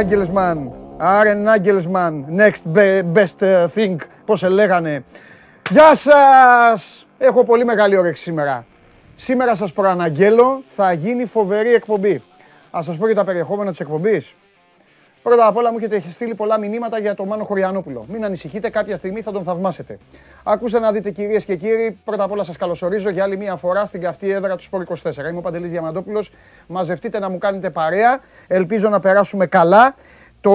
Άρε Νάγκελσμαν. Άρε Νάγκελσμαν. Next best uh, thing. Πώς σε λέγανε. Γεια σας. Έχω πολύ μεγάλη όρεξη σήμερα. Σήμερα σας προαναγγέλω θα γίνει φοβερή εκπομπή. Ας σας πω για τα περιεχόμενα της εκπομπής. Πρώτα απ' όλα μου έχετε στείλει πολλά μηνύματα για τον Μάνο Χωριανόπουλο. Μην ανησυχείτε, κάποια στιγμή θα τον θαυμάσετε. Ακούστε να δείτε κυρίες και κύριοι, πρώτα απ' όλα σας καλωσορίζω για άλλη μια φορά στην καυτή έδρα του Σπορ 24. Είμαι ο Παντελής Διαμαντόπουλος, μαζευτείτε να μου κάνετε παρέα, ελπίζω να περάσουμε καλά. Το...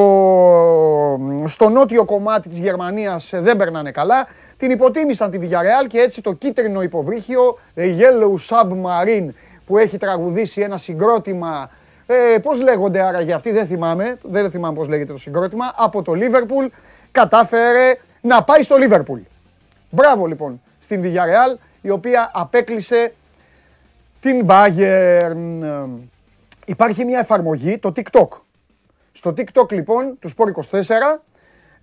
Στο νότιο κομμάτι της Γερμανίας δεν περνάνε καλά. Την υποτίμησαν τη Villarreal και έτσι το κίτρινο υποβρύχιο, The Yellow Submarine, που έχει τραγουδήσει ένα συγκρότημα ε, Πώς λέγονται άραγε αυτοί, δεν θυμάμαι. Δεν θυμάμαι πώς λέγεται το συγκρότημα. Από το Λίβερπουλ κατάφερε να πάει στο Λίβερπουλ. Μπράβο λοιπόν στην Villarreal η οποία απέκλεισε την Bayern. Υπάρχει μια εφαρμογή, το TikTok. Στο TikTok λοιπόν του Sport 24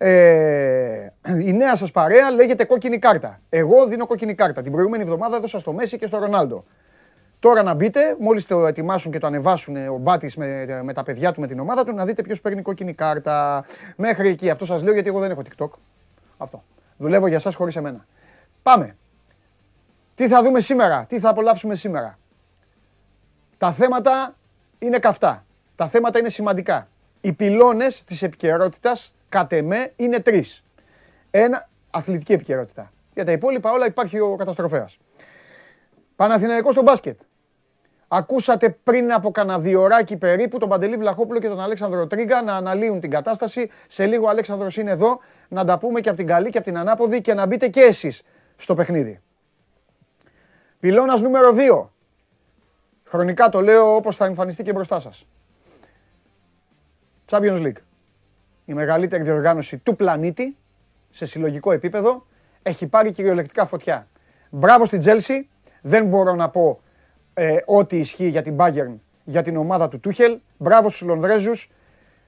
ε, η νέα σας παρέα λέγεται κόκκινη κάρτα. Εγώ δίνω κόκκινη κάρτα. Την προηγούμενη εβδομάδα έδωσα στο Μέση και στο Ρονάλντο. Τώρα να μπείτε, μόλις το ετοιμάσουν και το ανεβάσουν ο Μπάτης με, με τα παιδιά του, με την ομάδα του, να δείτε ποιος παίρνει κόκκινη κάρτα. Μέχρι εκεί. Αυτό σας λέω γιατί εγώ δεν έχω TikTok. Αυτό. Δουλεύω για εσά χωρίς εμένα. Πάμε. Τι θα δούμε σήμερα, τι θα απολαύσουμε σήμερα; Τα θέματα είναι καυτά. Τα θέματα είναι σημαντικά. Οι πυλώνες της επικαιρότητας, κατ' εμέ, είναι τρεις. Ένα, αθλητική επικαιρότητα. Για τα υπόλοιπα όλα υπάρχει ο καταστροφέας. Παναθηναϊκός στο μπάσκετ. Ακούσατε πριν από κανένα διωράκι περίπου τον Παντελή Βλαχόπουλο και τον Αλέξανδρο Τρίγκα να αναλύουν την κατάσταση. Σε λίγο ο Αλέξανδρος είναι εδώ να τα πούμε και από την καλή και από την ανάποδη και να μπείτε και εσείς στο παιχνίδι. Πυλώνας νούμερο 2. Χρονικά το λέω όπως θα εμφανιστεί και μπροστά σας. Champions League. Η μεγαλύτερη διοργάνωση του πλανήτη σε συλλογικό επίπεδο έχει πάρει κυριολεκτικά φωτιά. Μπράβο στην Τζέλσι. Δεν μπορώ να πω ε, ό,τι ισχύει για την Bayern, για την ομάδα του Τούχελ. Μπράβο στους Λονδρέζους.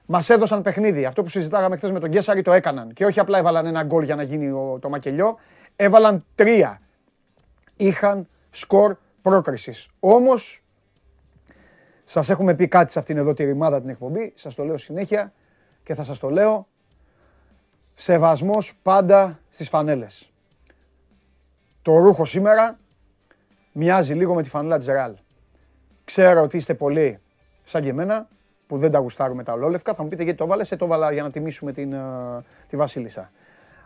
Μας έδωσαν παιχνίδι. Αυτό που συζητάγαμε χθες με τον Γκέσαρη το έκαναν. Και όχι απλά έβαλαν ένα γκολ για να γίνει το μακελιό. Έβαλαν τρία. Είχαν σκορ πρόκρισης. Όμως, σας έχουμε πει κάτι σε αυτήν εδώ τη ρημάδα την εκπομπή. Σας το λέω συνέχεια και θα σας το λέω. Σεβασμός πάντα στις φανέλες. Το ρούχο σήμερα μοιάζει λίγο με τη φανέλα της Ρεάλ. Ξέρω ότι είστε πολλοί σαν και εμένα που δεν τα γουστάρουμε τα ολόλευκα. Θα μου πείτε γιατί το βάλε, το έβαλα για να τιμήσουμε την, ε, τη Βασίλισσα.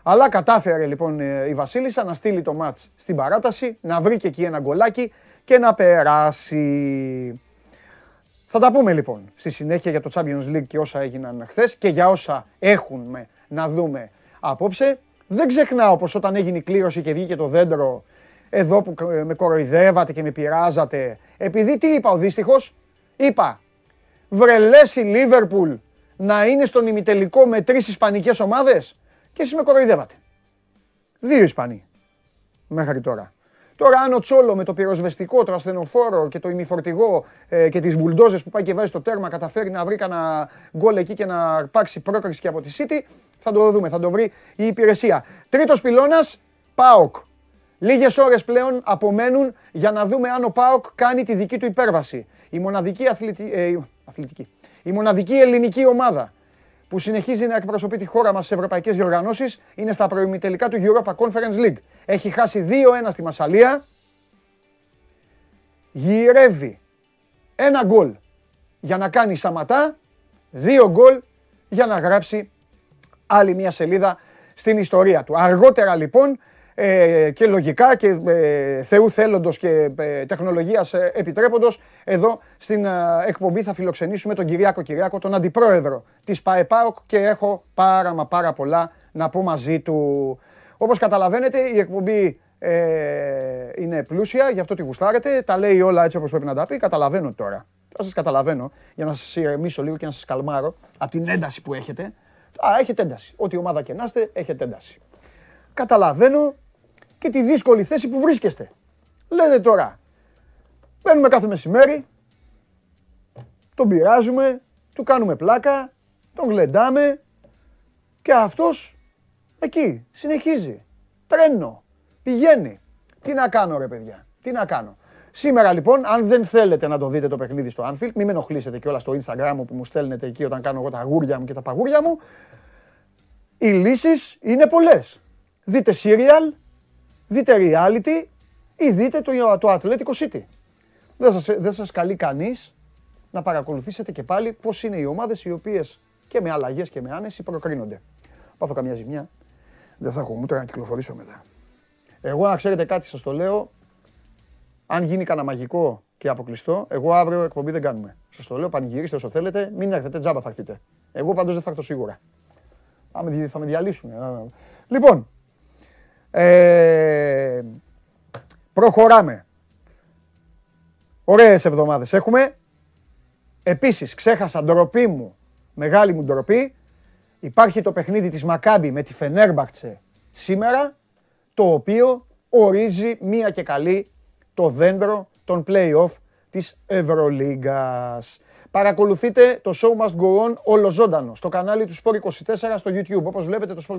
Αλλά κατάφερε λοιπόν ε, η Βασίλισσα να στείλει το μάτς στην παράταση, να βρει και εκεί ένα γκολάκι και να περάσει. Θα τα πούμε λοιπόν στη συνέχεια για το Champions League και όσα έγιναν χθες και για όσα έχουμε να δούμε απόψε. Δεν ξεχνάω πως όταν έγινε η κλήρωση και βγήκε το δέντρο εδώ που με κοροϊδεύατε και με πειράζατε. Επειδή τι είπα ο δύστιχος, είπα βρελές η Λίβερπουλ να είναι στον ημιτελικό με τρεις ισπανικές ομάδες; Και εσείς με κοροϊδεύατε. Δύο Ισπανοί μέχρι τώρα. Τώρα αν ο Τσόλο με το πυροσβεστικό, το ασθενοφόρο και το ημιφορτηγό ε, και τις μπουλντόζες που πάει και βάζει το τέρμα καταφέρει να βρει κανένα γκολ εκεί και να αρπάξει πρόκριση και από τη City, θα το δούμε, θα το βρει η υπηρεσία. Τρίτος πυλώνας, ΠΑΟΚ. Λίγες ώρες πλέον απομένουν για να δούμε αν ο Πάοκ κάνει τη δική του υπέρβαση. Η μοναδική, αθλητι... ε, αθλητική. Η μοναδική ελληνική ομάδα που συνεχίζει να εκπροσωπεί τη χώρα μας σε ευρωπαϊκές διοργανώσεις είναι στα προημιτελικά του Europa Conference League. Έχει χάσει 2-1 στη Μασαλία. Γυρεύει ένα γκολ για να κάνει σαματά, δύο γκολ για να γράψει άλλη μια σελίδα στην ιστορία του. Αργότερα λοιπόν ε, και λογικά και ε, θεού θέλοντος και ε, τεχνολογίας ε, επιτρέποντος εδώ στην εκπομπή θα φιλοξενήσουμε τον Κυριάκο Κυριάκο, τον αντιπρόεδρο της ΠαΕΠΑΟΚ και έχω πάρα μα πάρα πολλά να πω μαζί του. Όπως καταλαβαίνετε η εκπομπή είναι πλούσια, γι' αυτό τη γουστάρετε, τα λέει όλα έτσι όπως πρέπει να τα πει, καταλαβαίνω τώρα. Θα σας καταλαβαίνω για να σας ηρεμήσω λίγο και να σας καλμάρω από την ένταση που έχετε. Α, έχετε ένταση. Ό,τι ομάδα και να είστε, έχετε ένταση. Καταλαβαίνω και τη δύσκολη θέση που βρίσκεστε. Λέτε τώρα, μπαίνουμε κάθε μεσημέρι, τον πειράζουμε, του κάνουμε πλάκα, τον γλεντάμε και αυτός εκεί συνεχίζει. Τρένο, πηγαίνει. Τι να κάνω ρε παιδιά, τι να κάνω. Σήμερα λοιπόν, αν δεν θέλετε να το δείτε το παιχνίδι στο Anfield, μην με ενοχλήσετε κιόλας στο Instagram μου που μου στέλνετε εκεί όταν κάνω εγώ τα γούρια μου και τα παγούρια μου. Οι λύσεις είναι πολλές. Δείτε serial, δείτε reality ή δείτε το, το Atletico City. Δεν σας, δεν σας καλεί κανείς να παρακολουθήσετε και πάλι πώς είναι οι ομάδες οι οποίες και με αλλαγές και με άνεση προκρίνονται. Πάθω καμιά ζημιά. Δεν θα έχω μούτρα να κυκλοφορήσω μετά. Εγώ να ξέρετε κάτι σας το λέω, αν γίνει κανένα μαγικό και αποκλειστό, εγώ αύριο εκπομπή δεν κάνουμε. Σας το λέω, πανηγυρίστε όσο θέλετε, μην έρθετε, τζάμπα θα έρθετε. Εγώ πάντως δεν θα έρθω σίγουρα. Θα με διαλύσουν. Λοιπόν, ε, προχωράμε. Ωραίες εβδομάδες έχουμε. Επίσης, ξέχασα ντροπή μου, μεγάλη μου ντροπή. Υπάρχει το παιχνίδι της Μακάμπη με τη Φενέρμπαχτσε σήμερα, το οποίο ορίζει μία και καλή το δέντρο των play-off της Ευρωλίγκας. Παρακολουθείτε το Show Must Go On ολοζώντανο στο κανάλι του Sport 24 στο YouTube. Όπως βλέπετε το Sport 24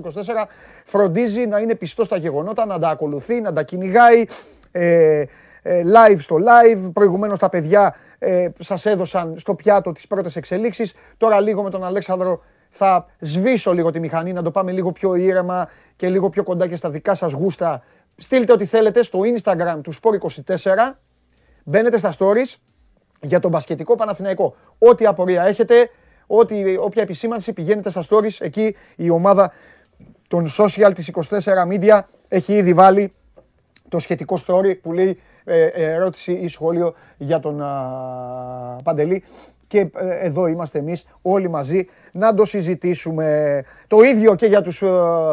φροντίζει να είναι πιστό στα γεγονότα, να τα ακολουθεί, να τα κυνηγάει ε, ε, live στο live. Προηγουμένως τα παιδιά ε, σας έδωσαν στο πιάτο τις πρώτες εξελίξεις. Τώρα λίγο με τον Αλέξανδρο θα σβήσω λίγο τη μηχανή, να το πάμε λίγο πιο ήρεμα και λίγο πιο κοντά και στα δικά σας γούστα. Στείλτε ό,τι θέλετε στο Instagram του Sport 24. Μπαίνετε στα stories για τον μπασκετικό Παναθηναϊκό. Ό,τι απορία έχετε, ό,τι, όποια επισήμανση πηγαίνετε στα stories, εκεί η ομάδα των social της 24 Media έχει ήδη βάλει το σχετικό story που λέει ε, ε, ερώτηση ή σχόλιο για τον Παντελή και ε, εδώ είμαστε εμείς όλοι μαζί να το συζητήσουμε. Το ίδιο και για τους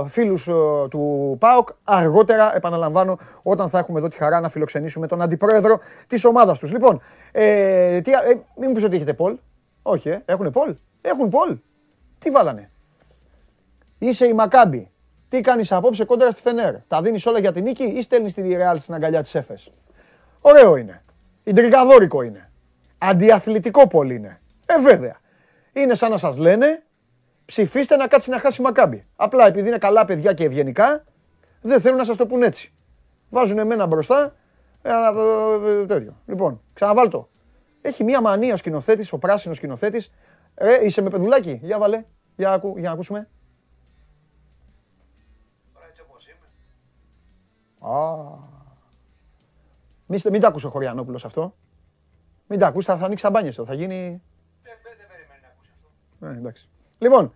φίλους του ΠΑΟΚ. Αργότερα, επαναλαμβάνω, όταν θα έχουμε εδώ τη χαρά να φιλοξενήσουμε τον αντιπρόεδρο της ομάδας τους. Λοιπόν, ε, τι, ε, μην μου πεις ότι έχετε Πολ. Όχι, ε, έχουνε Πολ. Έχουν Πολ. Τι βάλανε; Είσαι η Μακάμπη. Τι κάνεις απόψε κόντρα στη Φενέρ; Τα δίνεις όλα για την νίκη ή στέλνεις τη Ρεάλ στην αγκαλιά της Έφε. Ωραίο είναι. Ιντριγκαδόρικο είναι. Αντιαθλητικό πολύ είναι. Ε, βέβαια. Είναι σαν να σας λένε ψηφίστε να κάτσει να χάσει Μακάμπη. Απλά επειδή είναι καλά παιδιά και ευγενικά, δεν θέλουν να σας το πούν έτσι. Βάζουν εμένα μπροστά. Ε, ε, τέτοιο. Λοιπόν, ξαναβάλτο. Έχει μία μανία ο σκηνοθέτης, ο πράσινος σκηνοθέτης. Ε, είσαι με παιδουλάκι; Για βάλε. Για, ακού, για να ακούσουμε. Α. Μην, μην τα ακούσε ο Χωριανόπουλος αυτό. Μην τα ακούς, θα, θα ανοίξει σαμπάνιες εδώ, θα γίνει... Δεν περιμένει να ακούσει αυτό. Ε, εντάξει. Λοιπόν,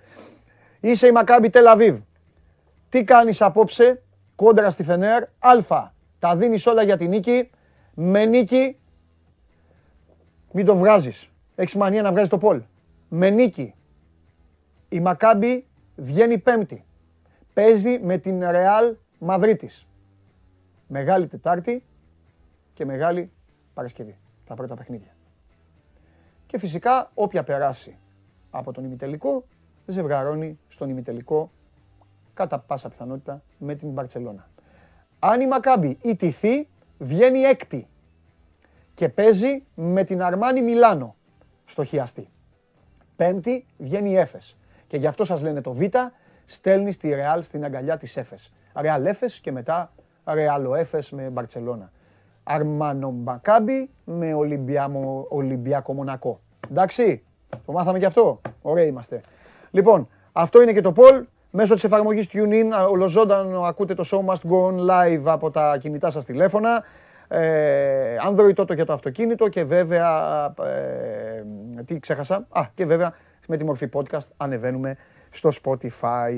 είσαι η Μακάμπι Τελαβίβ. Τι κάνεις απόψε κόντρα στη Φενέρ. Α, τα δίνεις όλα για τη νίκη. Με νίκη, μην το βγάζεις. Έχεις μανία να βγάζεις το πόλ. Με νίκη, η Μακάμπι βγαίνει πέμπτη. Παίζει με την Ρεάλ Μαδρίτης. Μεγάλη Τετάρτη και Μεγάλη Παρασκευή. Τα πρώτα παιχνίδια. Και φυσικά όποια περάσει από τον ημιτελικό ζευγαρώνει στον ημιτελικό κατά πάσα πιθανότητα με την Μπαρτσελώνα. Αν η Μακάμπη ιτηθεί βγαίνει έκτη και παίζει με την Αρμάνι Μιλάνο στο χιαστή. Πέμπτη βγαίνει η Έφες. Και γι' αυτό σας λένε το Β, στέλνει στη Ρεάλ στην αγκαλιά της Έφες. Ρεάλ Έφες και μετά Ρεάλο Έφες με Μπαρτσελώνα. Αρμάνο Μπακάμπι με Ολυμπιακό Μονακό. Εντάξει, το μάθαμε και αυτό. Ωραία είμαστε. Λοιπόν, αυτό είναι και το Πολ. Μέσω της εφαρμογής TuneIn, ολοζώντανο ακούτε το Show Must Go On live από τα κινητά σας τηλέφωνα. Ε, Android τότε για το αυτοκίνητο και βέβαια, ε, τι ξέχασα, α, και βέβαια με τη μορφή podcast ανεβαίνουμε στο Spotify.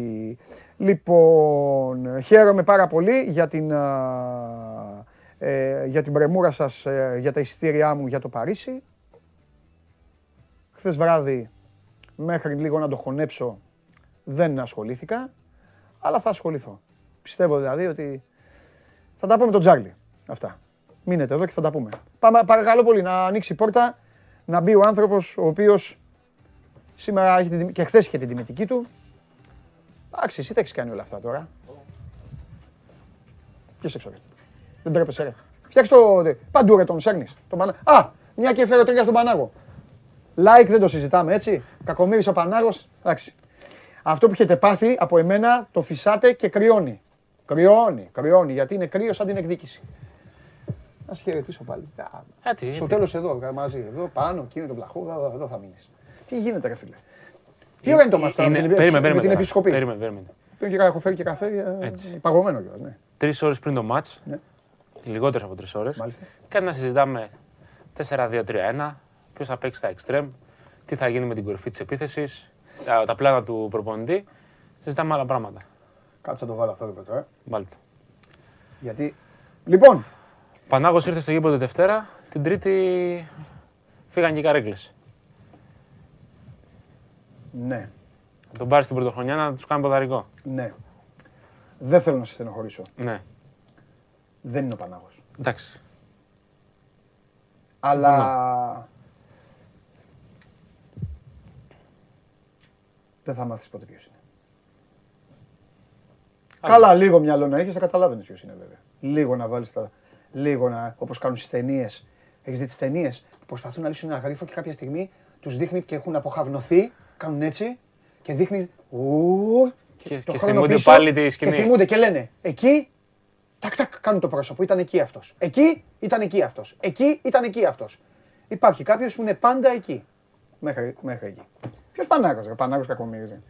Λοιπόν, χαίρομαι πάρα πολύ για την, ε, για την πρεμούρα σας, ε, για τα εισιτήριά μου για το Παρίσι. Χθες βράδυ, μέχρι λίγο να το χωνέψω, δεν ασχολήθηκα, αλλά θα ασχοληθώ. Πιστεύω δηλαδή ότι θα τα πούμε τον Τζάρλι. Αυτά. Μείνετε εδώ και θα τα πούμε. Πάμε, παρακαλώ πολύ να ανοίξει η πόρτα, να μπει ο άνθρωπος ο οποίος Σήμερα έχει την, και χθες είχε την τιμητική του. Εντάξει, εσύ τα έχεις κάνει όλα αυτά τώρα. Ποιος έξω, Δεν τρέπεσαι, ρε. Φτιάξε το. Παντού ρε τον σέρνει. Πανα... Α, μια και φέρω τρίγκα στον Πανάγο. Like δεν το συζητάμε έτσι. Κακομίρι ο Πανάγος. Εντάξει. Αυτό που έχετε πάθει από εμένα το φυσάτε και κρυώνει. Κρυώνει, κρυώνει γιατί είναι κρύο σαν την εκδίκηση. Να σε χαιρετήσω πάλι. Α, Ε, τι, Στο τι. τέλος εδώ, μαζί. Εδώ πάνω, εκεί με τον πλαχό, εδώ, εδώ θα μείνεις. Τι γίνεται, ρε φίλε; Τι ώρα είναι το μάτι τώρα με Είναι- την, περίμενε, με την περίμενε, επισκοπή. Περίμενε, περίμενε. Πριν και έχω φέρει και καφέ. ε, Έτσι. Παγωμένο κιόλας. Ναι. Τρεις ώρες πριν το match, Ναι. Λιγότερες από τρεις ώρες, Μάλιστα. κάτι να συζητάμε 4-2-3-1, ποιος θα παίξει στα extreme, τι θα γίνει με την κορυφή της επίθεσης, τα, τα πλάνα του προπονητή. Συζητάμε άλλα πράγματα. Κάτσε να το βάλω αυτό εδώ τώρα. Μάλιστα. Γιατί. Λοιπόν, Πανάγος ήρθε στο γήπεδο Δευτέρα, την Τρίτη φύγαν και οι καρέκλες. ναι, Να τον πάρει στην πρωτοχρονιά να τους κάνει ποδαρικό. ναι. Δεν θέλω να σε στενοχωρήσω. Ναι, Δεν είναι ο Πανάγος. εντάξει. Αλλά. Δεν θα μάθεις ποτέ ποιος είναι. Καλά, λίγο μυαλό να έχεις, θα καταλάβαινες ποιος είναι βέβαια. Λίγο να βάλεις τα... Λίγο να... Όπως κάνουν στις ταινίες. Έχεις δει τις ταινίες; Που προσπαθούν να λύσουν ένα γρίφο και κάποια στιγμή τους δείχνει και έχουν αποχαυνωθεί, κάνουν έτσι και δείχνει... ου, Και- το και χρόνο θυμούνται πίσω πάλι τη Και σκηνή. θυμούνται και λένε, εκεί Τακ, τακ, κάνουν το πρόσωπο. Ήταν εκεί αυτός. Εκεί ήταν εκεί αυτός. Εκεί ήταν εκεί αυτός. Υπάρχει κάποιος που είναι πάντα εκεί. Μέχρι, μέχρι εκεί. Ποιος Πανάγος, Πανάγος κακομίρι.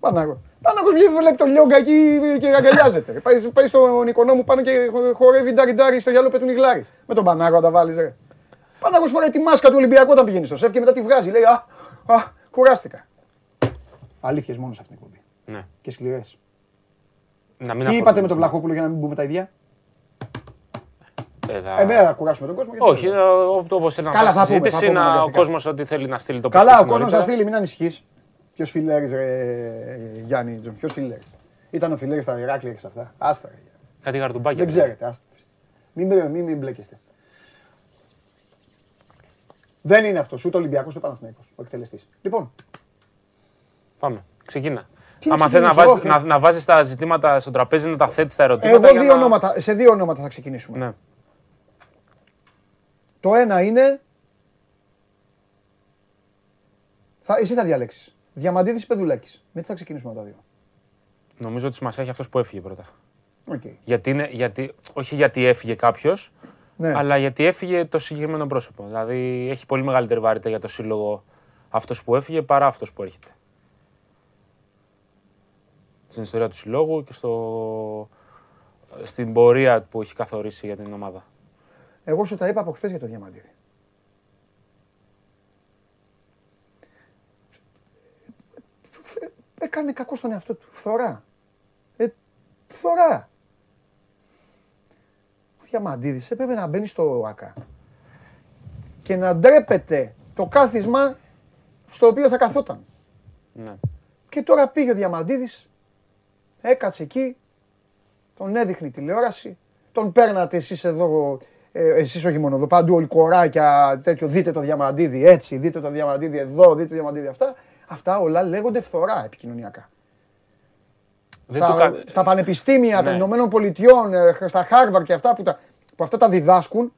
Πανάγος. Πανάγος βλέπει το λιόγκα εκεί και αγκαλιάζεται. ρε. πάει, πάει στον οικονόμο πάνω και χο- χορεύει ντάρι ντάρι στο γυαλό πετούν γλάρι. Με τον Πανάγο να τα βάλεις. Ρε. Πανάγος φοράει τη μάσκα του Ολυμπιακού όταν πηγαίνει στο σεφ και μετά τη βγάζει. Λέει Α, α κουράστηκα. Αλήθειες μόνο σε αυτήν την εκπομπή. Ναι. Και σκληρές. Να μην Τι είπατε με τον αφορμητίζουμε. Βλαχόπουλο για να μην πούμε τα ίδια; Ε, θα- Ε, δεν θα κουράσουμε τον κόσμο. γιατί Όχι, δεν- όπως θέλει να Καλά, πάει θα στη πούμε, συζήτηση, θα πούμε να- ο αναγκαστικά. κόσμος ό,τι θέλει να στείλει το Καλά, ποστί ο κόσμος θα νωρίτερα. στείλει, μην ανησυχείς. Ποιος φιλέρι, ρε Γιάννη, ποιος φιλέρι. Ήταν ο φιλέρι στα Ηράκλεια και σε αυτά. Άστα. ρε, Γιάννη. Κάτι γαρτουμπάκια. Δεν δηλαδή. ξέρετε, άστα. Μην, μπλε- μην, μην μπλέκεστε. Δεν είναι αυτός ούτε ο Ολυμπιακός ούτε ο Παναθηναϊκός, ο εκτελεστής. Λοιπόν, Πάμε. Ξεκίνα. Τι να Άμα θες να, ξεκινήσω, βάζεις- όχι. να, να βάζεις τα ζητήματα στο τραπέζι, να τα θέτεις τα ερωτήματα. εγώ για δύο να... ονόματα, σε δύο ονόματα θα ξεκινήσουμε. Ναι. Το ένα είναι. Θα, εσύ θα διαλέξεις. Διαμαντίδης ή Πεδουλάκης. Με τι θα ξεκινήσουμε με τα δύο; Νομίζω ότι σημασία έχει αυτός που έφυγε πρώτα. Οκ. Γιατί είναι, γιατί, όχι γιατί έφυγε κάποιος, Ναι. αλλά γιατί έφυγε το συγκεκριμένο πρόσωπο. Δηλαδή έχει πολύ μεγαλύτερη βαρύτητα για το σύλλογο αυτός που έφυγε παρά αυτός που έρχεται. Στην ιστορία του συλλόγου και στο, στην πορεία που έχει καθορίσει για την ομάδα. Εγώ σου τα είπα από χθες για το Διαμαντίδη. Έκανε κακό στον εαυτό του. Φθορά. Ε, φθορά. Ο Διαμαντίδης έπρεπε να μπαίνει στο ΑΚΑ και να ντρέπεται το κάθισμα στο οποίο θα καθόταν. Ναι. Και τώρα πήγε ο Διαμαντίδης, έκατσε εκεί, τον έδειχνε η τηλεόραση, τον παίρνατε εσείς εδώ, ε, εσείς όχι μόνο εδώ, παντού όλοι κοράκια, τέτοιο, δείτε το Διαμαντίδη έτσι, δείτε το Διαμαντίδη εδώ, δείτε το Διαμαντίδη αυτά. Αυτά όλα λέγονται φθορά επικοινωνιακά. Δεν Στα, το κα- στα πανεπιστήμια των Ναι. Ηνωμένων Πολιτειών, ε, στα Χάρβαρ και αυτά που, τα, που αυτά τα διδάσκουν,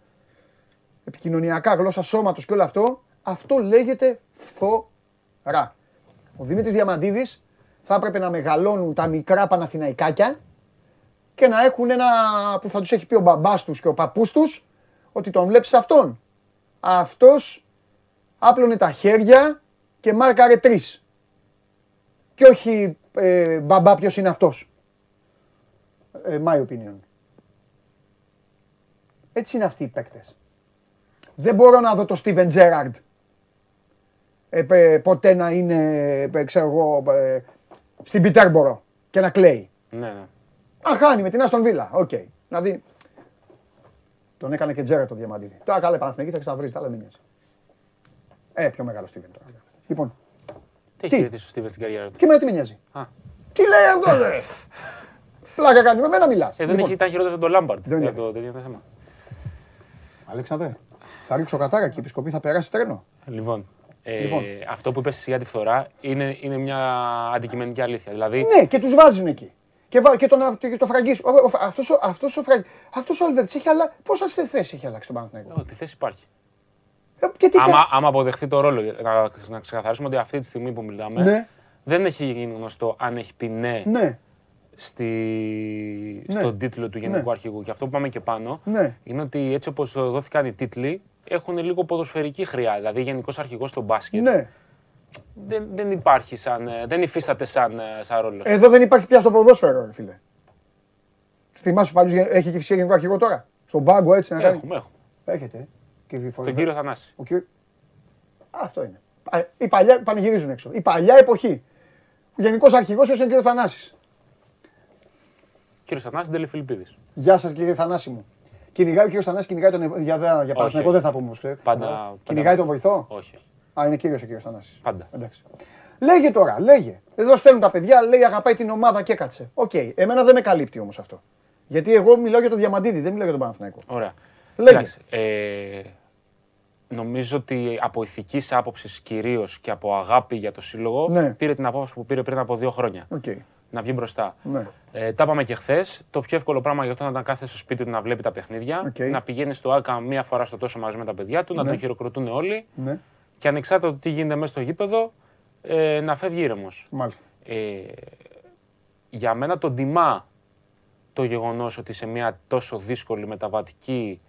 επικοινωνιακά, γλώσσα σώματος και όλο αυτό, αυτό λέγεται φθορά. Ο Δημήτρης Διαμαντίδης θα έπρεπε να μεγαλώνουν τα μικρά Παναθηναϊκάκια και να έχουν ένα που θα τους έχει πει ο μπαμπάς τους και ο παππούς τους ότι τον βλέπεις αυτόν. Αυτός άπλωνε τα χέρια και μάρκαρε τρεις. Και όχι ε, μπαμπά ποιος είναι αυτός. Ε, my opinion. Έτσι είναι αυτοί οι παίκτες. Δεν μπορώ να δω το Steven Gerrard ε, πε- ποτέ να είναι, ε, ξέρω εγώ, ε, στην Πιτέρμπορο και να κλαίει. Ναι, ναι. Α, χάνει με την Άστον Βίλα. Οκ. Να δει. Τον έκανε και Τζέραρντ το Διαμαντίδη. Τώρα καλά, Παναθηναϊκή θα ξαναβρεις, αλλά δεν νοιάζει. Ε, πιο μεγάλο Στίβεν τώρα. Λοιπόν, Τι Τι; έχει χαιρετήσει ο Στίβεν στην καριέρα του; και εμένα τι με νοιάζει. Α. Τι λέει αυτό, ρε. Πλάκα κάνει, με μένα μιλάς. Ε, δεν είχε, ήταν χειρότερο τον Λάμπαρντ. Δεν για είχε. το τέτοιο θέμα. Αλέξανδρε, θα ρίξω κατάρα και η επισκοπή θα περάσει τρένο. Λοιπόν, ε, Λοιπόν. αυτό που είπες για τη φθορά είναι, είναι μια αντικειμενική αλήθεια. Δηλαδή, Ναι, και τους βάζουν εκεί. Και, βα- και τον, και το φραγκίσουν. Αυτός ο, αυτός ο, φραγ- αυτός ο Αλβέρτης έχει αλλάξει. Πόσα θέση έχει αλλάξει τον Παναθηναϊκό; ό,τι θέση υπάρχει. Ε, και τι Άμα, κα- άμα αποδεχθεί το ρόλο, να, να ξεκαθαρίσουμε ότι αυτή τη στιγμή που μιλάμε Ναι. δεν έχει γίνει γνωστό αν έχει πει ναι, Ναι. στη... Ναι. στον τίτλο του Γενικού Ναι. Αρχηγού. Και αυτό που πάμε και πάνω Ναι. είναι ότι έτσι όπως δόθηκαν οι τίτλοι έχουν λίγο ποδοσφαιρική χρειά. Δηλαδή Γενικός Αρχηγός στο μπάσκετ Ναι. δεν, δεν υπάρχει σαν, ε, δεν υφίσταται σαν, ε, σαν ρόλο. Εδώ δεν υπάρχει πια στο ποδόσφαιρο, ρε φίλε. Θυμάσαι παλιούς, έχει και φυσικά γενικό αρχηγό τώρα; Στον πάγκο έτσι να κάνει; έχουμε, έχουμε. Έχετε. ε. Και η Τον φορά- κύριο Θανάση. Ο κύριο... Α, αυτό είναι. Α, Η παλιά πανηγυρίζουν έξω. Η παλιά εποχή. Ο γενικός αρχηγός είναι ο κύριος Θανάσης. Κύριος Θανάσης Ντελεφιλιππίδης. Γεια σας κύριε Θανάση μου. Κυνηγάει ο κύριος Θανάσης, κυνηγάει τον. Για, για Παναθηναϊκό όχι. δεν θα πούμε όμως, ξέρετε. Πάντα- Α, πάντα- Κυνηγάει τον βοηθό; Όχι. Α, είναι κύριος ο κύριος Θανάσης. Πάντα. Εντάξει. Λέγε τώρα, λέγε. Εδώ στέλνουν τα παιδιά, λέει αγαπάει την ομάδα και έκατσε. Οκ. Εμένα δεν με καλύπτει όμως αυτό. Γιατί εγώ μιλάω για το Διαμαντίδη, δεν μιλάω για τον Παναθηναϊκό. Ωραία. Λέγε. Εντάξει, ε, νομίζω ότι από ηθικής άποψης κυρίως και από αγάπη για το σύλλογο Ναι. πήρε την απόφαση που πήρε πριν από δύο χρόνια. Οκ. Να βγει μπροστά. Ναι. Ε, τα είπαμε και χθες. Το πιο εύκολο πράγμα για αυτό να ήταν κάθε στο σπίτι του να βλέπει τα παιχνίδια. Οκ. Να πηγαίνει στο ΟΑΚΑ μία φορά στο τόσο μαζί με τα παιδιά του, να Ναι. τον χειροκροτούν όλοι. Ναι, Και ανεξάρτητα το τι γίνεται μέσα στο γήπεδο, ε, να φεύγει ήρεμος. μάλιστα. Ε, για μένα τον τιμά το γεγονός ότι σε μια τόσο δύσκολη μεταβατική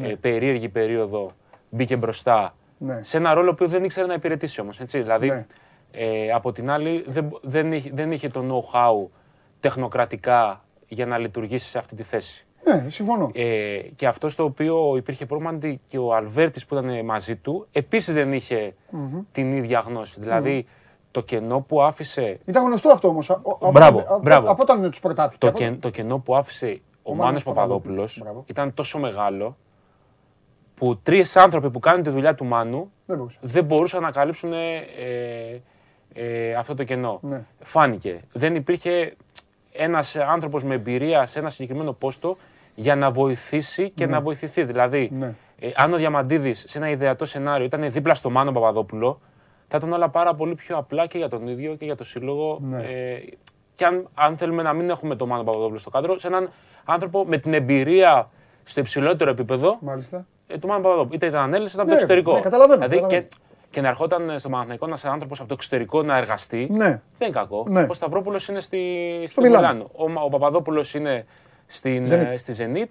ε, περίεργη περίοδο μπήκε μπροστά Ναι. σε ένα ρόλο που δεν ήξερε να υπηρετήσει όμως. Έτσι. Δηλαδή, Ναι. Ε, από την άλλη δεν, δεν, είχε, δεν είχε το know-how τεχνοκρατικά για να λειτουργήσει σε αυτή τη θέση. Ναι, συμφωνώ. Ε, και αυτό στο οποίο υπήρχε πρόβλημα είναι ότι και ο Αλβέρτης που ήταν μαζί του επίσης δεν είχε την ίδια γνώση. Δηλαδή το κενό που άφησε Ήταν γνωστό αυτό όμως. Μπράβο, από, μπράβο. από όταν τους προτάθηκε. το, από- κεν- το κενό που άφησε ο, Ο Μάνος Μάνος Παπαδόπουλος Μπράβο. ήταν τόσο μεγάλο που τρεις άνθρωποι που κάνουν τη δουλειά του Μάνου Δεν μπορούσε. δεν μπορούσαν να καλύψουν ε, ε, αυτό το κενό. Ναι. Φάνηκε. Δεν υπήρχε ένας άνθρωπος με εμπειρία σε ένα συγκεκριμένο πόστο για να βοηθήσει και να βοηθηθεί. Δηλαδή, Ναι. ε, αν ο Διαμαντίδης σε ένα ιδεατό σενάριο ήταν δίπλα στο Μάνο Παπαδόπουλο, θα ήταν όλα πάρα πολύ πιο απλά και για τον ίδιο και για το σύλλογο. Ναι. Ε, και αν, αν θέλουμε να μην έχουμε τον Μάνο Παπαδόπουλο στο κάδρο, σε έναν άνθρωπο με την εμπειρία στο υψηλότερο επίπεδο Μάλιστα. ε, του Μάνου Παπαδόπουλου. Είτε ήταν Έλληνα είτε ήταν από Ναι, το εξωτερικό. ναι, καταλαβαίνω, δηλαδή, καταλαβαίνω. Και, και να ερχόταν στο Παναθηναϊκό ένας άνθρωπος από το εξωτερικό να εργαστεί. Ναι. Δεν είναι κακό. Ναι. Ο Σταυρόπουλος είναι στη, στο Μιλάνο. Μιλάνο. Ο, Μα- ο Παπαδόπουλος είναι στην, Zenit. ε, στη Zenit.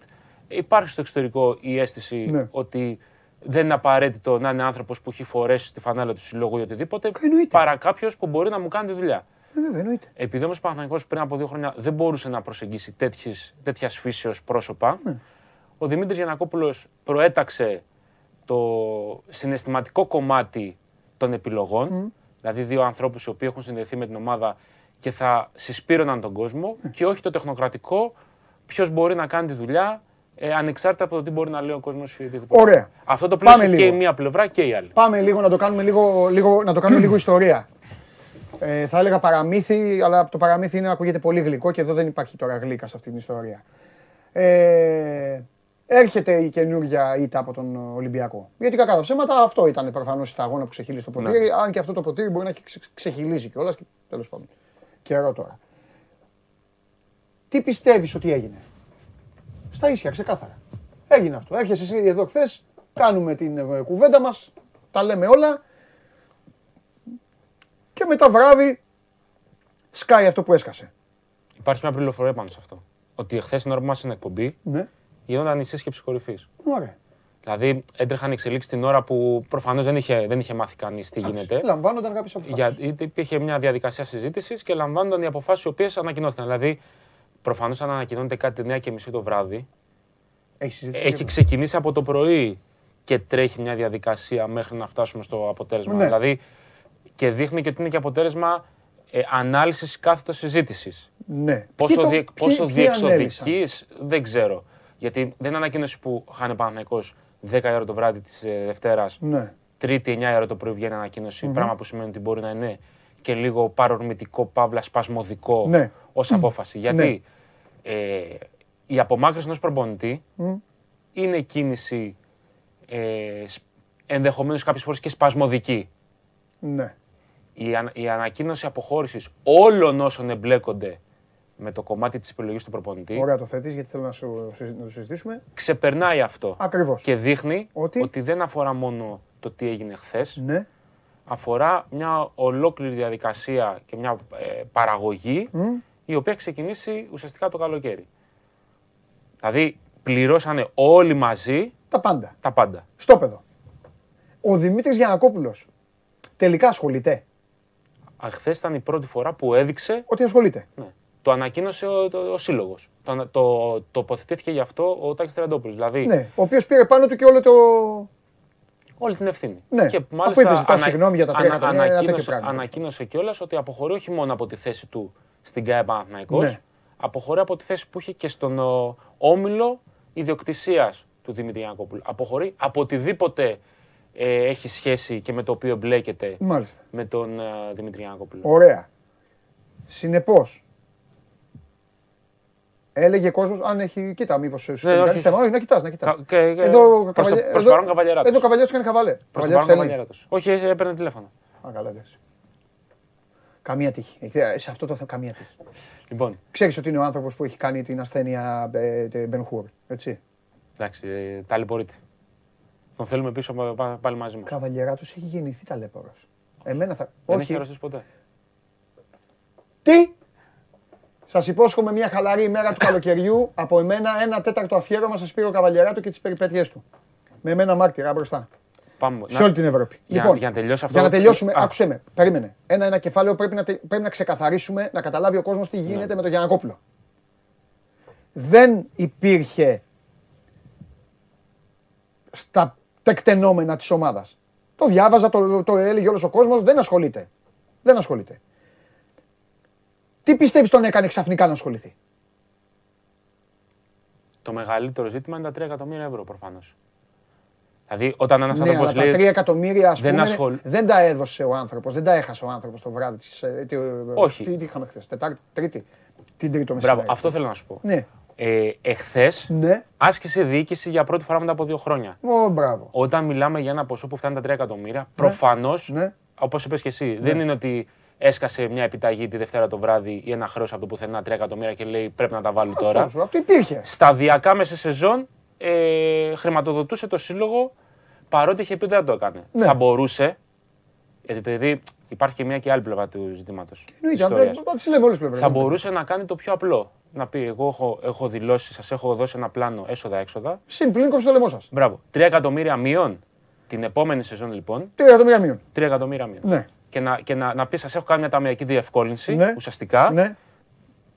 Υπάρχει στο εξωτερικό η αίσθηση Ναι. ότι δεν είναι απαραίτητο να είναι άνθρωπος που έχει φορέσει τη φανέλα του συλλόγου ή οτιδήποτε. Εννοείται. Παρά κάποιος που μπορεί να μου κάνει τη δουλειά. Ε, βέβαια, εννοείται. Επειδή όμως ο Παναθηναϊκός πριν από δύο χρόνια δεν μπορούσε να προσεγγίσει τέτοιας φύσεως πρόσωπα, Ναι. ο Δημήτρης Γιανακόπουλος προέταξε το συναισθηματικό κομμάτι των επιλογών. Δηλαδή, δύο ανθρώπους οι οποίοι έχουν συνδεθεί με την ομάδα και θα συσπήρωναν τον κόσμο, Ναι. και όχι το τεχνοκρατικό, ποιος μπορεί να κάνει τη δουλειά, ε, ανεξάρτητα από το τι μπορεί να λέει ο κόσμος ή οτιδήποτε. Ωραία. Αυτό το Πάμε πλαίσιο και η λίγο. μία πλευρά και η άλλη. Πάμε λίγο να το κάνουμε λίγο, λίγο, να το κάνουμε λίγο ιστορία. Ε, θα έλεγα παραμύθι, αλλά το παραμύθι είναι, ακούγεται πολύ γλυκό και εδώ δεν υπάρχει τώρα γλύκας σε αυτή την ιστορία. Ε, έρχεται η καινούργια ήττα από τον Ολυμπιακό. Γιατί κακά τα ψέματα αυτό ήταν προφανώς στα αγώνα που ξεχύλισε το ποτήρι. Αν και αυτό το ποτήρι μπορεί να έχει ξε- ξεχυλίζει κιόλας και τέλος πάντων. Καιρό τώρα. Τι πιστεύεις ότι έγινε; Στα ίσια, ξεκάθαρα. Έγινε αυτό. Έρχεσαι εσύ εδώ χθες, κάνουμε την ε, κουβέντα μας, τα λέμε όλα. Και μετά βράδυ σκάει αυτό που έσκασε. Υπάρχει μια πληροφορία πάνω σε αυτό. Ότι εχθέ την ώρα που ήμασταν στην εκπομπή Ναι. Γινόταν η σύσκεψη κορυφής. Ωραία. Δηλαδή έτρεχαν εξελίξεις την ώρα που προφανώς δεν είχε, δεν είχε μάθει κανείς τι γίνεται. Λαμβάνονταν κάποιες αποφάσεις. Γιατί υπήρχε μια διαδικασία συζήτησης και λαμβάνονταν οι αποφάσεις οι οποίες ανακοινώθηκαν. Δηλαδή, προφανώς αν ανακοινώνεται κάτι 9 και μισή το βράδυ, Έχει συζητήσει. έχει ξεκινήσει από το πρωί και τρέχει μια διαδικασία μέχρι να φτάσουμε στο αποτέλεσμα. Ναι. Δηλαδή, και δείχνει και ότι είναι και αποτέλεσμα ε, ανάλυσης κάθετος συζήτησης. Ναι. Πόσο, Ποιοι το- διε, ποιοι- πόσο ποιοι ανέλησαν. διεξοδικής δεν ξέρω. Γιατί δεν είναι ανακοίνωση που χάνε Παναθυναϊκό 10 η ώρα το βράδυ της ε, Δευτέρας, Ναι. Τρίτη 9 η ώρα το πρωί βγαίνει ανακοίνωση, πράγμα που σημαίνει ότι μπορεί να είναι και λίγο παρορμητικό, παύλα σπασμωδικό Ναι. ως απόφαση. Γιατί ε, η απομάκρυνση ενός προπονητή είναι κίνηση ε, σ- ενδεχομένως κάποιες φορές και σπασμωδική. Ναι. Η, ανα- η ανακοίνωση αποχώρησης όλων όσων εμπλέκονται με το κομμάτι της επιλογής του προπονητή Ωραία το θέτεις γιατί θέλω να, σου, να το συζητήσουμε. ξεπερνάει αυτό Ακριβώς. και δείχνει Ότι; ότι δεν αφορά μόνο το τι έγινε χθες, Ναι. αφορά μια ολόκληρη διαδικασία και μια ε, παραγωγή η οποία έχει ξεκινήσει ουσιαστικά το καλοκαίρι. Δηλαδή πληρώσανε όλοι μαζί Τα πάντα. τα πάντα. Στο παιδό. Ο Δημήτρης Γιανακόπουλος τελικά ασχολείται; Χθες ήταν η πρώτη φορά που έδειξε. Ότι ασχολείται. Ναι, το ανακοίνωσε ο, το, ο σύλλογος. Το, ανα- το, τοποθετήθηκε γι' αυτό ο Τάκης Τρεντόπουλο. Δηλαδή Ναι. Ο οποίος πήρε πάνω του και όλο το. όλη την ευθύνη. Ναι, Και αφού μάλιστα είπες, ζητάς συγγνώμη για τα τρία εκατομμύρια, ένα τέτοιο ανακοίνωσε, πράγμα. ανακοίνωσε κιόλας ότι αποχωρεί όχι μόνο από τη θέση του στην ΚΑΕ Παναθηναϊκός, Ναι. αποχωρεί από τη θέση που είχε και στον ο, όμιλο ιδιοκτησίας του Δημήτρη Γιανακόπουλου. Αποχωρεί από οτιδήποτε ε, έχει σχέση και με το οποίο εμπλέκεται Μάλιστα. με τον ε, Δημήτρη Γιανακόπουλο. Ωραία. Συνεπώς. Έλεγε κόσμος, αν έχει. Κοίτα, μήπως σου Ναι, ναι, όχι. όχι, θέμα. Όχι, να κοιτάς, να κοιτάς. Κα- και- και- Εδώ προς το- καβαλιέ- προς το εδώ- παρόν καβαλιεράτος. Εδώ καβαλιέρα κάνει καβαλέ. Προς το Καβαλιέρας παρόν θέλει. καβαλιέρατος. Όχι, ε, έπαιρνε τηλέφωνο. Α, καλά, εντάξει. Καμία τύχη. Ε, Σε αυτό το θέμα καμία τύχη. Λοιπόν, Ξέρεις ότι είναι ο άνθρωπος που έχει κάνει την ασθένεια Μπενχούρ. Έτσι. εντάξει, ε, ταλαιπωρείται. Τον θέλουμε πίσω πα- πα- πάλι μαζί μας. Καβαλιεράτος έχει γεννηθεί ταλέπορο. Εμένα θα. Δεν Όχι. έχει αρρωστήσει ποτέ. Τι! Σας υπόσχομαι μια χαλαρή ημέρα του καλοκαιριού από εμένα ένα τέταρτο αφιέρωμα σε Σπύρο Καβαλιεράτο και τις περιπέτειές του. Με εμένα μάρτυρα μπροστά. Πάμε. Σε όλη την Ευρώπη. Για- λοιπόν, για να τελειώσει αυτό- Για να τελειώσουμε, Α. άκουσε με. Περίμενε. Ένα-ένα κεφάλαιο πρέπει να, τε- πρέπει να ξεκαθαρίσουμε, να καταλάβει ο κόσμος τι γίνεται Ναι. με τον Γιανακόπουλο. Δεν υπήρχε στα τεκτενόμενα της ομάδας. Το διάβαζα, το, το έλεγε όλος ο κόσμος, δεν ασχολείται. Δεν ασχολείται. Τι πιστεύεις τον έκανε ξαφνικά να ασχοληθεί; Το μεγαλύτερο ζήτημα είναι τα 3 εκατομμύρια ευρώ προφανώς. Δηλαδή, όταν ένας Ναι, άνθρωπος αλλά τα λέει. 3 εκατομμύρια ας δεν πούμε, ασχολ- δεν τα έδωσε ο άνθρωπος, δεν τα έχασε ο άνθρωπος το βράδυ της... ε, τι- Όχι. Τι, τι είχαμε χθες, Τετάρτη, Τρίτη, την Τρίτο Μπράβο, μεσημέρι. αυτό θέλω να σου πω. Ναι, Ε, Εχθές ναι. άσκησε διοίκηση για πρώτη φορά μετά από δύο χρόνια. Ω, μπράβο. Όταν μιλάμε για ένα ποσό που φτάνει τα 3 εκατομμύρια, προφανώς, Ναι. όπως είπες και εσύ, δεν είναι ότι έσκασε μια επιταγή τη Δευτέρα το βράδυ ή ένα χρέος από το πουθενά 3 εκατομμύρια και λέει πρέπει να τα βάλει τώρα. Αυτό, αυτό υπήρχε. Σταδιακά μέσα σε σεζόν ε, χρηματοδοτούσε το σύλλογο παρότι είχε πει ότι δεν το έκανε. Ναι. Θα μπορούσε, γιατί παιδί υπάρχει και μια και άλλη πλευρά του ζητήματος. Εννοείται, αν δεν- θα τις λέμε όλες τις πλευρές. Θα μπορούσε να κάνει το πιο απλό. Να πει: Εγώ έχω, έχω δηλώσεις, σας έχω δώσει ένα πλάνο έσοδα-έξοδα. Συν πλήν κόψε το λαιμό σας. Μπράβο. 3 εκατομμύρια μείον την επόμενη σεζόν λοιπόν. 3 εκατομμύρια μείον. 3 εκατομμύρια μείον. Ναι. Και να, και να, να πεις: Σα έχω κάνει μια ταμιακή διευκόλυνση Ναι. ουσιαστικά. Ναι,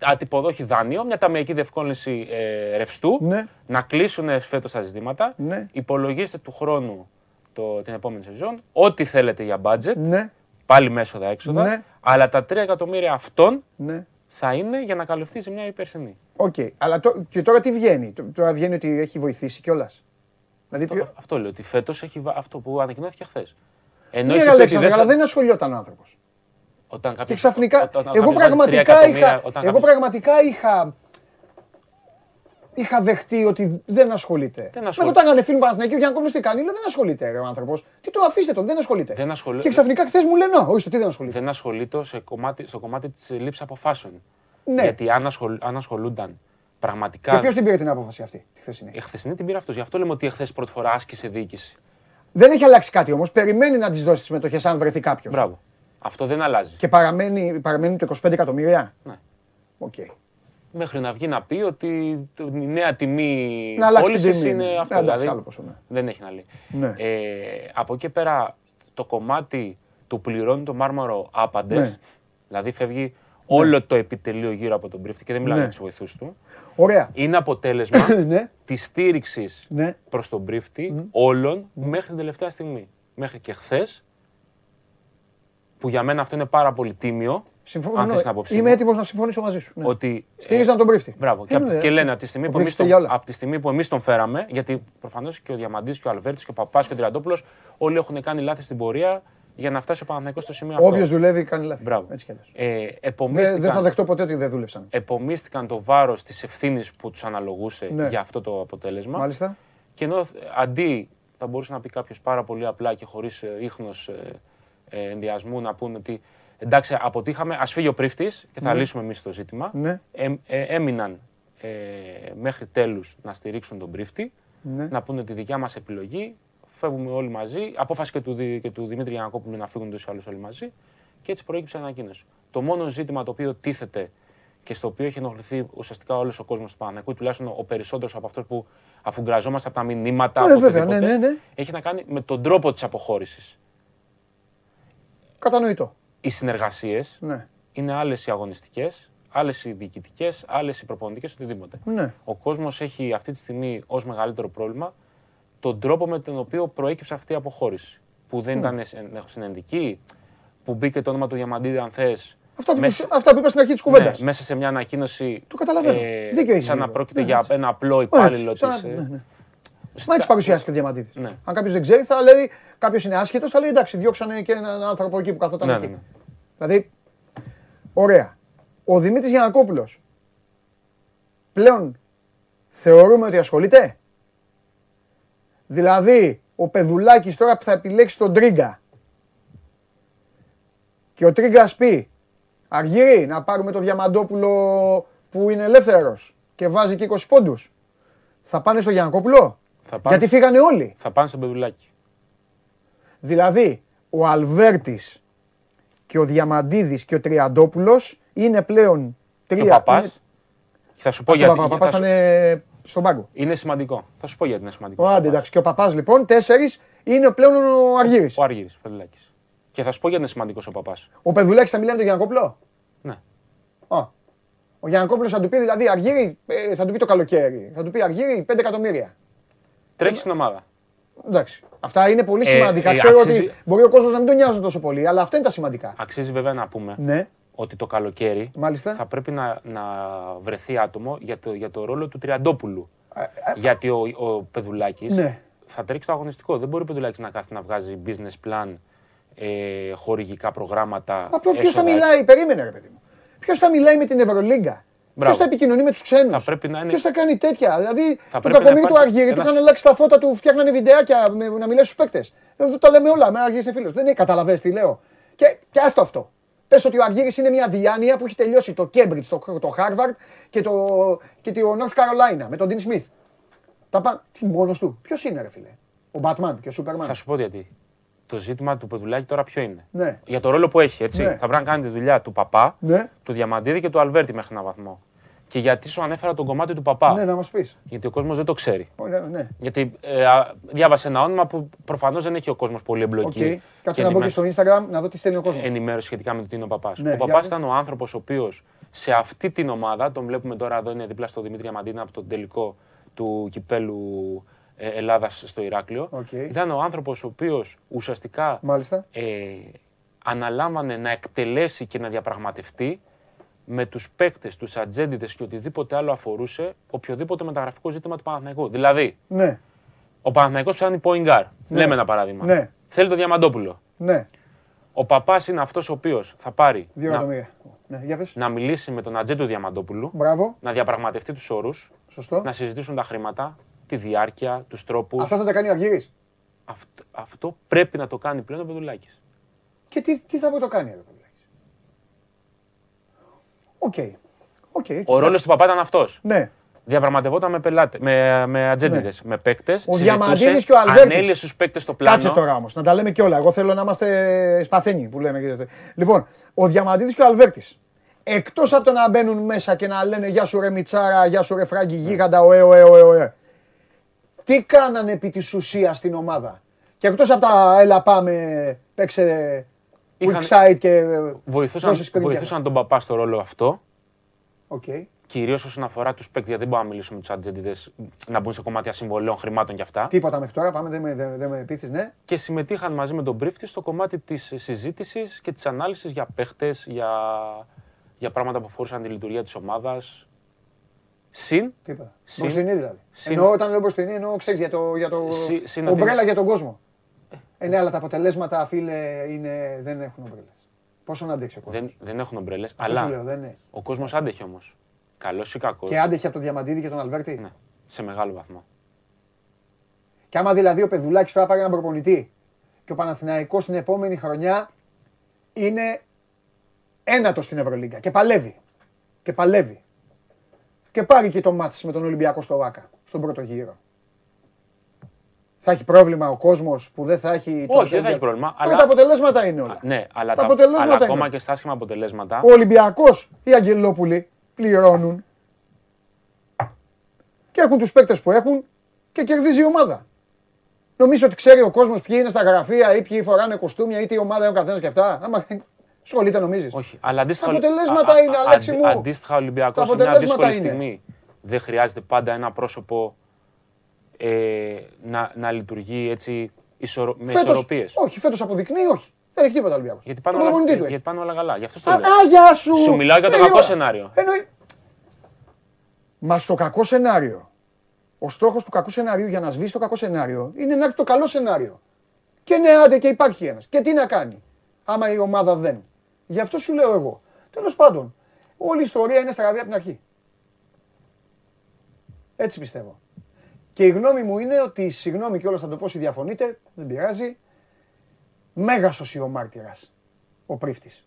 Ατυποδόχη δάνειο, μια ταμιακή διευκόλυνση ε, ρευστού. Ναι. Να κλείσουν φέτος τα ζητήματα. Ναι. Υπολογίστε του χρόνου το, την επόμενη σεζόν. Ό,τι θέλετε για budget. ναι, Πάλι με έσοδα-έξοδα. Ναι. Αλλά τα 3 εκατομμύρια αυτών ναι. θα είναι για να καλυφθεί η ζημιά η περσινή. Οκ. Αλλά το- και τώρα τι βγαίνει; Τ- Τώρα βγαίνει ότι έχει βοηθήσει κιόλας; Δηλαδή, Το- ποιο... Αυτό λέω, ότι φέτος έχει βα- αυτό που ανακοινώθηκε χθες. Ενώ Ναι, είχε ρε πει ότι Αλέξανδρε, δεν αλλά θα- δεν ασχολιόταν ο άνθρωπος. Όταν Και κάποιος- ξαφνικά. όταν- όταν εγώ κάποιος βάζει τρία πραγματικά εκατομμύρια- είχα. όταν Εγώ κάποιος- πραγματικά είχα. Είχα δεχτεί ότι δεν ασχολείται. Δεν Με ασχολείται. ρωτάγανε φίλοι Παναθηναϊκοί, ο Γιάννη τι κάνει. Λέω δεν ασχολείται ρε, ο άνθρωπος. Τι το αφήστε τον, δεν ασχολείται. Δεν ασχολεί- Και ξαφνικά χθες μου λένε, Όχι, στο τι δεν ασχολείται. δεν ασχολείται σε κομμάτι, στο κομμάτι της λήψης αποφάσεων. Ναι. Γιατί αν, ασχολ, αν ασχολούνταν πραγματικά. Και ποιος την πήρε την απόφαση αυτή τη χθεσινή; Η χθεσινή την πήρε αυτός. Γι' αυτό λέμε ότι εχθέ πρώτη φορά άσκησε διοίκηση. Δεν έχει αλλάξει κάτι όμως. Περιμένει να της δώσει τις μετοχέ αν βρεθεί κάποιος. Μπράβο. Αυτό δεν αλλάζει. Και παραμένει, παραμένει το 25 εκατομμύρια. Ναι. Οκ. Μέχρι να βγει να πει ότι το- η νέα τιμή Να αλλάξει την πώλησης τιμή. είναι Ναι, αυτό. εντάξει, δηλαδή, άλλο ποσό, ναι. Δεν έχει να λέει. Ναι. Ε, από εκεί πέρα το κομμάτι του πληρώνει το μάρμαρο άπαντες. Ναι. Δηλαδή φεύγει όλο το επιτελείο γύρω από τον Πρίφτη και δεν μιλάμε Ναι. για τους βοηθούς του. Ωραία. Είναι αποτέλεσμα Ναι. της στήριξης Ναι. προς τον Πρίφτη όλων μέχρι την τελευταία στιγμή. Μέχρι και χθες. Που για μένα αυτό είναι πάρα πολύ τίμιο. Συμφωνώ. αν θες την άποψή Είμαι μου, έτοιμος να συμφωνήσω μαζί σου. Ναι. Ότι, Στήριζαν τον πρίφτη. Μπράβο. Και, Ε, απ' τις- ναι. και λένε από τη στιγμή Ο που εμείς πρίφτης τον, για όλα. από τη στιγμή που εμείς τον φέραμε, γιατί προφανώς και ο Διαμαντής και ο Αλβέρτης και ο Παπάς και ο Τριαντόπουλος όλοι έχουν κάνει λάθη στην πορεία για να φτάσει ο Παναθηναϊκός στο σημείο αυτό. Όποιο δουλεύει κάνει λάθη. Μπράβο. Έτσι κι αλλιώς. Ε, Δεν, δεν θα επομίστηκαν, δεχτώ ποτέ ότι δεν δούλεψαν. επομίστηκαν το βάρος της ευθύνης που τους αναλογούσε Ναι. για αυτό το αποτέλεσμα. Μάλιστα. Και ενώ ε, αντί, θα μπορούσε να πει κάποιος πάρα πολύ απλά και χωρίς ίχνος ε, ενδιασμού να πούνε ότι εντάξει, αποτύχαμε, ας φύγει ο πρίφτης και θα λύσουμε εμείς το ζήτημα. Ναι. Ε, ε, έμειναν ε, μέχρι τέλους να στηρίξουν τον πρίφτη, Ναι. να πούνε τη δικιά μας επιλογή. Φεύγουμε όλοι μαζί. Απόφαση και του, Δη- και του Δημήτρη Γιανακόπουλου να φύγουν του άλλους όλοι μαζί. Και έτσι προέκυψε η ανακοίνωση. Το μόνο ζήτημα το οποίο τίθεται και στο οποίο έχει ενοχληθεί ουσιαστικά όλος ο κόσμος του Παναθηναϊκού, τουλάχιστον ο περισσότερος από αυτούς που αφουγκραζόμαστε από τα μηνύματα. Ε, από βέβαια, οτιδήποτε, ναι, ναι, ναι. Έχει να κάνει με τον τρόπο της αποχώρησης. Κατανοητό. Οι συνεργασίες Ναι. είναι άλλες οι αγωνιστικές, άλλες οι διοικητικές, άλλες οι προπονητικές, οτιδήποτε. Ναι. Ο κόσμος έχει αυτή τη στιγμή ως μεγαλύτερο πρόβλημα τον τρόπο με τον οποίο προέκυψε αυτή η αποχώρηση. Που Ναι. δεν ήταν συν- συνεντική, που μπήκε το όνομα του Διαμαντίδη, αν θες. Αυτά που, είπες- αυτά που είπα στην αρχή της κουβέντας. Ναι, μέσα σε μια ανακοίνωση. Το καταλαβαίνω. Δίκιο έχεις, Σαν να Γιώργο. πρόκειται Ναι, για έτσι. ένα απλό υπάλληλο σαν να- τη. ναι, ναι. Μα έτσι παρουσιάστηκε ο Διαμαντίδη. Ναι. Αν κάποιος δεν ξέρει, θα λέει κάποιος είναι άσχετος, θα λέει εντάξει, διώξανε και έναν άνθρωπο εκεί που καθόταν Ναι, εκεί. ναι, ναι. Δηλαδή, ωραία. Ο Δημήτρης Γιανακόπουλος πλέον θεωρούμε ότι ασχολείται; Δηλαδή, ο Πεδουλάκης τώρα που θα επιλέξει τον Τρίγκα και ο Τρίγκας πει Αργύρι, να πάρουμε το Διαμαντόπουλο που είναι ελεύθερος και βάζει και 20 πόντους. Θα πάνε στο Γιανακόπουλο; Θα πάνε- Γιατί φύγανε όλοι. Θα πάνε στον Πεδουλάκη. Δηλαδή, ο Αλβέρτης και ο Διαμαντίδης και ο Τριαντόπουλος είναι πλέον Και τρία. ο Παπάς. είναι- Θα σου πω Ο γιατί. Παπα- θα Παπάς σου- θα είναι στον πάγκο. Είναι σημαντικό. Θα σου πω γιατί είναι σημαντικό. Ο ο Άντε, Παπάς. εντάξει. Και ο Παπάς λοιπόν, τέσσερις, είναι πλέον ο Αργύρης. Ο Αργύρης, Πεδουλάκης. Και θα σου πω γιατί είναι σημαντικός ο Παπάς. Ο Πεδουλάκης θα μιλάει με τον Γιανακόπουλο; Ναι. Α. Ο Γιανακόπουλος θα του πει δηλαδή Αργύρη, ε, θα του πει το καλοκαίρι. Θα του πει Αργύρη 5 εκατομμύρια. Τρέχει στην ομάδα. Εντάξει. Αυτά είναι πολύ Ε, σημαντικά. ε, Ξέρω αξίζει- ότι μπορεί ο κόσμος να μην τον νοιάζουν τόσο πολύ, αλλά αυτά είναι τα σημαντικά. Αξίζει βέβαια να πούμε Ναι, ότι το καλοκαίρι μάλιστα. θα πρέπει να, να βρεθεί άτομο για το, για το ρόλο του Τριαντόπουλου. Γιατί ο, ο Πεδουλάκης Ναι. θα τρέξει το αγωνιστικό. Δεν μπορεί ο Πεδουλάκης να κάθεται να βγάζει business plan, ε, χορηγικά προγράμματα. Απλό ποιο θα έσοδα. μιλάει, περίμενε ρε παιδί μου. Ποιος θα μιλάει με την Ευρωλίγκα; Ποιος Μπράβο. θα επικοινωνεί με τους ξένους; Θα πρέπει να είναι- Ποιος θα κάνει τέτοια; Δηλαδή, το πρέπει να κακομίρι του υπάρχει Αργύρι του ένας- είχαν αλλάξει τα φώτα του, φτιάχνανε βιντεάκια με, να μιλάει στους παίκτες. Εδώ τα λέμε όλα. Με Αργύρι είναι φίλο. Δεν είναι, καταλαβαίνει τι λέω. Και, και άστο αυτό. Πες ότι ο Αργύρι είναι μια διάνοια που έχει τελειώσει το Cambridge, το, το Harvard και το, και το North Carolina με τον Dean Smith. Τα πα... Τι μόνος του; Ποιος είναι, ρε φίλε; Ο Batman και ο Superman. Θα σου πω γιατί. Το ζήτημα του Πεδουλάκη τώρα ποιο είναι; Ναι. Για το ρόλο που έχει, έτσι. Ναι. Θα πρέπει να κάνει τη δουλειά του Παπά, Ναι. του Διαμαντίδη και του Αλβέρτη μέχρι έναν βαθμό. Και γιατί σου ανέφερα το κομμάτι του Παπά. Ναι, να μας πεις. Γιατί ο κόσμος δεν το ξέρει. Ναι, ναι. Γιατί ε, α, διάβασε ένα όνομα που προφανώς δεν έχει ο κόσμος πολύ Οκ. εμπλοκή. Κάτσε να μπω και στο Instagram να δω τι στέλνει ο κόσμος. Ενημέρωση σχετικά με το τι είναι ο Παπάς. Ναι, ο για Παπάς πες. ήταν ο άνθρωπος ο οποίος σε αυτή την ομάδα, τον βλέπουμε τώρα εδώ είναι δίπλα στο Δημήτρη Διαμαντίδη από τον τελικό του κυπέλου ε, Ελλάδας στο Ηράκλειο. Οκ. Ήταν ο άνθρωπος ο οποίος ουσιαστικά Μάλιστα. ε, αναλάμβανε να εκτελέσει και να διαπραγματευτεί με τους παίκτες, τους ατζέντιδες και οτιδήποτε άλλο αφορούσε οποιοδήποτε μεταγραφικό ζήτημα του Παναθηναϊκού. Δηλαδή, Ναι, ο Παναθηναϊκός ψάχνει point guard. Λέμε ένα παράδειγμα. Ναι. Θέλει το Διαμαντόπουλο. ναι. Ο Παπάς είναι αυτός ο οποίος θα πάρει Δύο να, εκατομμύρια. Ναι, για πες. να μιλήσει με τον ατζέντη του Διαμαντόπουλου, Μπράβο. να διαπραγματευτεί τους όρους, Σωστό. να συζητήσουν τα χρήματα, τη διάρκεια, τους τρόπους. Αυτό θα τα κάνει ο Αργύρης. Αυτό, αυτό πρέπει να το κάνει πλέον ο Πεδουλάκης. Και τι, τι θα το κάνει εδώ; Οκ. Οκ. Ο ρόλος του Παπά ήταν αυτός. Ναι. Διαπραγματευόταν με πελάτε, με, με ατζέντιδες, με παίκτες. Ο Διαμαντίδης και ο Αλβέρτης. Ανέλυε στους παίκτες στο πλάνο. Κάτσε τώρα όμως, να τα λέμε κιόλας. Εγώ θέλω να είμαστε σπαθάτοι που λένε. Λοιπόν, ο Διαμαντίδης και ο Αλβέρτης. Εκτός από το να μπαίνουν μέσα και να λένε Γεια σου ρε Μιτσάρα, Γεια σου ρε Φράγκι, γίγαντα, ωε, ωε, ωε, ωε. Τι κάνανε επί της ουσίας στην ομάδα; Και εκτός από τα έλα πάμε, παίξε Είχαν- weak side και Βοηθούσαν, δώσε screen βοηθούσαν τον Παπά στο ρόλο αυτό. Οκ. Κυρίως όσον αφορά τους παίκτες, γιατί δεν μπορούμε να μιλήσουμε με τους ατζέντιδες να μπουν σε κομμάτια συμβολέων, χρημάτων και αυτά. Τίποτα μέχρι τώρα, πάμε, δεν με, δεν, δεν με πείθεις, ναι. Και συμμετείχαν μαζί με τον Μπρίφτη στο κομμάτι της συζήτησης και της ανάλυσης για παίκτε, για, για πράγματα που αφορούσαν τη λειτουργία της ομάδας. Συν, Τίποτα. Συν- Μπροστινή δηλαδή. συν- Εννοώ όταν λέω μπροστινή, εννοώ ξέρεις για το, για το Συ- συν ότι ομπρέλα είναι- για τον κόσμο. Ε, ναι, αλλά τα αποτελέσματα, φίλε, είναι, δεν έχουν ομπρέλες. Πόσο να αντέξει ο κόσμος; δεν, δεν έχουν ομπρέλες, Αυτό αλλά σου λέω, δεν έχει. ο κόσμος άντεχε όμως. Καλός ή κακός. Και άντεχε από τον Διαμαντίδη και τον Αλβέρτη; Ναι, σε μεγάλο βαθμό. Και άμα δηλαδή ο Πεδουλάκης τώρα πάρει έναν προπονητή και ο Παναθηναϊκός την επόμενη χρονιά είναι ένατος στην Ευρωλίγκα και παλεύει. Και παλεύει. Και πάρει και το μάτς με τον Ολυμπιακό στο ΒΑΚΑ, στον πρώτο γύρο. Θα έχει πρόβλημα ο κόσμος που δεν θα έχει... το- Όχι, δεν θα έχει πρόβλημα, Ρε, αλλά- Τα αποτελέσματα είναι όλα; Ναι, αλλά Τα τα, αποτελέσματα αλλά είναι. ακόμα και στα άσχημα αποτελέσματα. Ο Ολυμπιακός, οι Αγγελόπουλοι, πληρώνουν και έχουν τους παίκτες που έχουν και κερδίζει η ομάδα. Νομίζω ότι ξέρει ο κόσμος ποιοι είναι στα γραφεία ή ποιοι φοράνε κοστούμια ή τι ομάδα είναι ο καθένας και αυτά. Άμα σχολείται νομίζεις. Όχι, αλλά αντίστοιχα. Τα αποτελέσματα είναι, Αλέξη μου. Αντίστοιχα, ο Ολυμπιακός Τα σε μια αποτελέσματα δύσκολη είναι. στιγμή δεν χρειάζεται πάντα ένα πρόσωπο ε, να, να λειτουργεί έτσι ισορο... με Φέτος- ισορροπίες. Όχι, φέτος αποδεικνύει όχι. Δεν έχει τίποτα Ολυμπιακός. Γιατί πάνε, Τον όλα, προπονητή του έχει. γιατί πάνε όλα καλά. Γι' αυτό το Α, λέω. α, γεια σου! Σου μιλάω για το Ε, κακό ωραία. σενάριο. Εννοεί. Μας στο κακό σενάριο. Ο στόχος του κακού σενάριου για να σβήσει το κακό σενάριο είναι να έρθει το καλό σενάριο. Και ναι, άντε και υπάρχει ένας. Και τι να κάνει, άμα η ομάδα δεν. Γι' αυτό σου λέω εγώ. Τέλος πάντων, όλη η ιστορία είναι στραβή από την αρχή. Έτσι πιστεύω. Και η γνώμη μου είναι ότι, συγγνώμη κιόλας θα το πω, όσοι διαφωνείτε, δεν πειράζει. Μέγα σωσιομάρτυρα ο πρίφτης.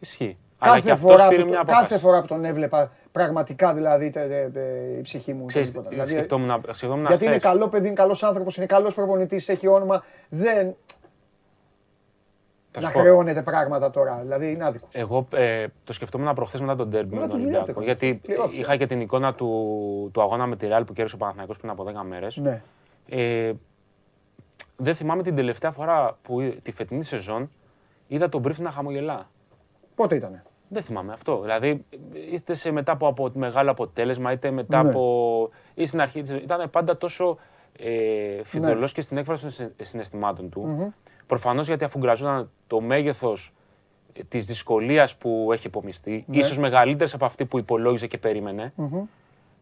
Ισχύει. Αλλά και Κάθε αυτός φορά, πήρε που, μια το- απόφαση. κάθε φορά που τον έβλεπα, πραγματικά δηλαδή τε- τε- τε- η ψυχή μου. Ξέρεις, ήταν τι, τίποτα. Δηλαδή, σκεφτόμουν, σκεφτόμουν γιατί είναι χθες. καλό παιδί, είναι καλός άνθρωπος, είναι καλός προπονητής, έχει όνομα. Δεν. Θα να σου πω. χρεώνεται πράγματα τώρα. Δηλαδή είναι άδικο. Εγώ ε, το σκεφτόμουν προχθές μετά τον τέρμπι Μετά με τον τη δουλειά του Ολυμπιακό. έκανε. Γιατί Πληρώθηκε. είχα και την εικόνα του, του αγώνα με τη Real που κέρδισε ο Παναθηναϊκός πριν από 10 μέρες. Ναι. Ε, δεν θυμάμαι την τελευταία φορά που εί- τη φετινή σεζόν είδα τον Μπρίφ να χαμογελά. Πότε ήτανε; Δεν θυμάμαι αυτό. Δηλαδή, είτε σε μετά από, από μεγάλο αποτέλεσμα, είτε μετά Ναι. από. ή στην αρχή της. ήταν πάντα τόσο ε, φιδωλός και στην έκφραση των συ- συναισθημάτων του. Προφανώς γιατί αφού γκραζόταν το μέγεθος ε, της δυσκολίας που έχει υπομειστεί, Ναι. ίσως μεγαλύτερες από αυτή που υπολόγιζε και περίμενε.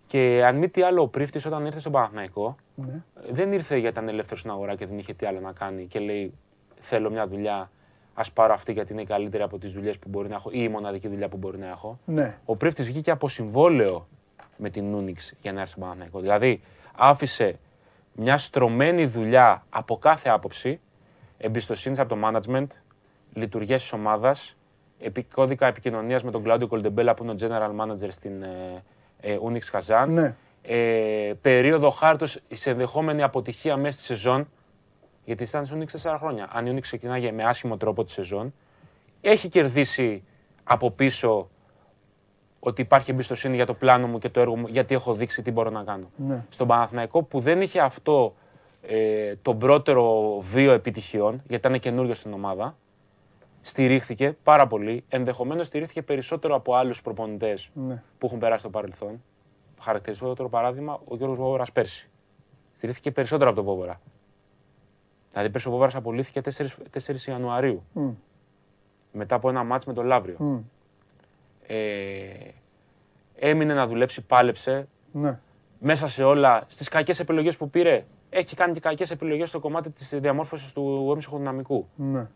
Και αν μη τι άλλο, ο Πρίφτης όταν ήρθε στον Παναθηναϊκό, Ναι. δεν ήρθε γιατί ήταν ελεύθερο στην αγορά και δεν είχε τι άλλο να κάνει και λέει θέλω μια δουλειά, ας πάρω αυτή γιατί είναι η καλύτερη από τις δουλειές που μπορεί να έχω ή η μοναδική δουλειά που μπορεί να έχω. Ναι. Ο Πρίφτης βγήκε από συμβόλαιο με την Νούνιξ για να έρθει στον Παναθηναϊκό. Δηλαδή άφησε μια στρωμένη δουλειά από κάθε άποψη, εμπιστοσύνης από το management, λειτουργίας της ομάδας, κώδικα επικοινωνίας με τον Κλάουδιο Κολντεμπέλα που είναι ο general manager στην ε, ε, Unix Kazan. Ναι. Ε, περίοδο χάρτος σε ενδεχόμενη αποτυχία μέσα στη σεζόν. Γιατί ήταν στην Unix 4 χρόνια. Αν η Unix ξεκινάγε με άσχημο τρόπο τη σεζόν, έχει κερδίσει από πίσω ότι υπάρχει εμπιστοσύνη για το πλάνο μου και το έργο μου, γιατί έχω δείξει τι μπορώ να κάνω. Ναι. Στον Παναθηναϊκό που δεν είχε αυτό ε, τον πρώτερο βίο επιτυχιών, γιατί ήταν καινούριο στην ομάδα, στηρίχθηκε πάρα πολύ. Ενδεχομένως στηρίχθηκε περισσότερο από άλλους προπονητές Ναι. που έχουν περάσει στο παρελθόν. Χαρακτηριστικό παράδειγμα, ο Γιώργος Βόβορας πέρσι. Στηρίχθηκε περισσότερο από τον Βόβορα. Δηλαδή, πέρσι ο Βόβορας απολύθηκε 4, 4 Ιανουαρίου. Μμ. Μετά από ένα μάτς με τον Λαύριο. Μμ. Ε, έμεινε να δουλέψει, πάλεψε. Ναι. Μέσα σε όλα, στις κακές επιλογές που πήρε, έχει κάνει και κακές επιλογές στο κομμάτι της διαμόρφωσης του έμψυχου δυναμικού. Ναι.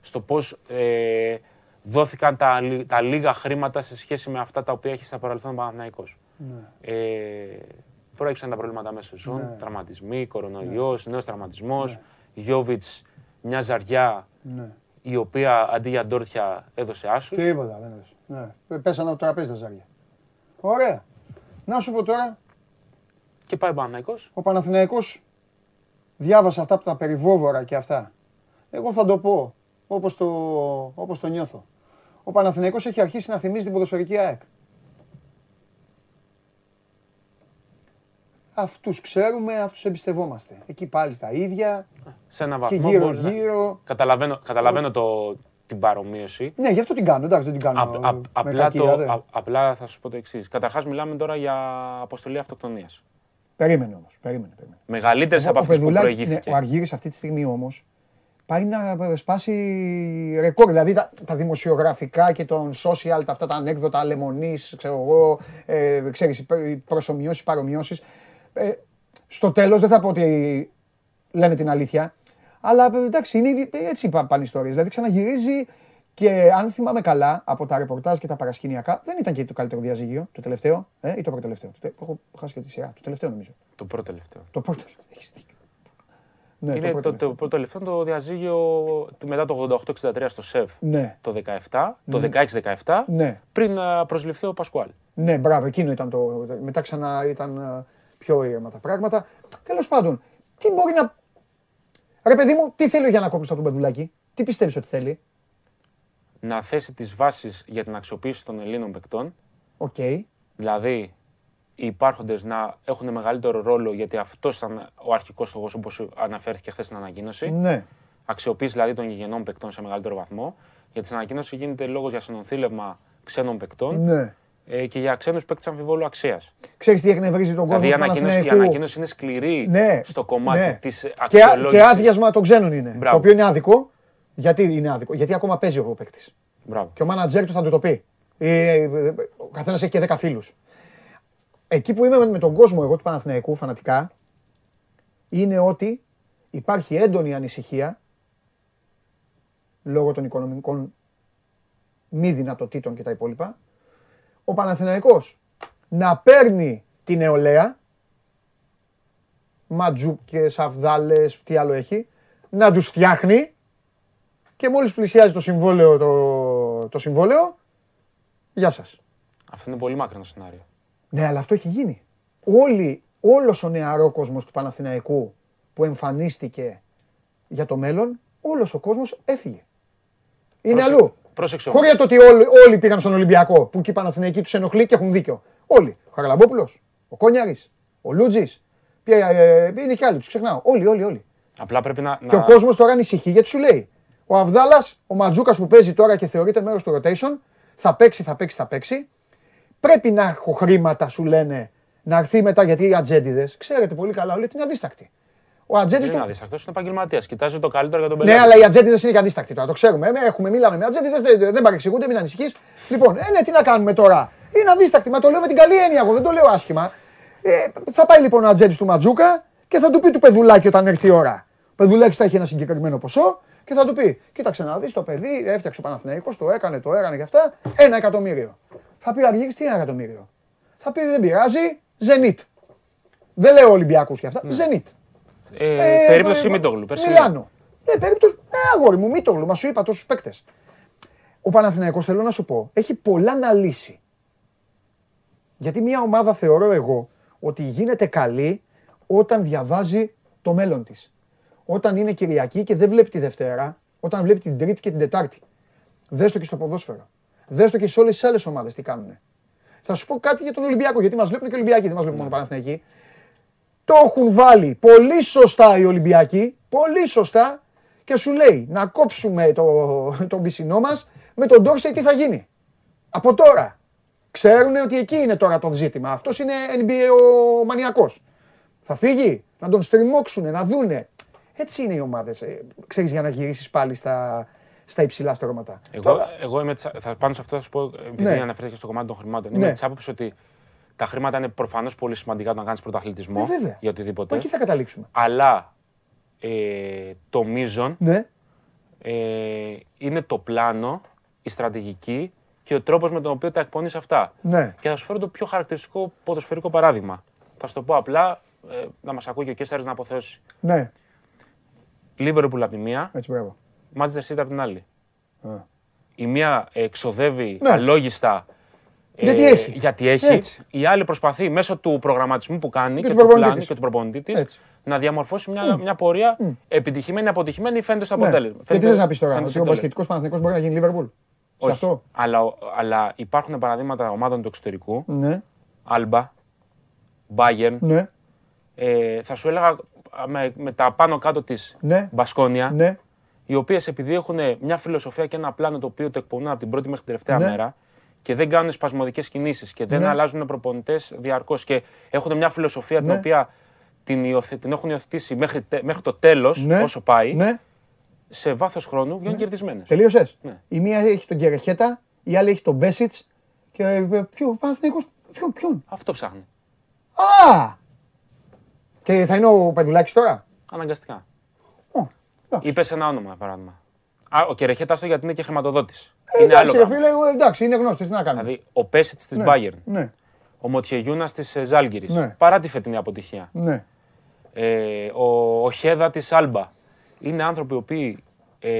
Στο πώς ε, δόθηκαν τα, λι- τα λίγα χρήματα σε σχέση με αυτά τα οποία έχει στα παρελθόν ο Παναθηναϊκός. Ναι. Ε, προέκυψαν τα προβλήματα μέσα στη σεζόν, Ναι. τραυματισμοί, κορονοϊός, νέος τραυματισμός, Γιώβιτς, μια ζαριά Ναι. η οποία αντί για ντόρτια έδωσε άσους. Τίποτα δεν έδωσε. Ναι. Ε, Πέσανε από το τραπέζι τα ζάρια. Ωραία. Να σου πω τώρα, Και πάει ο Παναθηναϊκός. ο Παναθηναϊκός διάβασα αυτά από τα περιβόβορα και αυτά. Εγώ θα το πω όπως το, όπως το νιώθω. Ο Παναθηναϊκός έχει αρχίσει να θυμίζει την ποδοσφαιρική ΑΕΚ. Αυτούς ξέρουμε, αυτούς εμπιστευόμαστε. Εκεί πάλι τα ίδια Σε ένα και βαθμό γύρω μπορεί να- γύρω. Καταλαβαίνω, καταλαβαίνω το, την παρομοίωση. Ναι, γι' αυτό την κάνω, εντάξει, δεν την κάνω Α, α, με απλά, κακία, το, δεν. α- απλά θα σου πω το εξής. Καταρχάς, μιλάμε τώρα για αποστολή αυτοκτονίας. Περίμενε όμως, περίμενε, περίμενε. Μεγαλύτερες Ο- από ο αυτές που Πεδουλάκη- προηγήθηκε. ναι, ο Αργύρης αυτή τη στιγμή όμως πάει να σπάσει ρεκόρ. Δηλαδή τα, τα δημοσιογραφικά και τον social, τα, αυτά τα ανέκδοτα λεμονής, ξέρω εγώ, ε, ξέρεις, οι προσωμιώσεις, παρομοιώσεις. Ε, στο τέλος δεν θα πω ότι λένε την αλήθεια, αλλά ε, εντάξει, είναι ήδη- έτσι πα- πάνε οι ιστορίες. Δηλαδή ξαναγυρίζει και αν θυμάμαι καλά από τα ρεπορτάζ και τα παρασκηνιακά, δεν ήταν και το καλύτερο διαζύγιο, το τελευταίο, ε, ή το προτελευταίο. Το τε- Έχω χάσει και τη σειρά. Το τελευταίο νομίζω. Το πρώτο τελευταίο. Το πρώτο. Έχεις δίκιο. Ναι, Είναι το, το, τελευταίο. πρώτο τελευταίο το διαζύγιο του μετά το 88-63 στο ΣΕΒ Ναι, το 17, το 16-17, ναι, πριν α, προσληφθεί ο Πασκουάλ. ναι, μπράβο, εκείνο ήταν το. Μετά ξανά ήταν α, πιο ήρεμα τα πράγματα. Τέλος πάντων, τι μπορεί να. Ρε παιδί μου, τι θέλει ο Γιανακόπουλος από τον Πεδουλάκη, τι πιστεύεις ότι θέλει; Να θέσει τις βάσεις για την αξιοποίηση των Ελλήνων παικτών Οκ. Δηλαδή, οι υπάρχοντες να έχουν μεγαλύτερο ρόλο, γιατί αυτός ήταν ο αρχικός στόχος, όπως αναφέρθηκε χθες στην ανακοίνωση. Ναι. Αξιοποίηση δηλαδή των γηγενών παικτών σε μεγαλύτερο βαθμό. Για την ανακοίνωση γίνεται λόγος για συνονθύλευμα ξένων παικτών Ναι. ε, και για ξένους παίκτες αμφιβόλου αξίας. Ξέρεις τι εκνευρίζει τον κόσμο Δηλαδή, η του ανακοίνωση, η Παναθηναϊκού. ανακοίνωση είναι σκληρή Ναι, στο κομμάτι ναι. της Και, αξιολόγηση. και άδειασμα των ξένων είναι. Μπράβο. Το οποίο είναι άδικο. Γιατί είναι άδικο. Γιατί ακόμα παίζει ο παίκτης. Μπράβο. Και ο μάνατζερ του θα του το πει. Ε, Ο καθένας έχει και 10 φίλους. Εκεί που είμαι με τον κόσμο εγώ του Παναθηναϊκού φανατικά είναι ότι υπάρχει έντονη ανησυχία λόγω των οικονομικών μη δυνατοτήτων και τα υπόλοιπα ο Παναθηναϊκός να παίρνει την νεολαία ματζούκες, αυδάλες, τι άλλο έχει να τους φτιάχνει και μόλις πλησιάζει το συμβόλαιο, το, το συμβόλαιο γεια σας. Αυτό είναι πολύ μακρινό σενάριο. Ναι, αλλά αυτό έχει γίνει. Όλοι, όλος ο νεαρό κόσμος του Παναθηναϊκού που εμφανίστηκε για το μέλλον, όλος ο κόσμος έφυγε. Είναι Πρόσεξε- αλλού. πρόσεξε όμως. Χωρί το ότι όλοι, όλοι πήγαν στον Ολυμπιακό, που και οι Παναθηναϊκοί τους ενοχλεί και έχουν δίκιο. Όλοι. Ο Χαραλαμπόπουλος, ο Κόνιαρης, ο Λούτζης, ποια, ε, είναι και άλλοι, τους ξεχνάω. Όλοι, όλοι, όλοι. Απλά πρέπει να. Και ο να- κόσμος τώρα ανησυχεί γιατί σου λέει. Ο Αβδάλας, ο Ματζούκας που παίζει τώρα και θεωρείται μέρος του rotation, θα παίξει, θα παίξει, θα παίξει. Πρέπει να έχω χρήματα, σου λένε, να έρθει μετά γιατί οι ατζέντιδες, ξέρετε πολύ καλά όλοι ότι είναι αδίστακτοι. Ο ατζέντη Δεν είναι του. αδίστακτος, είναι επαγγελματίας. Κοιτάζει το καλύτερο για τον Ναι, πελάτη. αλλά οι ατζέντιδες είναι και αδίστακτοι τώρα, το ξέρουμε. Ε, έχουμε, μιλάμε με ατζέντιδες, δεν, δεν παρεξηγούνται, μην ανησυχείς. Λοιπόν, ε, ναι, τι να κάνουμε τώρα; Είναι αδίστακτοι, μα το λέω με την καλή έννοια, εγώ δεν το λέω άσχημα. Ε, θα πάει λοιπόν ο ατζέντης του Ματζούκα και θα του πει του παιδουλάκι όταν έρθει η ώρα. Ο παιδουλάκι θα έχει ένα συγκεκριμένο ποσό και θα του πει: Κοίταξε να δεις το παιδί, έφτιαξε ο Παναθηναϊκός, το έκανε, το έκανε και αυτά. Ένα εκατομμύριο. Θα πει ο Αργύρης, τι ένα εκατομμύριο. Θα πει: Δεν πειράζει, Ζενίτ. Δεν λέω Ολυμπιακούς και αυτά. Ζενίτ. Ε, περίπτωση Μίτογλου. πέρσι. Μιλάνο. Ναι, περίπτωση. Ε, αγόρι μου, Μίτογλου, μα σου είπα τόσους παίκτες. Ο Παναθηναϊκός θέλω να σου πω, έχει πολλά να λύσει. Γιατί μια ομάδα θεωρώ εγώ ότι γίνεται καλή όταν διαβάζει το μέλλον της. Όταν είναι Κυριακή και δεν βλέπει τη Δευτέρα, όταν βλέπει την Τρίτη και την Τετάρτη. Δες το και στο ποδόσφαιρο. Δες το και σε όλες τις άλλες ομάδες τι κάνουν. Θα σου πω κάτι για τον Ολυμπιακό, γιατί μας βλέπουν και Ολυμπιακοί, δεν μας βλέπουν μόνο Παναθηναϊκοί. Το έχουν βάλει πολύ σωστά οι Ολυμπιακοί, πολύ σωστά και σου λέει να κόψουμε το, τον πισινό μας με τον Ντόρσεϊ τι θα γίνει. Από τώρα. Ξέρουν ότι εκεί είναι τώρα το ζήτημα. Αυτός είναι NBA ο μανιακός. Θα φύγει, να τον στριμώξουν, να δούνε. Έτσι είναι οι ομάδες, ε, ξέρεις, για να γυρίσεις πάλι στα, στα υψηλά στρώματα. Εγώ, Τώρα- εγώ είμαι της, θα πάνω σε αυτό θα σου πω, επειδή Ναι. αναφέρθηκε στο κομμάτι των χρημάτων. Είμαι Ναι. της άποψης ότι τα χρήματα είναι προφανώς πολύ σημαντικά όταν κάνεις πρωταθλητισμό Ε, βέβαια. για οτιδήποτε. Μα εκεί θα καταλήξουμε. Αλλά ε, το μείζον Ναι, ε, είναι το πλάνο, η στρατηγική και ο τρόπος με τον οποίο τα εκπονείς αυτά. ναι. Και θα σου φέρω το πιο χαρακτηριστικό ποδοσφαιρικό παράδειγμα. Θα σου το πω απλά, ε, να μας ακούει και ο Κέσταρης να αποθεώσει. Ναι, Liverpool από τη μία, έτσι μπράβο. Manchester City από την άλλη. Α. Η μία εξοδεύει Ναι. αλόγιστα. ε, Γιατί έχει. γιατί έχει. Έτσι. Η άλλη προσπαθεί μέσω του προγραμματισμού που κάνει και, του του προπονητή πλάνου της. και του προπονητή της Έτσι. να διαμορφώσει μια, μια πορεία επιτυχημένη, αποτυχημένη φαίνεται στο Ναι. αποτέλεσμα. Και τι Φαίνεται- θες να πεις τώρα, φαίνεται ότι στο ο αποτέλεσμα. μπασκετικός Παναθηναϊκός μπορεί να γίνει Λίβερπουλ; Σε Όχι. αυτό; Αλλά, αλλά υπάρχουν παραδείγματα ομάδων του εξωτερικού. Ναι, Άλμπα, Bayern. ναι, Ε, θα σου έλεγα με, με τα πάνω κάτω της ναι, Μπασκόνια. ναι. οι οποίες επειδή έχουν μια φιλοσοφία και ένα πλάνο το οποίο το εκπονούν από την πρώτη μέχρι την τελευταία Ναι. μέρα και δεν κάνουν σπασμωδικές κινήσεις και δεν Ναι. αλλάζουν προπονητές διαρκώς και έχουν μια φιλοσοφία την Ναι. οποία την, υιοθε- την έχουν υιοθετήσει μέχρι, τε- μέχρι το τέλος, ναι. όσο πάει, Ναι, σε βάθος χρόνου βγαίνουν κερδισμένες. τελείωσες. Ναι. Η μία έχει τον Κερεχέτα, η άλλη έχει τον Μπέσιτς και ε, ποιο, ο Παναθηναϊκός, ποιον, ποιον; Αυτό ψάχνει. Α! Και θα είναι ο Πεδουλάκης τώρα; Αναγκαστικά. Ω, εντάξει. Είπες ένα όνομα, για παράδειγμα. Α, ο Κερεχέτα αυτό γιατί είναι και χρηματοδότης. Ε, είναι άλλο εντάξει, ρε πράγμα. φίλε, εγώ, εντάξει, είναι γνώστης, τι να κάνουμε. Δηλαδή, ο Πέσιτς της ναι, Bayern, Ναι, ο Μοτιεγιούνας της Ζάλγκηρη, Ναι. παρά τη φετινή αποτυχία. ναι. ε, ο, ο Χέδα της Άλμπα. Είναι άνθρωποι οι οποίοι ε,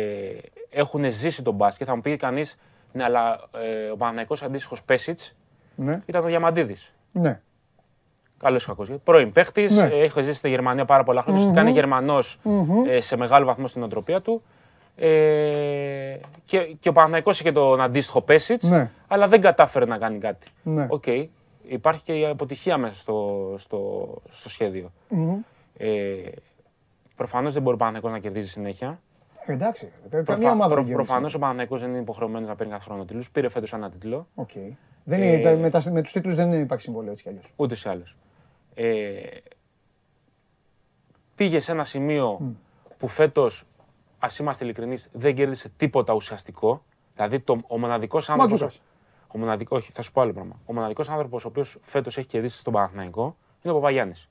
έχουν ζήσει τον μπάσκετ. Θα μου πει κανείς, ναι, αλλά ε, ο Παναναϊκό αντίστοιχος Πέσιτς Ναι, ήταν ο Διαμαντίδης. ναι. Καλός ή κακός. Πρώην παίχτης, Ναι. ε, έχει ζήσει στη Γερμανία πάρα πολλά χρόνια. Ουσιαστικά είναι Γερμανός, ε, σε μεγάλο βαθμό στην οτροπία του. Ε, και, και ο Παναθηναϊκός είχε τον αντίστοιχο Πέσιτς, Ναι. αλλά δεν κατάφερε να κάνει κάτι. Ναι. Οκ. Υπάρχει και η αποτυχία μέσα στο, στο, στο σχέδιο. Ε, Προφανώς δεν μπορεί ο Παναθηναϊκός να κερδίζει συνέχεια. Ε, Εντάξει, καμία ομάδα δεν κέρδισε. Προφανώς ο Παναθηναϊκός δεν είναι υποχρεωμένος να παίρνει κάθε χρόνο τίτλους. Πήρε φέτος ένα τίτλο. Οκ. Δεν Ε, είναι, τα- με, τα- με τους τίτλους δεν υπάρχει συμβόλαιο έτσι κι αλλιώς. Ούτε ή άλλως. Ε, πήγε σε ένα σημείο που φέτος, ας είμαστε ειλικρινείς, δεν κέρδισε τίποτα ουσιαστικό. Δηλαδή το, ο μοναδικός άνθρωπο. Ματζούκας. Ο μοναδικό, όχι, θα σου πω άλλο πράγμα. Ο μοναδικός άνθρωπος ο οποίος φέτος έχει κερδίσει στον Παναθηναϊκό είναι ο Παπαγιάννης.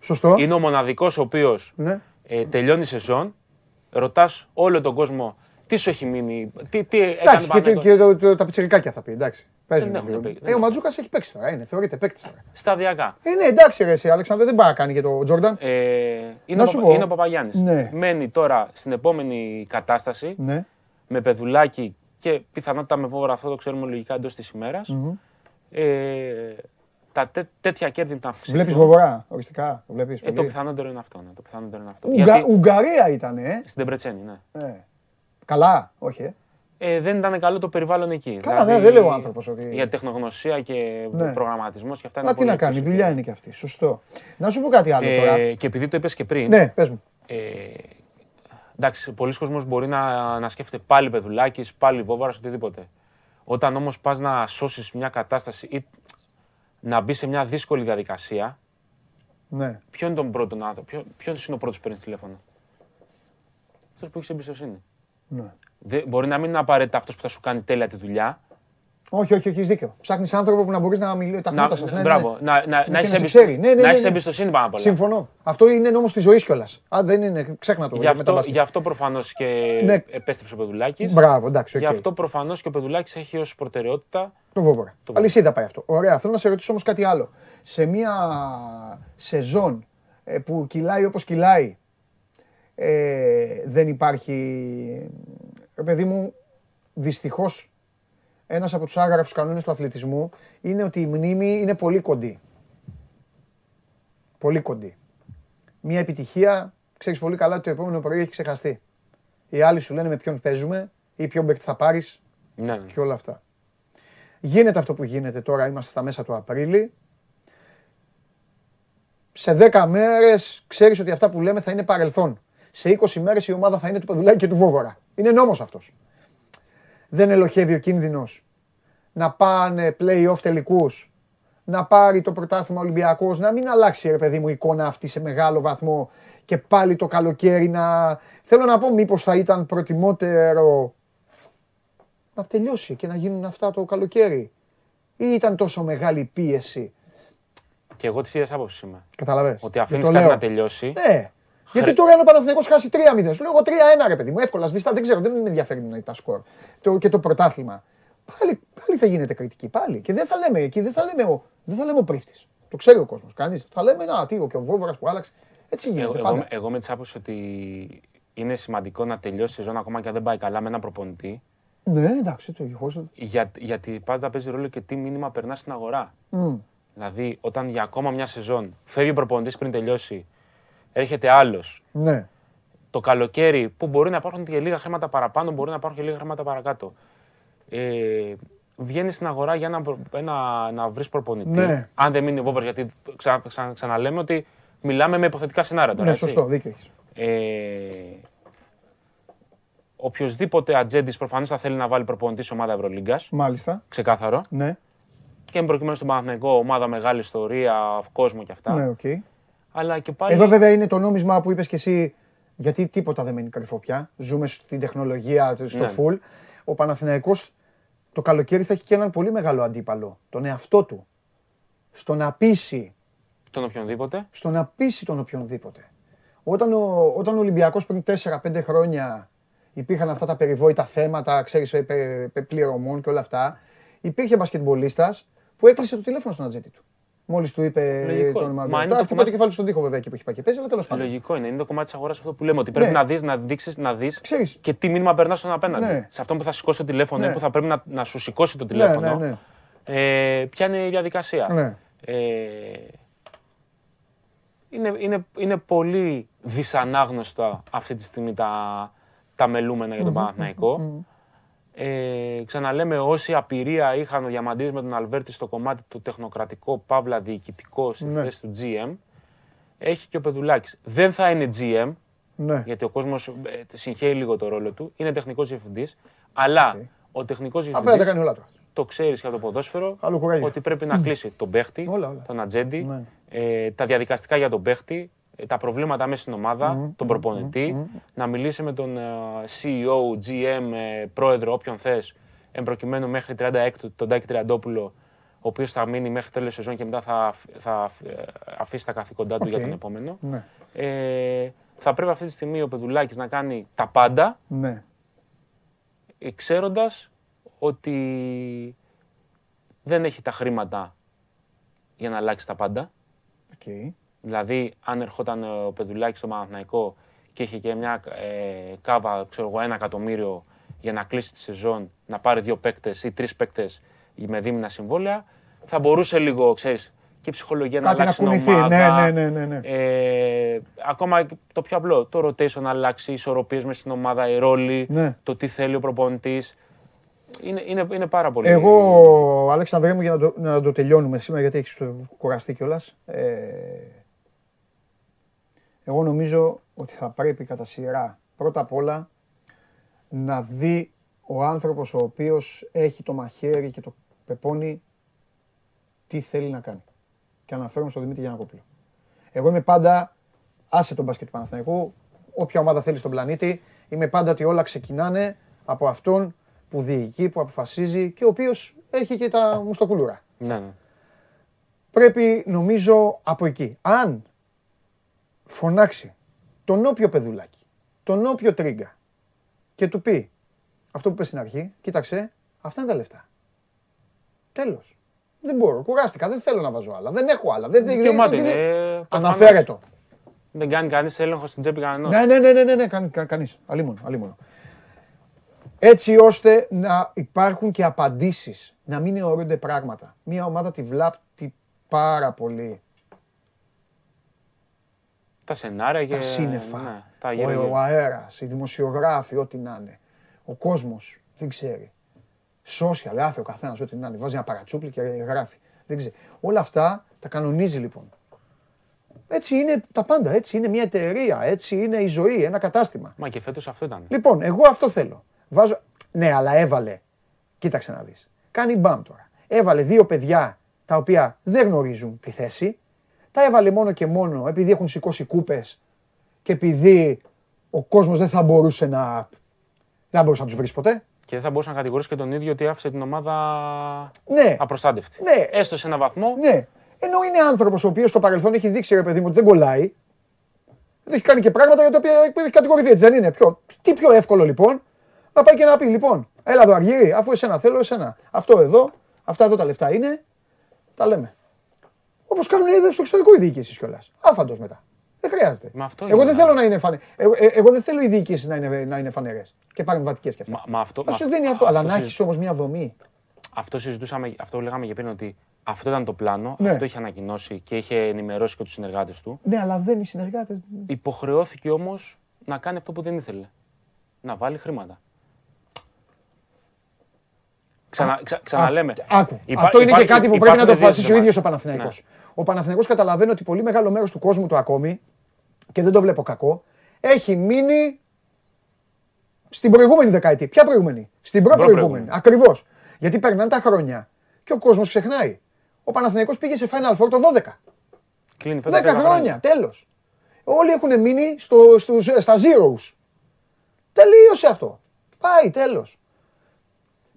Σωστό. Είναι ο μοναδικός ο οποίος Ναι. ε, τελειώνει η σεζόν, ρωτάς όλο τον κόσμο τι σου έχει μείνει, τι, τι έκανε Εντάξει, και, το- Παναθηναϊκός. και το- το- τα πιτσιρικάκια θα πει. Εντάξει. Παίζουν. έχουν λίγο. παίξει, Ε, δεν ο Ματζούκα έχει παίξει τώρα. Είναι, θεωρείται παίκτης τώρα. Σταδιακά. Ε, ναι, εντάξει, ρε, εσύ, Αλέξανδρε, δεν πάει να κάνει και το Τζόρνταν. Ε, είναι, Να ο, σου Παπα- πω. είναι ο Παπαγιάννης. Ναι. Μένει τώρα στην επόμενη κατάσταση Ναι. με πεδουλάκι και πιθανότητα με βόβορα, αυτό το ξέρουμε λογικά εντός της ημερα Ε, τα τέ, τέτοια κέρδη να αυξηθούν. Βλέπεις βοβορά, οριστικά. Το βλέπεις, Ε, το πολύ. πιθανότερο είναι αυτό. Ναι, το πιθανότερο είναι αυτό. Ουγγα- Γιατί Ουγγαρία ήταν, ε. στην Τεμπρετσένη, ναι. Ε. Καλά, όχι. Ε. Ε, δεν ήταν καλό το περιβάλλον εκεί. Δηλαδή, Καλά, δεν- δεν λέει ο άνθρωπος ότι- Για τεχνογνωσία και Ναι. προγραμματισμός και αυτά Αλλά είναι τι να πολύ κάνει, πίσω. δουλειά είναι και αυτή. Σωστό. Να σου πω κάτι άλλο τώρα. Ε, και επειδή το είπες και πριν, Ναι, πες μου. Ε, εντάξει, πολλοί κόσμος μπορεί να, να σκέφτεται πάλι Πεδουλάκης, πάλι Βόβαρας, οτιδήποτε. Όταν όμως πας να σώσεις μια κατάσταση ή να μπεις σε μια δύσκολη διαδικασία, Ναι. ποιο είναι τον πρώτο να ποιο, ποιος είναι ο πρώτος που παίρνεις τηλέφωνο; Αυτός που έχεις εμπιστοσύνη. Ναι. Δεν, μπορεί να μην είναι απαραίτητα αυτός που θα σου κάνει τέλεια τη δουλειά. Όχι, όχι, έχεις δίκιο. Ψάχνεις άνθρωπο που να μπορείς να μιλήσει τα Να, χνώτα σας. Ναι, μπράβο, ναι. να, να, Και να έχεις σε εμπιστο- ξέρει. Ναι, ναι, να ναι, έχεις ναι. εμπιστοσύνη πάνω απ' όλα. Συμφωνώ. Αυτό είναι νόμος της ζωής κιόλας. Αν δεν είναι, ξέχνα το. Γι' με τα αυτό, μπάσκετ. γι αυτό προφανώς και Ναι. επέστρεψε ο Πεδουλάκης. Μπράβο, εντάξει, οκ. Γι' αυτό προφανώς και ο Πεδουλάκης έχει ως προτεραιότητα Το Βόβορα. Το Αλυσίδα πάει αυτό. Ωραία. Θέλω να σε ρωτήσω όμως κάτι άλλο. Σε μια σεζόν ε, που κυλάει όπως κυλάει, ε, δεν υπάρχει. Ρε παιδί μου, δυστυχώς ένας από τους άγραφους κανόνες του αθλητισμού είναι ότι η μνήμη είναι πολύ κοντή. Πολύ κοντή. Μια επιτυχία, ξέρεις πολύ καλά ότι το επόμενο πρωί έχει ξεχαστεί. Οι άλλοι σου λένε με ποιον παίζουμε ή ποιον παίκτη θα πάρεις ναι, ναι. και όλα αυτά. Γίνεται αυτό που γίνεται τώρα, είμαστε στα μέσα του Απρίλη. Σε 10 μέρες ξέρεις ότι αυτά που λέμε θα είναι παρελθόν. Σε 20 μέρες η ομάδα θα είναι του Παδουλάκη και του Βόβορα. Είναι νόμος αυτός. Δεν ελοχεύει ο κίνδυνος να πάνε play-off τελικούς, να πάρει το πρωτάθλημα Ολυμπιακός, να μην αλλάξει ρε παιδί μου η εικόνα αυτή σε μεγάλο βαθμό και πάλι το καλοκαίρι να... Θέλω να πω μήπως θα ήταν προτιμότερο να τελειώσει και να γίνουν αυτά το καλοκαίρι; Ή ήταν τόσο μεγάλη πίεση; Και εγώ της ίδιας άποψης είμαι. Καταλαβες. Ότι Δεν αφήνει το κάτι λέω. να τελειώσει. Ναι. Γιατί τώρα είναι ο Παναθηναϊκός χάσει 3-0. Σου λέω εγώ 3-1 ρε παιδί μου. Εύκολα σβηστά. Δεν ξέρω. Δεν με ενδιαφέρει να είναι τα σκορ. Το, και το πρωτάθλημα. Πάλι, πάλι θα γίνεται κριτική. Πάλι. Και δεν θα λέμε εκεί. Δεν θα λέμε ο, δεν θα λέμε ο πρίφτης. Το ξέρει ο κόσμος. Κανείς. Θα λέμε να τι, ο και ο Βόβορας που άλλαξε. Έτσι γίνεται Εγώ, πάντα. εγώ, εγώ με της άποψης ότι είναι σημαντικό να τελειώσει η σεζόν ακόμα και αν δεν πάει καλά με έναν προπονητή. Ναι, εντάξει. Το χωρίς το- Για, γιατί πάντα παίζει ρόλο και τι μήνυμα περνάς στην αγορά. Μμ. Δηλαδή, όταν για ακόμα μια σεζόν φεύγει ο προπονητής πριν τελειώσει, έρχεται άλλος. Ναι. Το καλοκαίρι που μπορεί να υπάρχουν και λίγα χρήματα παραπάνω, μπορεί να υπάρχουν και λίγα χρήματα παρακάτω. Ε, βγαίνεις στην αγορά για να, ένα, να βρεις προπονητή. Ναι. Αν δεν μείνει ο Βόβαρ, γιατί ξα, ξα- ξαναλέμε ότι μιλάμε με υποθετικά σενάρια τώρα. Ναι, έτσι. σωστό. Δίκιο έχεις. Ε, οποιοδήποτε ατζέντης προφανώς θα θέλει να βάλει προπονητή σε ομάδα Ευρωλίγκας. Μάλιστα. Ξεκάθαρο. Ναι. Και εν προκειμένου στον Παναθηναϊκό, ομάδα μεγάλη ιστορία, κόσμο και αυτά. Ναι, οκ. Αλλά και πάλι. Εδώ βέβαια είναι το νόμισμα που είπες και εσύ, γιατί τίποτα δεν μένει κρυφό πια. Ζούμε στην τεχνολογία, στο Ναι. full. Ο Παναθηναϊκός το καλοκαίρι θα έχει και έναν πολύ μεγάλο αντίπαλο, τον εαυτό του. Στο να πείσει, Τον οποιονδήποτε. στο να πείσει τον οποιονδήποτε. Όταν ο, όταν ο Ολυμπιακός πριν 4-5 χρόνια υπήρχαν αυτά τα περιβόητα θέματα, ξέρεις, ε, πε- πε- πληρωμών και όλα αυτά, υπήρχε μπασκετμπολίστας που έκλεισε το τηλέφωνο στον ατζέτη του. Μόλις του είπε Λογικό. το όνομα Μα του. είναι Τώρα το χτυπάει το κομμάτι- κεφάλι στον τοίχο βέβαια εκεί που έχει πάει και παίζει, αλλά τέλος πάντων. Λογικό είναι. Είναι το κομμάτι της αγοράς αυτό που λέμε. Ότι πρέπει Ναι. να δεις, να δείξεις, να δεις Ξέρεις. και τι μήνυμα περνάς στον απέναντι. Ναι. Σε αυτόν που θα σηκώσει το τηλέφωνο Ναι. ή που θα πρέπει να, να σου σηκώσει το Ναι, τηλέφωνο. ναι, ναι. Ε, ποια είναι η διαδικασία. Ναι. Ε, είναι, είναι, είναι πολύ δυσανάγνωστα αυτή τη στιγμή τα, τα μελούμενα για τον Παναθηναϊκό. Ε, ξαναλέμε, όση απειρία είχαν ο Διαμαντίδης με τον Αλβέρτη στο κομμάτι του τεχνοκρατικό, παύλα διοικητικό στη Ναι. θέση του GM, έχει και ο Πεδουλάκης. Δεν θα είναι GM, Ναι. γιατί ο κόσμος ε, συγχαίει λίγο το ρόλο του, είναι τεχνικός διευθυντής, αλλά ο τεχνικός Απέναντι τα διευθυντής κάνει όλα τώρα. το ξέρεις και από το ποδόσφαιρο Άλλο κουράγιο. ότι πρέπει να κλείσει τον παίχτη, Όλα, όλα. τον ατζέντη, Ναι. ε, τα διαδικαστικά για τον παίχτη, ε, τα προβλήματα μέσα στην ομάδα, τον προπονητή, να μιλήσει με τον ε, CEO, GM, ε, πρόεδρο, όποιον θες, εν προκειμένω μέχρι 36 τον Τάκη Τριαντόπουλο, ο οποίος θα μείνει μέχρι τέλος σεζόν και μετά θα, θα ε, αφήσει τα καθήκοντά του για Οκ. τον επόμενο. Ναι. Ε, θα πρέπει αυτή τη στιγμή ο Πεδουλάκης να κάνει τα πάντα Ναι. ξέροντας ότι δεν έχει τα χρήματα για να αλλάξει τα πάντα. Οκ. Δηλαδή, αν ερχόταν ο Πεδουλάκης στο Παναθηναϊκό και είχε και μια ε, κάβα, ξέρω εγώ, ένα εκατομμύριο για να κλείσει τη σεζόν, να πάρει δύο παίκτες ή τρεις παίκτες με δίμηνα συμβόλαια, θα μπορούσε λίγο, ξέρεις, και η ψυχολογία Κάτι να να αλλάξει την κουνηθεί. ομάδα. Ναι, ναι, ναι, ναι, ναι. Ε, ακόμα και το πιο απλό, το rotation να αλλάξει, οι ισορροπίες μέσα στην ομάδα, οι ρόλοι, Ναι. το τι θέλει ο προπονητής. Είναι, είναι, είναι πάρα πολύ. Εγώ, Αλέξανδρέ μου, για να το, να το τελειώνουμε σήμερα, γιατί έχεις το κουραστεί κιόλας. Ε, εγώ νομίζω ότι θα πρέπει κατά σειρά πρώτα απ' όλα να δει ο άνθρωπος ο οποίος έχει το μαχαίρι και το πεπόνι τι θέλει να κάνει. Και αναφέρομαι στον Δημήτρη Γιανακόπουλο. Εγώ είμαι πάντα, άσε τον μπάσκετ του Παναθηναϊκού, όποια ομάδα θέλει στον πλανήτη, είμαι πάντα ότι όλα ξεκινάνε από αυτόν που διοικεί, που αποφασίζει και ο οποίος έχει και τα μουστοκουλούρα. Ναι, ναι. Πρέπει νομίζω από εκεί. Αν φωνάξει τον όποιο παιδουλάκι, τον όποιο τρίγκα και του πει αυτό που είπες στην αρχή, κοίταξε, αυτά είναι τα λεφτά. Τέλος. Δεν μπορώ, κουράστηκα, δεν θέλω να βάζω άλλα, δεν έχω άλλα. Δεν, δεν, Δικαίωμά του δεν- είναι, δεν- ε, προφανώς. Αναφέρετο. Δεν κάνει κανείς έλεγχο στην τσέπη κανένας. Ναι, ναι, ναι, ναι, ναι, ναι κα, κα, κανείς. Αλίμονο, αλίμονο. Έτσι ώστε να υπάρχουν και απαντήσεις, να μην αιωρούνται πράγματα. Μια ομάδα τη βλάπτει πάρα πολύ. Τα σενάρια και. τα σύννεφα, ναι, τα ο, γύρω, ο γύρω. αέρας, οι δημοσιογράφοι, ό,τι να είναι. Ο κόσμος δεν ξέρει. Social, γράφει ο καθένας ό,τι να είναι. Βάζει ένα παρατσούπλι και γράφει. Δεν ξέρει. Όλα αυτά τα κανονίζει λοιπόν. Έτσι είναι τα πάντα. Έτσι είναι μια εταιρεία. Έτσι είναι η ζωή, ένα κατάστημα. Μα και φέτος αυτό ήταν. Λοιπόν, εγώ αυτό θέλω. Βάζω... Ναι, αλλά έβαλε. Κοίταξε να δεις. Κάνει μπαμ τώρα. Έβαλε δύο παιδιά τα οποία δεν γνωρίζουν τη θέση. Τα έβαλε μόνο και μόνο επειδή έχουν σηκώσει κούπες και επειδή ο κόσμος δεν θα μπορούσε να... Δεν θα μπορούσε να τους βρεις ποτέ. Και δεν θα μπορούσε να κατηγορήσει και τον ίδιο ότι άφησε την ομάδα Ναι, απροστάτευτη. Ναι. Έστω σε ένα βαθμό. ναι. Ενώ είναι άνθρωπος ο οποίος στο παρελθόν έχει δείξει ρε παιδί μου ότι δεν κολλάει. Δεν έχει κάνει και πράγματα για τα οποία έχει κατηγορηθεί έτσι δεν είναι. Πιο, τι πιο εύκολο λοιπόν να πάει και να πει λοιπόν, έλα εδώ Αργύρι, αφού εσένα θέλω, εσένα. Αυτό εδώ, αυτά εδώ τα λεφτά είναι, τα λέμε. Όπως κάνουν στο εξωτερικό οι διοικήσεις κιόλας. Άφαντος μετά. Δεν χρειάζεται. Μα αυτό εγώ είναι, δεν ναι. θέλω να είναι φανε... εγώ, ε, εγώ δεν θέλω οι διοικήσεις να είναι, να είναι φανερές και παρεμβατικές κι αυτά. Μα, μα αυτό, Θα μα σου δίνει αυτό, αλλά να συζη- έχεις όμως μια δομή. αυτό συζητούσαμε, αυτό λέγαμε και πριν ότι αυτό ήταν το πλάνο, Ναι. αυτό είχε ανακοινώσει και είχε ενημερώσει και τους συνεργάτες του. Ναι, αλλά δεν οι συνεργάτες. Υποχρεώθηκε όμως να κάνει αυτό που δεν ήθελε. Να βάλει χρήματα. Ξανα, ξα, ξαναλέμε. Αυ- Άκου. Υπά- Αυτό είναι και υπάρχει- κάτι που πρέπει να το υπάρχουν δύο αποφασίσει ο ζητήματα. ίδιος ο Παναθηναϊκός. Ο Παναθηναϊκός καταλαβαίνει ότι πολύ μεγάλο μέρος του κόσμου του ακόμη, και δεν το βλέπω κακό, έχει μείνει στην προηγούμενη δεκαετία. Ποια προηγούμενη; Στην πρώτη προηγούμενη. Προ-προηγούμενη. Ακριβώς. Γιατί περνάνε τα χρόνια και ο κόσμος ξεχνάει. Ο Παναθηναϊκός πήγε σε Final Four το 12. Κλείνει φέτος 10 χρόνια, τέλος. Όλοι έχουν μείνει στο, στους, στα zeros. Τελείωσε αυτό. Πάει, τέλος.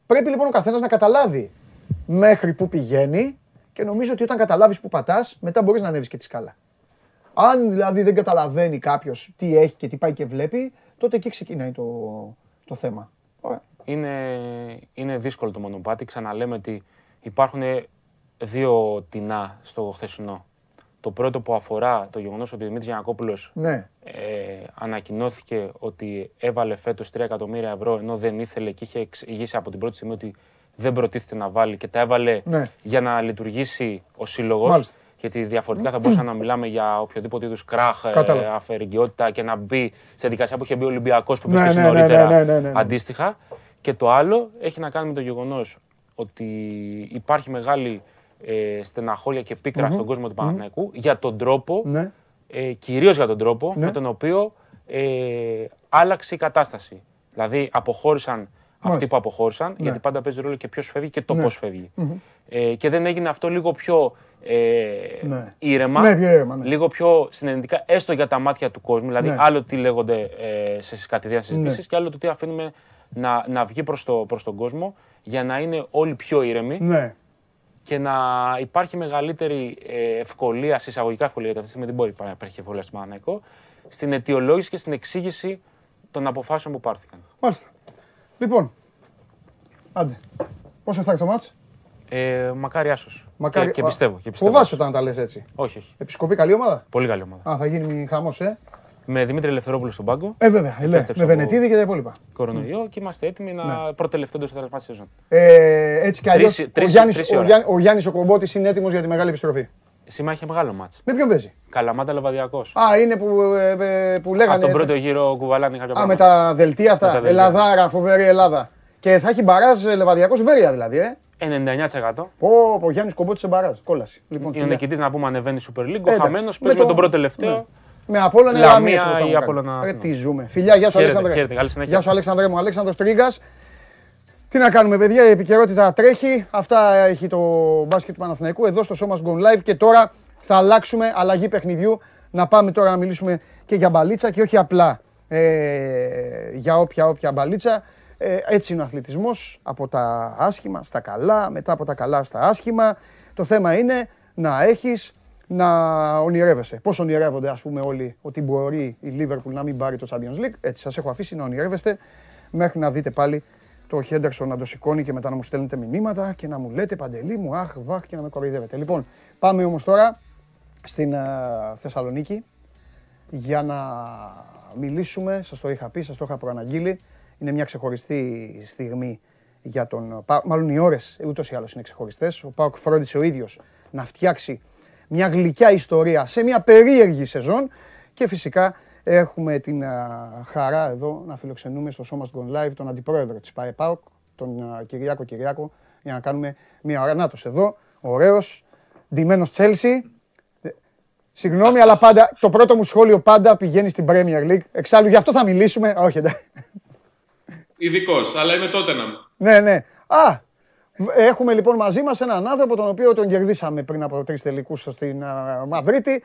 Πρέπει λοιπόν ο καθένας να καταλάβει μέχρι που πηγαίνει και νομίζω ότι όταν καταλάβεις που πατάς, μετά μπορείς να ανέβεις και τη σκάλα. Αν δηλαδή δεν καταλαβαίνει κάποιος τι έχει και τι πάει και βλέπει, τότε εκεί ξεκινάει το, το θέμα. Ωραία. Είναι, είναι δύσκολο το μονοπάτι. Ξαναλέμε ότι υπάρχουν δύο τεινά στο χθεσινό. Το πρώτο που αφορά το γεγονός ότι ο Δημήτρης Γιανακόπουλος Ναι. Ε, ανακοινώθηκε ότι έβαλε φέτος 3 εκατομμύρια ευρώ ενώ δεν ήθελε και είχε εξηγήσει από την πρώτη στιγμή ότι δεν προτίθεται να βάλει και τα έβαλε Ναι. για να λειτουργήσει ο σύλλογος. Μάλιστα. Γιατί διαφορετικά θα μπορούσαμε να μιλάμε για οποιοδήποτε είδους κράχ, ε, Κατάλαβα. αφαιρεγγιότητα και να μπει σε δικασία που είχε μπει ο Ολυμπιακός που Ναι, είπε ναι, ναι, νωρίτερα ναι, ναι, ναι, ναι. αντίστοιχα. Και το άλλο έχει να κάνει με το γεγονός ότι υπάρχει μεγάλη ε, στεναχώρια και πικρα στον κόσμο του Παναθηναϊκού για τον τρόπο, Ναι. Ε, κυρίως για τον τρόπο Ναι. με τον οποίο ε, άλλαξε η κατάσταση. Δηλαδή αποχώρησαν αυτοί Μάλιστα. που αποχώρησαν, γιατί πάντα παίζει ρόλο και ποιος φεύγει και το Ναι. πώς φεύγει. Ε, και δεν έγινε αυτό λίγο πιο ε, Ναι. ήρεμα, Ναι, πιο ήρεμα, ναι. λίγο πιο συνενετικά, έστω για τα μάτια του κόσμου. Δηλαδή, Ναι. άλλο τι λέγονται ε, σε κατηδίαν συζητήσεις και άλλο το τι αφήνουμε να, να βγει προς, το, προς τον κόσμο για να είναι όλοι πιο ήρεμοι Ναι. Και να υπάρχει μεγαλύτερη ε, ευκολία, σε εισαγωγικά ευκολία, γιατί αυτή τη στιγμή δεν μπορεί να υπάρχει ευκολία στο Παναναϊκό, στην αιτιολόγηση και στην εξήγηση των αποφάσεων που πάρθηκαν. Μάλιστα. Λοιπόν, άντε. Πόσο θα έχει το μάτς; Ε, μακάρι άσος. Μακάρι... Και, και πιστεύω. Και πιστεύω. Φοβάσαι όταν τα λες έτσι. Όχι, όχι. Επισκοπή καλή ομάδα; Πολύ καλή ομάδα. Α, θα γίνει χαμός, ε. Με Δημήτρη Ελευθερόπουλο στον πάγκο, Ε, βέβαια. Ε, λέ, Επέστρεψε με από- Βενετίδη και τα υπόλοιπα. κορονοϊό και είμαστε έτοιμοι να Ναι. προτελευτώνται στο τέλο τη σεζόν. Ε, έτσι κι αλλιώς, Τρεις- ο τρεις- Γιάννης, τρεις ο, ώρα. Γιάννης, ο Γιάννης ο Κομπότης είναι έτοιμος για τη μεγάλη επιστροφή. Σήμερα είχε μεγάλο μάτς. Με ποιον παίζει; Καλαμάτα Λεβαδιακό. Α, είναι που, ε, ε, που Από λέγανε. τον πρώτο γύρο κουβαλάνε κάποια Α, με πράγματα. τα δελτία αυτά. Με τα δελτία. Ελλαδάρα, φοβερή Ελλάδα. Και θα έχει μπαράζ ε, Λεβαδιακός Βέρεια δηλαδή, ε. 99%. Πω, πω, Γιάννης Κομπότης σε μπαράζ. Κόλαση. Λοιπόν, Ο φιλιά. νικητής να πούμε ανεβαίνει Super League. Ο εντάξει. χαμένος Με παίζει με το- τον πρώτο τελευταίο. Ναι. Με Απόλλωνα Λαμία Λαμία έτσι όπως τα ή μου κάνει. Απόλλωνα Ρε, Αθήνα. τι ζούμε. Φιλιά, γεια σου Χαίρετε, Αλέξανδρε. χαίρετε, καλή συνέχεια. Γεια σου Αλέξανδρε μου, Αλέξανδρος Τρίγκας. Τι να κάνουμε παιδιά, η επικαιρότητα τρέχει. Αυτά έχει το μπάσκετ του Παναθηναϊκού εδώ στο Show Must Go Live και τώρα θα αλλάξουμε αλλαγή παιχνιδιού. Να πάμε τώρα να μιλήσουμε και για μπαλίτσα και όχι απλά ε, για όποια όποια μπαλίτσα. Ε, έτσι είναι ο αθλητισμός, από τα άσχημα στα καλά, μετά από τα καλά στα άσχημα. Το θέμα είναι να έχεις να ονειρεύεσαι. Πώς ονειρεύονται ας πούμε όλοι ότι μπορεί η Liverpool να μην πάρει το Champions League. Έτσι σας έχω αφήσει να ονειρεύεστε μέχρι να δείτε πάλι το Χέντερσον να το σηκώνει και μετά να μου στέλνετε μηνύματα και να μου λέτε παντελή μου, αχ, βαχ και να με κοροϊδεύετε. Λοιπόν, πάμε όμως τώρα στην ε, Θεσσαλονίκη για να μιλήσουμε, σας το είχα πει, σας το είχα προαναγγείλει. Είναι μια ξεχωριστή στιγμή για τον ΠΑΟΚ, μάλλον οι ώρες ούτως ή άλλως είναι ξεχωριστές. Ο ΠΑΟΚ φρόντισε ο ίδιος να φτιάξει μια γλυκιά ιστορία σε μια περίεργη σεζόν και φυσικά έχουμε την α, χαρά εδώ να φιλοξενούμε στο Show Must Go Live τον αντιπρόεδρο της ΠΑΕ ΠΑΟΚ, τον α, Κυριάκο Κυριάκο, για να κάνουμε μια ώρα. Νάτος εδώ, ωραίος, ντυμένος Τσέλσι, Συγγνώμη, αλλά πάντα το πρώτο μου σχόλιο πάντα πηγαίνει στην Premier League. Εξάλλου, γι' αυτό θα μιλήσουμε. Όχι, εντάξει. Ειδικός, αλλά είμαι τότε να Ναι, ναι. Α, έχουμε λοιπόν μαζί μας έναν άνθρωπο τον οποίο τον κερδίσαμε πριν από τρεις τελικούς στην α, Μαδρίτη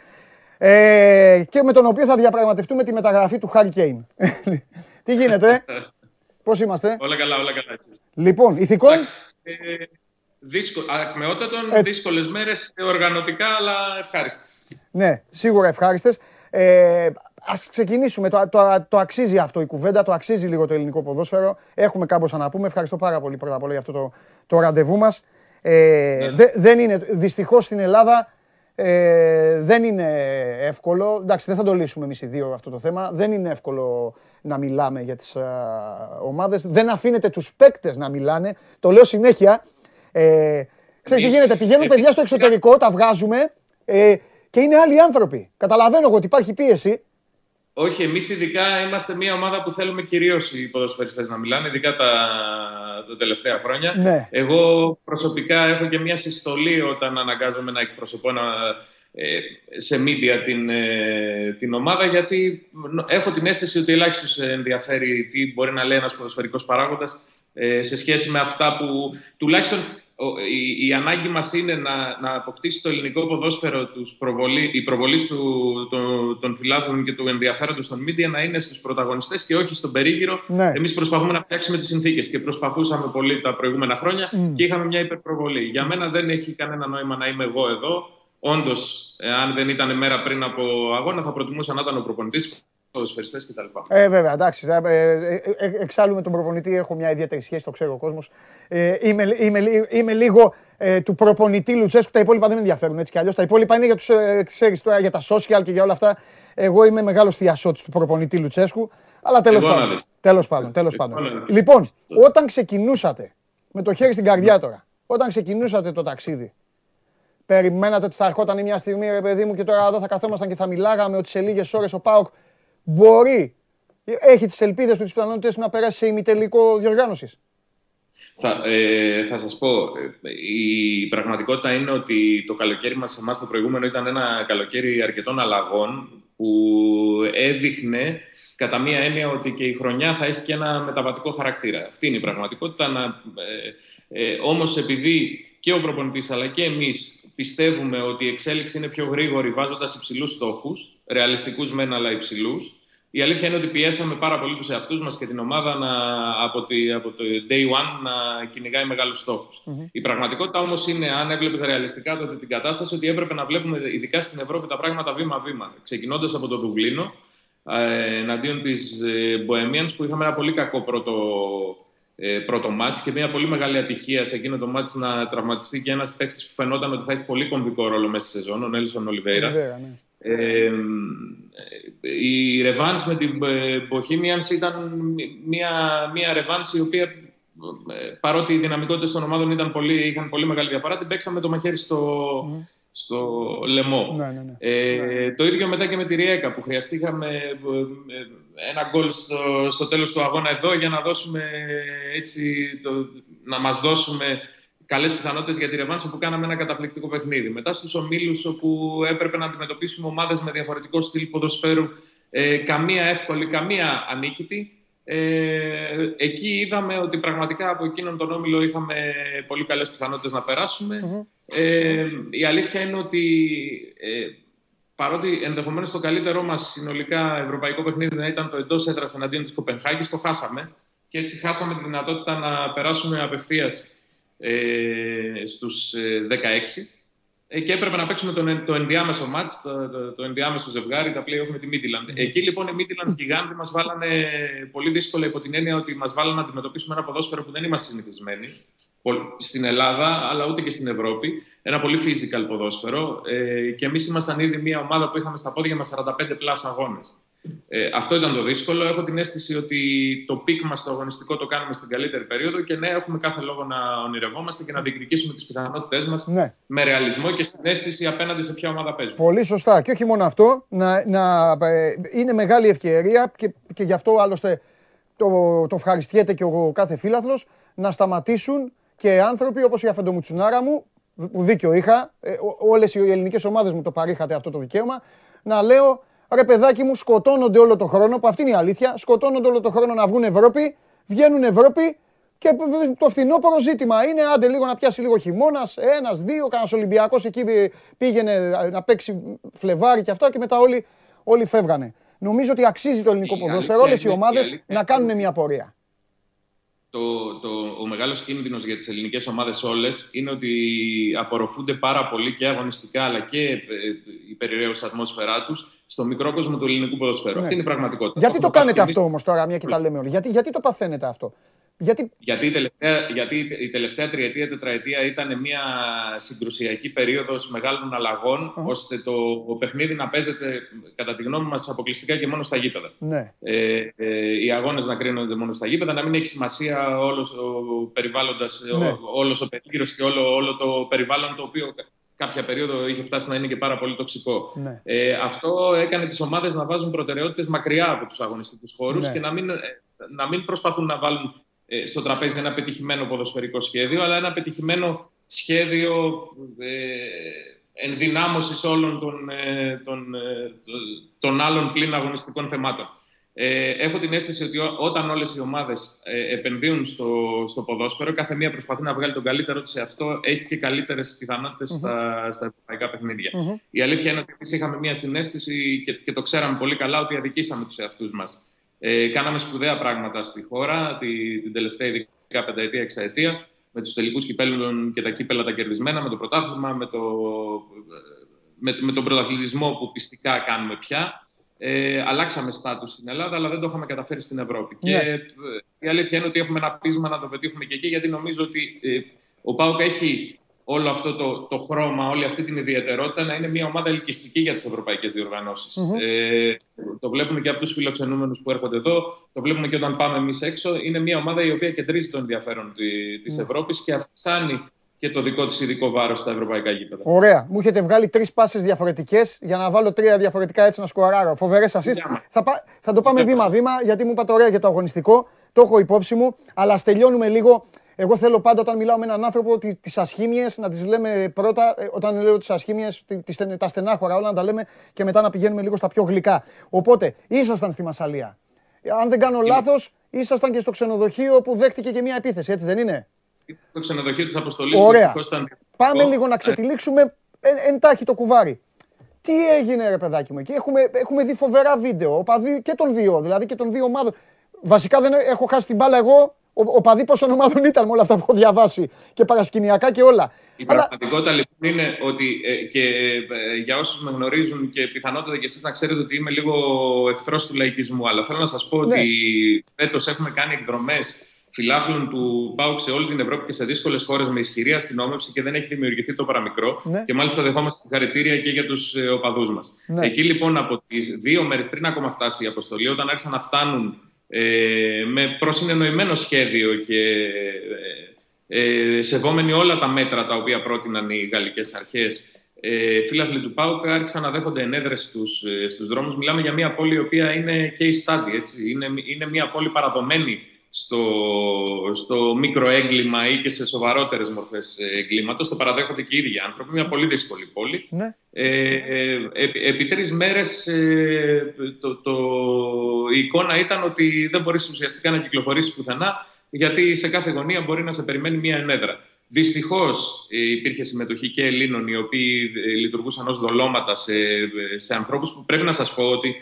ε, και με τον οποίο θα διαπραγματευτούμε τη μεταγραφή του Χάρη Κέιν. Τι γίνεται, πώς είμαστε; Όλα καλά, όλα καλά. εσείς. Λοιπόν, ηθικών. Εντάξει, ε, δύσκο, ακμεότατον, Έτσι. δύσκολες μέρες ε, οργανωτικά, αλλά ευχάριστες. Ναι, σίγουρα ευχάριστες. Ε, ας ξεκινήσουμε. Το, το, το αξίζει αυτό η κουβέντα, το αξίζει λίγο το ελληνικό ποδόσφαιρο. Έχουμε κάμποσα να πούμε. Ευχαριστώ πάρα πολύ πρώτα απ' όλα για αυτό το, το ραντεβού μας. Ε, δε- δεν είναι, δυστυχώς στην Ελλάδα ε, δεν είναι εύκολο. Εντάξει, δεν θα το λύσουμε εμείς οι δύο αυτό το θέμα. Δεν είναι εύκολο να μιλάμε για τις α, ομάδες. Δεν αφήνετε τους παίκτες να μιλάνε. Το λέω συνέχεια. Ε, ξέρεις τι γίνεται, πηγαίνουν παιδιά στο εξωτερικό, τα βγάζουμε ε, και είναι άλλοι άνθρωποι. Καταλαβαίνω εγώ ότι υπάρχει πίεση. Όχι, εμείς ειδικά είμαστε μια ομάδα που θέλουμε κυρίως οι ποδοσφαιριστές να μιλάνε, ειδικά τα, τα τελευταία χρόνια. Ναι. Εγώ προσωπικά έχω και μια συστολή όταν αναγκάζομαι να εκπροσωπώ ένα, ε, σε media την, ε, την ομάδα, γιατί έχω την αίσθηση ότι ελάχιστος ενδιαφέρει τι μπορεί να λέει ένας ποδοσφαιρικός παράγοντας ε, σε σχέση με αυτά που τουλάχιστον ο- η, η ανάγκη μας είναι να, να αποκτήσει το ελληνικό ποδόσφαιρο τους προβολή, η προβολή του, το- των φιλάθλων και του ενδιαφέροντος των media να είναι στους πρωταγωνιστές και όχι στον περίγυρο. Ναι. Εμείς προσπαθούμε να φτιάξουμε τις συνθήκες και προσπαθούσαμε πολύ τα προηγούμενα χρόνια και είχαμε μια υπερπροβολή. Για μένα δεν έχει κανένα νόημα να είμαι εγώ εδώ. Όντως, αν δεν ήταν μέρα πριν από αγώνα, θα προτιμούσα να ήταν ο προπονητής, ποδοσφαιριστές κτλ. Ε, βέβαια, εντάξει. Ε, ε, ε, ε, εξάλλου με τον προπονητή έχω μια ιδιαίτερη σχέση, το ξέρει ο κόσμος. Ε, είμαι, είμαι, λι- είμαι λίγο ε, του προπονητή Λουτσέσκου. Τα υπόλοιπα δεν με ενδιαφέρουν έτσι κι αλλιώς. Τα υπόλοιπα είναι για τους ε, ξέρεις, τώρα, για τα social και για όλα αυτά. Εγώ είμαι μεγάλος θειασότης του προπονητή Λουτσέσκου. Αλλά τέλος Εγώ να πάντων. δεις. Τέλος πάντων, τέλος Εγώ πάντων. να δεις. Λοιπόν, όταν ξεκινούσατε, με το χέρι στην καρδιά τώρα, όταν ξεκινούσατε το ταξίδι, Περιμένατε ότι θα ερχόταν μια στιγμή, ρε παιδί μου, και τώρα εδώ θα καθόμασταν και θα μιλάγαμε ότι σε λίγες ώρες ο Πάοκ μπορεί, έχει τις ελπίδες του, τις πιθανότητες του να περάσει σε ημιτελικό διοργάνωσης. Θα, ε, θα σας πω, η πραγματικότητα είναι ότι το καλοκαίρι μας εμάς το προηγούμενο ήταν ένα καλοκαίρι αρκετών αλλαγών που έδειχνε κατά μία έννοια ότι και η χρονιά θα έχει και ένα μεταβατικό χαρακτήρα. Αυτή είναι η πραγματικότητα. Να, ε, ε, όμως επειδή και ο προπονητής αλλά και εμείς πιστεύουμε ότι η εξέλιξη είναι πιο γρήγορη βάζοντας υψηλούς στόχους, ρεαλιστικούς μεν αλλά υψηλούς, η αλήθεια είναι ότι πιέσαμε πάρα πολύ τους εαυτούς μας και την ομάδα να, από, τη, από το day one να κυνηγάει μεγάλους Η πραγματικότητα όμως είναι, αν έβλεπες ρεαλιστικά τότε την κατάσταση, ότι έπρεπε να βλέπουμε ειδικά στην Ευρώπη τα πράγματα βήμα-βήμα. Ξεκινώντας από το Δουβλίνο, ε, εναντίον της ε, που είχαμε ένα πολύ κακό πρώτο, ε, πρώτο μάτς και μια πολύ μεγάλη ατυχία σε εκείνο το μάτς να τραυματιστεί και ένας παίκτης που φαινόταν ότι θα έχει πολύ κομβικό ρόλο μέσα στη σεζόν, ο Νέλσον Ολιβέηρα. Ναι. Ε, η ρεβάνς με την Bohemians ήταν μια, μια ρεβάνς η οποία παρότι οι δυναμικότητες των ομάδων ήταν πολύ, είχαν πολύ μεγάλη διαφορά, την παίξαμε το μαχαίρι στο, στο λαιμό. Ναι, ναι, ναι. Ε, το ίδιο μετά και με τη Ριέκα που χρειαστήκαμε ένα γκολ στο, στο τέλος του αγώνα εδώ για να δώσουμε έτσι, το, να μας δώσουμε καλές πιθανότητες για τη ρευάνση που κάναμε ένα καταπληκτικό παιχνίδι. Μετά στους ομίλους, όπου έπρεπε να αντιμετωπίσουμε ομάδες με διαφορετικό στυλ ποδοσφαίρου, ε, καμία εύκολη, καμία ανίκητη. Ε, εκεί είδαμε ότι πραγματικά από εκείνον τον όμιλο είχαμε πολύ καλές πιθανότητες να περασουμε Ε, η αλήθεια είναι ότι ε, παρότι ενδεχομένως το καλύτερό μας συνολικά ευρωπαϊκό παιχνίδι να ήταν το εντός έδρας εναντίον της Κοπενχάγης, το χάσαμε. Και έτσι χάσαμε τη δυνατότητα να περάσουμε απευθείας ε, στους 16 ε, ε, και έπρεπε να παίξουμε το, το ενδιάμεσο μάτς, το, το, το ενδιάμεσο ζευγάρι, τα play-off με τη Midland. Εκεί λοιπόν οι Midland γιγάντοι μας βάλανε πολύ δύσκολα υπό την έννοια ότι μας βάλανε να αντιμετωπίσουμε ένα ποδόσφαιρο που δεν είμαστε συνηθισμένοι στην Ελλάδα, αλλά ούτε και στην Ευρώπη. Ένα πολύ physical ποδόσφαιρο. Ε, και εμείς ήμασταν ήδη μια ομάδα που είχαμε στα πόδια μας 45 plus αγώνες. Ε, αυτό ήταν το δύσκολο. Έχω την αίσθηση ότι το peak μας το αγωνιστικό το κάνουμε στην καλύτερη περίοδο και ναι, έχουμε κάθε λόγο να ονειρευόμαστε και να διεκδικήσουμε τις πιθανότητές μας ναι. με ρεαλισμό και συναίσθηση απέναντι σε ποια ομάδα παίζουμε. Πολύ σωστά. Και όχι μόνο αυτό, να, να, ε, είναι μεγάλη ευκαιρία και, και γι' αυτό άλλωστε το, το ευχαριστιέται και ο κάθε φίλαθλος να σταματήσουν και άνθρωποι όπως η Αφεντομουτσουνάρα μου, που δίκιο είχα, ε, όλες οι ελληνικές ομάδες μου το παρήχατε αυτό το δικαίωμα, να λέω ρε παιδάκι μου σκοτώνονται όλο το χρόνο, που αυτή είναι η αλήθεια, σκοτώνονται όλο το χρόνο να βγουν Ευρώπη, βγαίνουν Ευρώπη και το φθινόπωρο ζήτημα είναι άντε λίγο να πιάσει λίγο χειμώνας, ένας, δύο, κανένας Ολυμπιακός εκεί πήγαινε να παίξει Φλεβάρι και αυτά και μετά όλοι, όλοι φεύγανε. Νομίζω ότι αξίζει το ελληνικό ποδόσφαιρο, όλες οι ομάδες να κάνουν μια πορεία το, το, ο μεγάλος κίνδυνος για τις ελληνικές ομάδες όλες είναι ότι απορροφούνται πάρα πολύ και αγωνιστικά αλλά και ε, η περιραίω ατμόσφαιρά τους στο μικρό κόσμο του ελληνικού ποδοσφαίρου. Ναι. Αυτή είναι η πραγματικότητα. Γιατί το, κάνετε αυτό όμως τώρα, μια και τα λέμε όλοι. Γιατί, γιατί το παθαίνετε αυτό; Γιατί... Γιατί, η τελευταία, γιατί η τελευταία τριετία, τετραετία ήταν μια συγκρουσιακή περίοδος μεγάλων αλλαγών, ώστε το, το παιχνίδι να παίζεται, κατά τη γνώμη μας, αποκλειστικά και μόνο στα γήπεδα. Ναι. Ε, ε, οι αγώνες να κρίνονται μόνο στα γήπεδα, να μην έχει σημασία όλος ο περιβάλλοντας, ναι. όλος ο περίγυρος και όλο, όλο το περιβάλλον το οποίο κάποια περίοδο είχε φτάσει να είναι και πάρα πολύ τοξικό. Ναι. Ε, αυτό έκανε τις ομάδες να βάζουν προτεραιότητες μακριά από τους αγωνιστικούς χώρους ναι. και να μην, ε, να μην προσπαθούν να βάλουν ε, στο τραπέζι ένα πετυχημένο ποδοσφαιρικό σχέδιο, αλλά ένα πετυχημένο σχέδιο ε, ενδυνάμωσης όλων των, ε, των, ε, των άλλων πλήν αγωνιστικών θεμάτων. Ε, έχω την αίσθηση ότι όταν όλες οι ομάδες ε, επενδύουν στο, στο ποδόσφαιρο, κάθε μία προσπαθεί να βγάλει τον καλύτερο της σε αυτό, έχει και καλύτερες πιθανότητες στα, στα ευρωπαϊκά παιχνίδια. Η αλήθεια είναι ότι εμείς είχαμε μία συνέστηση και, και το ξέραμε πολύ καλά ότι αδικήσαμε τους εαυτούς μας ε, κάναμε σπουδαία πράγματα στη χώρα τη, την τελευταία ειδικά πενταετία, εξαετία, με τους τελικούς κυπέλων και τα κύπελα τα κερδισμένα, με το πρωτάθλημα, με, το, με, με τον πρωταθλητισμό που πιστικά κάνουμε πια. Ε, αλλάξαμε στάτους στην Ελλάδα, αλλά δεν το είχαμε καταφέρει στην Ευρώπη. Και ναι. ε, η αλήθεια είναι ότι έχουμε ένα πείσμα να το πετύχουμε και εκεί, γιατί νομίζω ότι ε, ο Πάουκ έχει όλο αυτό το, το χρώμα, όλη αυτή την ιδιαιτερότητα να είναι μια ομάδα ελκυστική για τις ευρωπαϊκές Ε, το βλέπουμε και από τους φιλοξενούμενους που έρχονται εδώ, το βλέπουμε και όταν πάμε εμείς έξω. Είναι μια ομάδα η οποία κεντρίζει το ενδιαφέρον της mm. Ευρώπης και αυξάνει και το δικό της ειδικό βάρος στα ευρωπαϊκά γήπεδα. Ωραία. Μου έχετε βγάλει τρεις πάσει διαφορετικές για να βάλω τρία διαφορετικά έτσι να σκοράρω. Φοβερές assist. Θα, θα το πάμε βήμα-βήμα γιατί μου είπατε ωραία για το αγωνιστικό. Το έχω υπόψη μου. Αλλά ας τελειώνουμε λίγο. Εγώ θέλω πάντα όταν μιλάω με έναν άνθρωπο τις ασχήμιες να τις λέμε πρώτα. Ε, όταν λέω τις ασχήμιες, τα στενάχωρα όλα να τα λέμε και μετά να πηγαίνουμε λίγο στα πιο γλυκά. Οπότε ήσασταν στη Μασαλία. Αν δεν κάνω λάθος, ήσασταν και στο ξενοδοχείο που δέχτηκε και μια επίθεση, έτσι δεν είναι; Το ξενοδοχείο της Αποστολής. Ωραία. Πάμε λίγο να ξετυλίξουμε εντάχει το κουβάρι. Τι έγινε, ρε παιδάκι μου, εκεί έχουμε, έχουμε δει φοβερά βίντεο. Οπαδοί και των δύο, δηλαδή και των δύο ομάδων. Βασικά δεν έχω χάσει την μπάλα εγώ. Ο, ο παδί πόσων ομάδων ήταν με όλα αυτά που έχω διαβάσει και παρασκηνιακά και όλα. Η Αλλά... πραγματικότητα λοιπόν είναι ότι ε, και ε, για όσους με γνωρίζουν και πιθανότατα και εσείς να ξέρετε ότι είμαι λίγο εχθρός του λαϊκισμού. Αλλά θέλω να σας πω ναι. ότι φέτος έχουμε κάνει εκδρομές φιλάθλων του ΠΑΟΚ σε όλη την Ευρώπη και σε δύσκολες χώρες με ισχυρή αστυνόμευση και δεν έχει δημιουργηθεί το παραμικρό. Ναι. Και μάλιστα δεχόμαστε συγχαρητήρια και για τους ε, οπαδούς μας. Ναι. Εκεί λοιπόν από τις δύο μέρες πριν ακόμα φτάσει η αποστολή, όταν άρχισαν να φτάνουν ε, με προσυνεννοημένο σχέδιο και ε, ε, σεβόμενοι όλα τα μέτρα τα οποία πρότειναν οι γαλλικές αρχές, ε, φίλαθλοι του ΠΑΟΚ άρχισαν να δέχονται ενέδρες στους, ε, στους δρόμους. Μιλάμε για μια πόλη η οποία είναι case study, έτσι. Είναι, είναι μια πόλη παραδομένη στο, στο μικρό έγκλημα ή και σε σοβαρότερες μορφές εγκλήματος. Το παραδέχονται και οι ίδιοι άνθρωποι. Μια πολύ δύσκολη πόλη. Ναι. Ε, ε, επί τρεις μέρες ε, το, το, η εικόνα ήταν ότι δεν μπορείς ουσιαστικά να κυκλοφορήσεις πουθενά, γιατί σε κάθε γωνία μπορεί να σε περιμένει μια ενέδρα. Δυστυχώς ε, υπήρχε συμμετοχή και Ελλήνων οι οποίοι ε, λειτουργούσαν ως δολώματα σε, σε ανθρώπους που πρέπει να σας πω ότι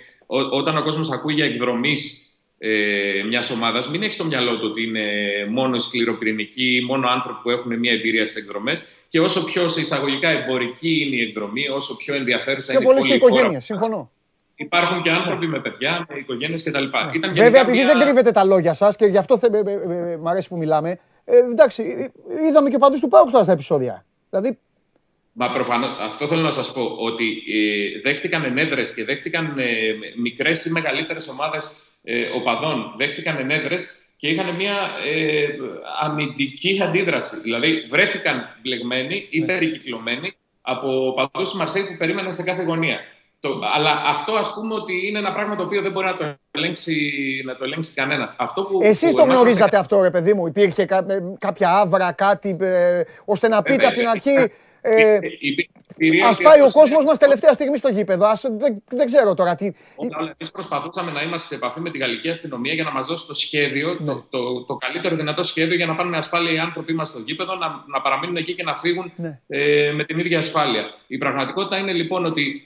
όταν ο κόσμος ακούει για εκδρομής ε, μιας ομάδας, μην έχεις στο μυαλό του ότι είναι μόνο σκληροπυρηνικοί, μόνο άνθρωποι που έχουν μια εμπειρία στις εκδρομές. Και όσο πιο σε εισαγωγικά εμπορική είναι η εκδρομή, όσο πιο ενδιαφέρουσα είναι η πόλη. Και πολλέ οικογένειε, συμφωνώ. Υπάρχουν και άνθρωποι ναι. με παιδιά, με οικογένειες κτλ. Ναι. Βέβαια, επειδή δεν κρύβετε τα λόγια σας και γι' αυτό θε, ε, ε, ε, μ' αρέσει που μιλάμε. Ε, εντάξει, είδαμε και παντού του Πάουκ στα επεισόδια. Δηλαδή, Μα προφανώς, αυτό θέλω να σας πω, ότι ε, δέχτηκαν ενέδρες και δέχτηκαν ε, μικρές ή μεγαλύτερες ομάδες ε, οπαδών, δέχτηκαν ενέδρες και είχαν μια ε, αμυντική αντίδραση. Δηλαδή βρέθηκαν μπλεγμένοι ή ναι. περικυκλωμένοι από οπαδούς του Μαρσέη που περίμεναν σε κάθε γωνία. Το, αλλά αυτό ας πούμε ότι είναι ένα πράγμα το οποίο δεν μπορεί να το ελέγξει, να το ελέγξει κανένας. Αυτό που, Εσείς το γνωρίζατε αυτό ρε παιδί μου, υπήρχε κά, ε, κάποια άβρα, κάτι, ε, ώστε να πείτε από την αρχή ε, Α πάει ο κόσμος μας τελευταία στιγμή στο γήπεδο. Ας, δεν, δεν ξέρω τώρα τι. Εμεί προσπαθούσαμε να είμαστε σε επαφή με τη γαλλική αστυνομία για να μας δώσει το σχέδιο, ναι. το, το, το, καλύτερο δυνατό σχέδιο για να πάνε με ασφάλεια οι άνθρωποι μας στο γήπεδο, να, να παραμείνουν εκεί και να φύγουν ναι. ε, με την ίδια ασφάλεια. Η πραγματικότητα είναι λοιπόν ότι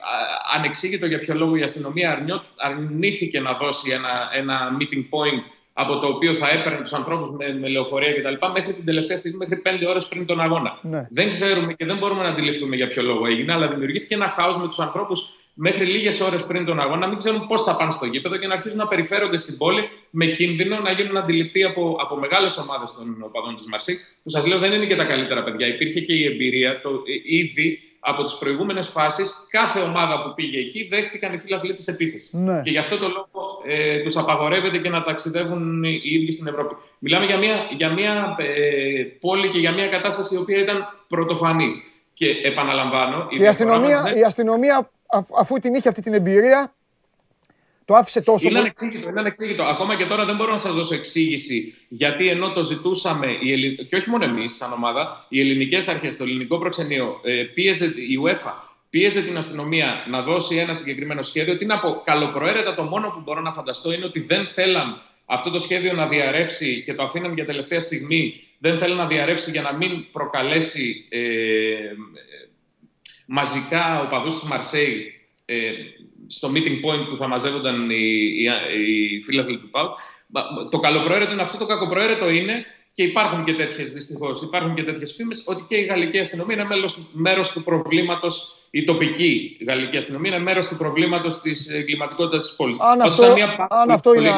ανεξήγητο για ποιο λόγο η αστυνομία αρνήθηκε να δώσει ένα, ένα meeting point από το οποίο θα έπαιρνε τους ανθρώπους με, με λεωφορεία κτλ. μέχρι την τελευταία στιγμή, μέχρι πέντε ώρες πριν τον αγώνα. Ναι. Δεν ξέρουμε και δεν μπορούμε να αντιληφθούμε για ποιο λόγο έγινε, αλλά δημιουργήθηκε ένα χάος με τους ανθρώπους μέχρι λίγες ώρες πριν τον αγώνα, να μην ξέρουν πώς θα πάνε στο γήπεδο και να αρχίσουν να περιφέρονται στην πόλη με κίνδυνο να γίνουν αντιληπτοί από, από μεγάλες ομάδες των οπαδών της Μαρσή. Που σας λέω δεν είναι και τα καλύτερα παιδιά. Υπήρχε και η εμπειρία το, ε, ήδη από τις προηγούμενες φάσεις, κάθε ομάδα που πήγε εκεί δέχτηκαν οι φίλαθλοι της επίθεσης. Ναι. Και γι' αυτό το λόγο ε, τους απαγορεύεται και να ταξιδεύουν οι ίδιοι στην Ευρώπη. Μιλάμε για μια, για μια ε, πόλη και για μια κατάσταση η οποία ήταν πρωτοφανής. Και επαναλαμβάνω. η, αστυνομία, η αστυνομία, αφού την είχε αυτή την εμπειρία, το άφησε τόσο. Είναι ανεξήγητο, είναι ανεξήγητο. Ακόμα και τώρα δεν μπορώ να σας δώσω εξήγηση γιατί ενώ το ζητούσαμε, η και όχι μόνο εμείς, σαν ομάδα, οι ελληνικές αρχές, το ελληνικό προξενείο, ε, πίεζε η UEFA, πίεζε την αστυνομία να δώσει ένα συγκεκριμένο σχέδιο. Τι να πω, καλοπροαίρετα το μόνο που μπορώ να φανταστώ είναι ότι δεν θέλαν αυτό το σχέδιο να διαρρεύσει και το αφήναν για τελευταία στιγμή. Δεν θέλαν να διαρρεύσει για να μην προκαλέσει ε, ε μαζικά οπαδούς της Μαρσέη ε, στο meeting point που θα μαζεύονταν οι, οι, οι φίλαθλοι του ΠΑΟΚ. Το καλοπροαίρετο είναι αυτό, το κακοπροαίρετο είναι και υπάρχουν και τέτοιες δυστυχώς. Υπάρχουν και τέτοιες φήμες ότι και η γαλλική αστυνομία είναι μέρος του προβλήματος. Η τοπική γαλλική αστυνομία είναι μέρος του προβλήματος της εγκληματικότητα της πόλης. Αν αυτό, αν αυτό είναι,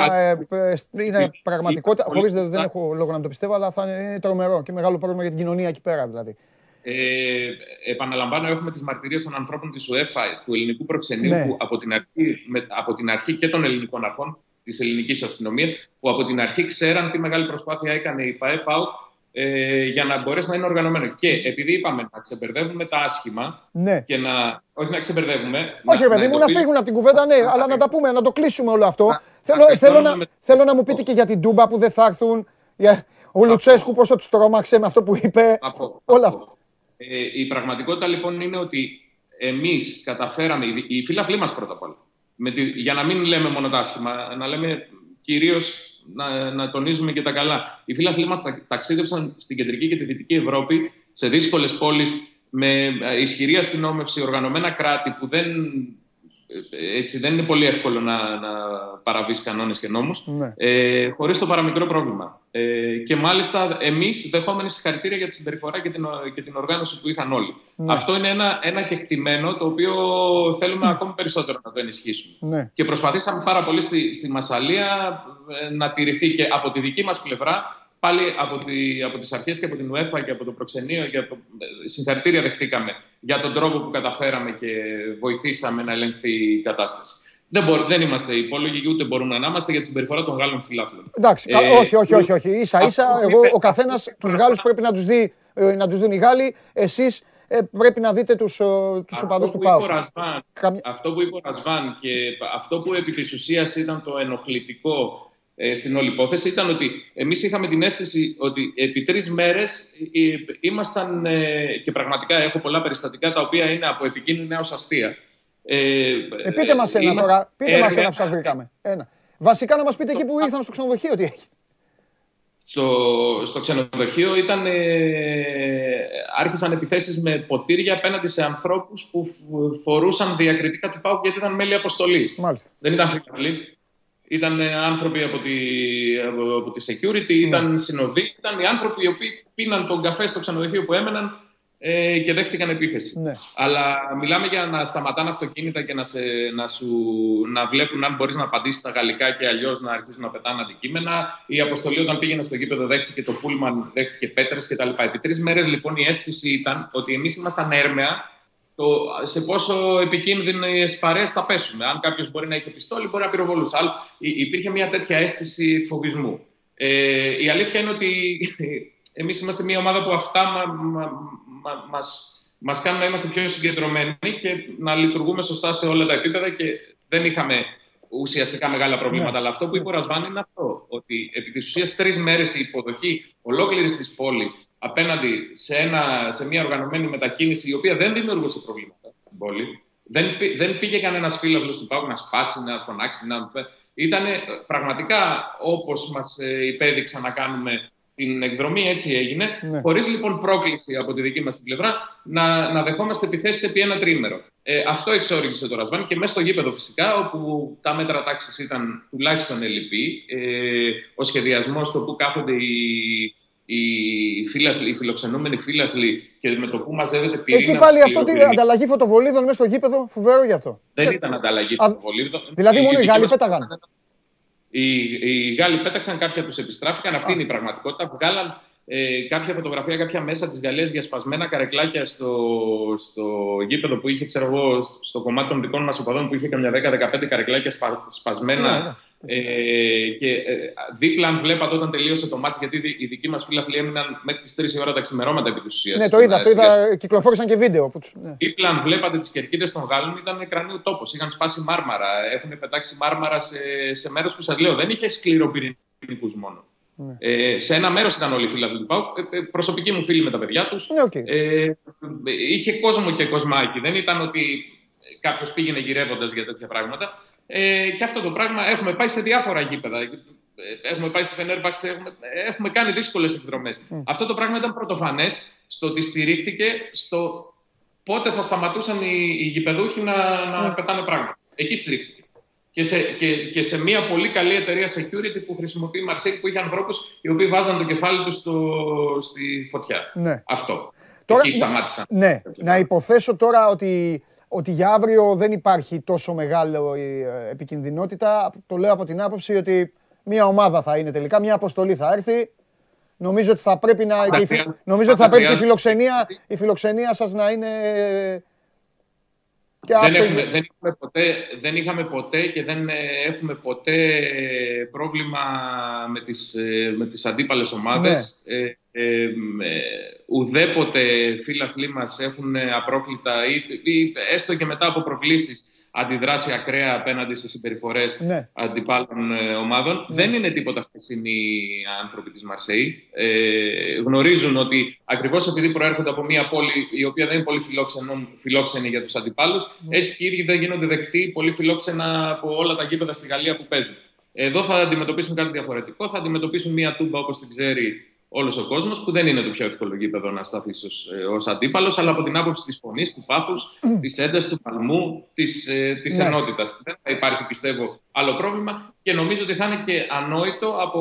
ε, είναι πραγματικότητα, χωρίς δεν έχω λόγο να το πιστεύω, αλλά θα είναι τρομερό και μεγάλο πρόβλημα για την κοινωνία εκεί πέρα δηλαδή. Ε, επαναλαμβάνω, έχουμε τις μαρτυρίες των ανθρώπων της UEFA, του ελληνικού προξενείου, ναι. που από την, αρχή, με, από την αρχή και των ελληνικών αρχών της ελληνικής αστυνομίας, που από την αρχή ξέραν τι μεγάλη προσπάθεια έκανε η ΠαΕ ε, για να μπορέσει να είναι οργανωμένο. Και επειδή είπαμε να ξεμπερδεύουμε τα άσχημα Ναι. και να. Όχι να ξεμπερδεύουμε. Όχι, ρε παιδί μου, να εντοπίζουμε- φύγουν από την κουβέντα, ναι, αλλά να τα πούμε, να το κλείσουμε όλο αυτό. Να- Θέλω, να θέλω, να, κλειδώνουμε με- θέλω να μου πείτε και για την Τούμπα που δεν θα έρθουν. Για... Ο Λουτσέσκου πόσο του τρόμαξε με αυτό που είπε. Από, Όλα από. Αυτά. Ε, η πραγματικότητα λοιπόν είναι ότι εμείς καταφέραμε, οι- οι φίλαθλοί μας πρώτα απ' όλα, με τη, για να μην λέμε μόνο τα άσχημα, να λέμε κυρίως να, να τονίζουμε και τα καλά. Οι φίλαθλοί μας ταξίδεψαν στην κεντρική και τη δυτική Ευρώπη, σε δύσκολες πόλεις, με ε, ισχυρή αστυνόμευση, οργανωμένα κράτη που δεν, ε, έτσι, δεν είναι πολύ εύκολο να, να παραβείς κανόνες και νόμους, Ναι. ε, χωρίς το παραμικρό πρόβλημα. Ε, και μάλιστα εμείς δεχόμενοι συγχαρητήρια για τη συμπεριφορά και την, και την οργάνωση που είχαν όλοι. Ναι. Αυτό είναι ένα, ένα κεκτημένο το οποίο θέλουμε ακόμη περισσότερο να το ενισχύσουμε. Ναι. Και προσπαθήσαμε πάρα πολύ στη, στη Μασαλία ε, να τηρηθεί και από τη δική μας πλευρά, πάλι από, τη, από τις αρχές και από την UEFA και από το προξενείο, και από, ε, συγχαρητήρια δεχτήκαμε για τον τρόπο που καταφέραμε και βοηθήσαμε να ελεγχθεί η κατάσταση. Δεν, μπορώ, δεν είμαστε υπόλογοι ούτε μπορούμε να είμαστε για τη συμπεριφορά των Γάλλων φιλάθλων. Εντάξει, κα- Ε, όχι, όχι, όχι, όχι. Ίσα ίσα, αυτό εγώ, είπε- ο καθένας τους Γάλλους πρέπει να τους δει, ε, να τους δουν οι Γάλλοι. Εσείς πρέπει να δείτε τους τους Αυτό οπαδούς του που είπε ο ΠΑΟΚ. Ρασβάν, Καμιά- αυτό που είπε ο Ρασβάν και αυτό που επί της ουσίας ήταν το ενοχλητικό ε, στην όλη υπόθεση ήταν ότι εμείς είχαμε την αίσθηση ότι επί τρεις μέρες ε, ήμασταν ε, και πραγματικά έχω πολλά περιστατικά τα οποία είναι από επικίνδυνα έως αστεία. Ε, Ε, πείτε μας ένα είμαστε τώρα, πείτε μας έργα- ένα που σας βρήκαμε. Ένα. Βασικά να μας πείτε εκεί που ήρθαν στο ξενοδοχείο τι έχει. στο, στο ξενοδοχείο ήταν, ε, άρχισαν επιθέσεις με ποτήρια απέναντι σε ανθρώπους που φ- φορούσαν διακριτικά του ΠΑΟΚ γιατί ήταν μέλη αποστολής. Μάλιστα. Δεν ήταν φιλαθλοί. Ήταν ε, άνθρωποι από τη, από, από τη security, ήταν συνοδοί, ήταν οι άνθρωποι οι οποίοι πίναν τον καφέ στο ξενοδοχείο που έμεναν ε, και δέχτηκαν επίθεση. Ναι. Αλλά μιλάμε για να σταματάνε αυτοκίνητα και να, σε, να, σου, να βλέπουν αν μπορείς να απαντήσεις στα γαλλικά και αλλιώς να αρχίσουν να πετάνε αντικείμενα. Η αποστολή όταν πήγαινε στο γήπεδο δέχτηκε το πούλμαν, δέχτηκε πέτρες κτλ. Επί τρεις μέρες λοιπόν η αίσθηση ήταν ότι εμείς ήμασταν έρμεα το σε πόσο επικίνδυνες παρέες θα πέσουμε. Αν κάποιος μπορεί να έχει πιστόλι, μπορεί να πυροβολούσε. Αλλά υ- υπήρχε μια τέτοια αίσθηση φοβισμού. Ε, η αλήθεια είναι ότι εμείς είμαστε μια ομάδα που αυτά μα, μα, μα, μας, μας κάνουν να είμαστε πιο συγκεντρωμένοι και να λειτουργούμε σωστά σε όλα τα επίπεδα και δεν είχαμε ουσιαστικά μεγάλα προβλήματα. Ναι. Αλλά αυτό που είπε ο Ρασβάν είναι αυτό, ότι επί της ουσίας τρεις μέρες η υποδοχή ολόκληρης της πόλης απέναντι σε, ένα, σε μια οργανωμένη μετακίνηση η οποία δεν δημιουργούσε προβλήματα στην πόλη, δεν, πή- δεν πήγε κανένας φίλος του Πάου να σπάσει, να φωνάξει, να. Ήταν πραγματικά όπως μας υπέδειξαν να κάνουμε την εκδρομή, έτσι έγινε. Ναι. Χωρίς λοιπόν πρόκληση από τη δική μας την πλευρά να, να δεχόμαστε επιθέσεις επί ένα τρίμερο. Ε, αυτό εξόριξε το Ρασβάν και μέσα στο γήπεδο φυσικά, όπου τα μέτρα τάξης ήταν τουλάχιστον ελλειπή. Ε, ο σχεδιασμός, το που κάθονται οι, οι, φίλαθλοι, οι φιλοξενούμενοι φίλαθλοι και με το που μαζεύεται πυρήνα. Εκεί πάλι αυτό τι ανταλλαγή φωτοβολίδων μέσα στο γήπεδο, φοβερό γι' αυτό. Δεν ήταν ανταλλαγή Α, φωτοβολίδων. δηλαδή μόνο οι δική Γάλλοι μας- πέταγαν. Οι, οι Γάλλοι πέταξαν, κάποια τους επιστράφηκαν. Αυτή είναι η πραγματικότητα. Βγάλαν ε, κάποια φωτογραφία, κάποια μέσα της Γαλλίας για σπασμένα καρεκλάκια στο, στο γήπεδο που είχε, ξέρω εγώ, στο κομμάτι των δικών μας οπαδών που είχε καμιά 10-15 καρεκλάκια σπα, σπασμένα. Ναι, ναι. Ε, και ε, δίπλα, αν βλέπατε όταν τελείωσε το μάτς, γιατί οι δικοί μας φίλαθλοι έμειναν μέχρι τις 3 η ώρα τα ξημερώματα επί της ουσίας. Ναι, το είδα, το είδα, κυκλοφόρησαν και βίντεο. Που τους- ναι. Δίπλα, αν βλέπατε τις κερκίδες των Γάλλων, ήταν κρανίου τόπος. Είχαν σπάσει μάρμαρα. Έχουν πετάξει μάρμαρα σε, σε μέρος που σας λέω δεν είχε σκληροπυρηνικούς μόνο. Ναι. Ε, σε ένα μέρος ήταν όλοι οι φίλοι του ΠΑΟΚ. Ε, ε, προσωπικοί μου φίλοι με τα παιδιά τους. Ναι, οκ. Ε, είχε κόσμο και κοσμάκι. Δεν ήταν ότι κάποιος πήγαινε γυρεύοντας για τέτοια πράγματα. Ε, και αυτό το πράγμα έχουμε πάει σε διάφορα γήπεδα. Ε, Έχουμε πάει στη Φενέρμπαχτσε, έχουμε, έχουμε κάνει δύσκολες εκδρομές. Αυτό το πράγμα ήταν πρωτοφανές στο ότι στηρίχθηκε στο πότε θα σταματούσαν οι, οι γηπεδούχοι να, να πετάνε πράγματα. Εκεί στηρίχθηκε. Και σε, και, και σε μια πολύ καλή εταιρεία security που χρησιμοποιεί η Marseille που είχε ανθρώπους οι οποίοι βάζαν το κεφάλι τους στη φωτιά. Ναι. Αυτό. Τώρα- Εκεί σταμάτησαν. Ναι, να υποθέσω τώρα ότι, ότι για αύριο δεν υπάρχει τόσο μεγάλο ε, επικινδυνότητα. Το λέω από την άποψη ότι μια ομάδα θα είναι τελικά, μια αποστολή θα έρθει. Νομίζω ότι θα πρέπει να. και η φι- χρειάζεται- νομίζω ότι θα θα πρέπει και η χρειάζεται- φιλοξενία, η φιλοξενία σας να είναι. Και δεν, άψογη- έχουμε, δεν, είχαμε ποτέ, δεν είχαμε ποτέ και δεν ε, έχουμε ποτέ πρόβλημα με τις, ε, με τις αντίπαλες ομάδες. Ναι. Ε, ε, ε, ουδέποτε φίλαθλοί μας έχουν απρόκλητα ή, ή έστω και μετά από προκλήσεις αντιδράσει ακραία απέναντι σε συμπεριφορές Ναι. αντιπάλων ε, ομάδων. Δεν είναι τίποτα χθεσινοί άνθρωποι της Μαρσέη. Ε, γνωρίζουν ότι ακριβώς επειδή προέρχονται από μια πόλη η οποία δεν είναι πολύ φιλόξενο, φιλόξενη για τους αντιπάλους, έτσι και οι ίδιοι δεν γίνονται δεκτοί πολύ φιλόξενα από όλα τα γήπεδα στη Γαλλία που παίζουν. Εδώ θα αντιμετωπίσουν κάτι διαφορετικό. Θα αντιμετωπίσουν μια τούμπα όπως την ξέρει όλος ο κόσμος, που δεν είναι το πιο εύκολο γήπεδο να σταθεί ως αντίπαλος, αλλά από την άποψη της φωνής, του πάθους, της έντασης, του παλμού, της της Ναι. ενότητας. Δεν θα υπάρχει, πιστεύω, άλλο πρόβλημα και νομίζω ότι θα είναι και ανόητο από,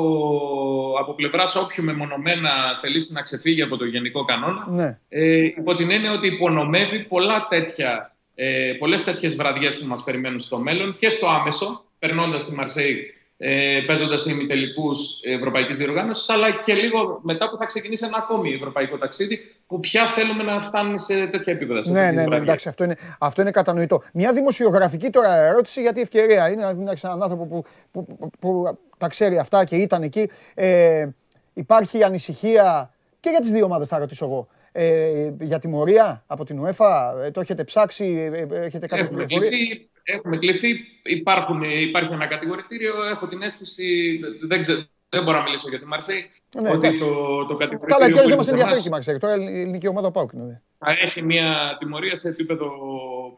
από πλευράς όποιου μεμονωμένα θελήσει να ξεφύγει από το γενικό κανόνα. Ναι. Ε, υπό την έννοια ότι υπονομεύει πολλά τέτοια, ε, πολλές τέτοιες βραδιές που μας περιμένουν στο μέλλον και στο άμεσο, περνώντας τη Μαρσέη, ε, παίζοντας ημιτελικούς ευρωπαϊκής διοργάνωσης, αλλά και λίγο μετά που θα ξεκινήσει ένα ακόμη ευρωπαϊκό ταξίδι, που πια θέλουμε να φτάνει σε τέτοια επίπεδα. Σε Ναι, τέτοιες ναι, ναι, βραδιές. εντάξει, αυτό είναι, αυτό είναι κατανοητό. Μια δημοσιογραφική τώρα ερώτηση, γιατί ευκαιρία είναι να έχεις έναν άνθρωπο που, που, που, που τα ξέρει αυτά και ήταν εκεί. Ε, υπάρχει ανησυχία και για τις δύο ομάδες, θα ρωτήσω εγώ. Ε, για τιμωρία από την UEFA, ε, το έχετε ψάξει, ε, ε, έχετε κάποιες Έχουμε πληροφορίες. κληθεί, έχουμε κληθεί. Υπάρχουν, υπάρχει ένα κατηγορητήριο. Έχω την αίσθηση, δεν, ξέρω, δεν μπορώ να μιλήσω για τη Μαρσέη, Ναι, ότι εντάξει. το, το Καλά, κατηγορητήριο έτσι κι αλλιώς δεν που μας είναι σε ενδιαφέρει εμάς και η Μαρσέη. Τώρα η ελληνική ομάδα πάω και είναι. θα έχει μια τιμωρία σε επίπεδο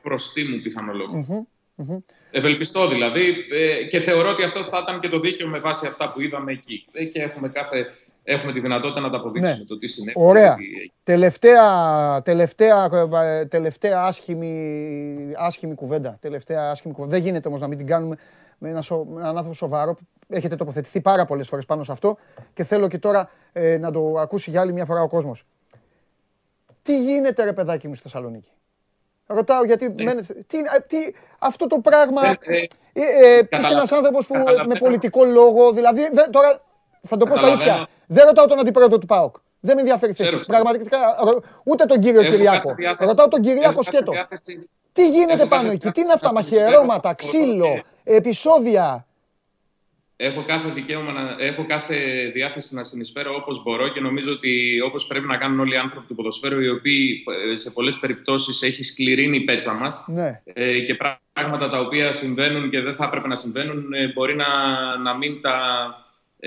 προστίμου πιθανολόγου. Μμμ, μμμ. Ευελπιστώ δηλαδή ε, και θεωρώ ότι αυτό θα ήταν και το δίκαιο με βάση αυτά που είδαμε εκεί. Ε, και έχουμε, κάθε, έχουμε τη δυνατότητα να τα αποδείξουμε Ναι. το τι συνέβη. Ωραία. τι έγινε. Τελευταία, τελευταία, ε, τελευταία άσχημη, άσχημη κουβέντα. Τελευταία άσχημη κουβέντα. Δεν γίνεται όμως να μην την κάνουμε με, ένα σο- με έναν άνθρωπο σοβαρό. που Έχετε τοποθετηθεί πάρα πολλές φορές πάνω σε αυτό και θέλω και τώρα ε, να το ακούσει για άλλη μια φορά ο κόσμος. Τι γίνεται ρε παιδάκι μου στη Θεσσαλονίκη; Ρωτάω γιατί μένετε, τι, ε, τι, αυτό το πράγμα, Ε, ε, ε, ε, είσαι καταλαβα- ένας άνθρωπος που ε, με καταλαβαίνω. πολιτικό λόγο, δηλαδή δεν- τώρα θα το πω στα Καταλαβαίνω. ίσια. Δεν ρωτάω τον αντιπρόεδρο του ΠΑΟΚ. Δεν με ενδιαφέρει η θέση. Ξέρω, Πραγματικά, ρω- ούτε τον κύριο έχω Κυριάκο. κάθε διάθεση- Ρωτάω τον Κυριάκο έχω κάθε σκέτο. διάθεση- Τι γίνεται έχω πάνω κάθε εκεί, τι είναι αυτά, διάθεση- μαχαιρώματα, έχω- ξύλο, επεισόδια; Έχω κάθε δικαίωμα, να, έχω κάθε διάθεση να συνεισφέρω όπως μπορώ και νομίζω ότι όπως πρέπει να κάνουν όλοι οι άνθρωποι του ποδοσφαίρου οι οποίοι ε, σε πολλές περιπτώσεις έχει σκληρύνει η πέτσα μας Ναι. ε, και πράγματα τα οποία συμβαίνουν και δεν θα έπρεπε να συμβαίνουν ε, μπορεί να, να μην τα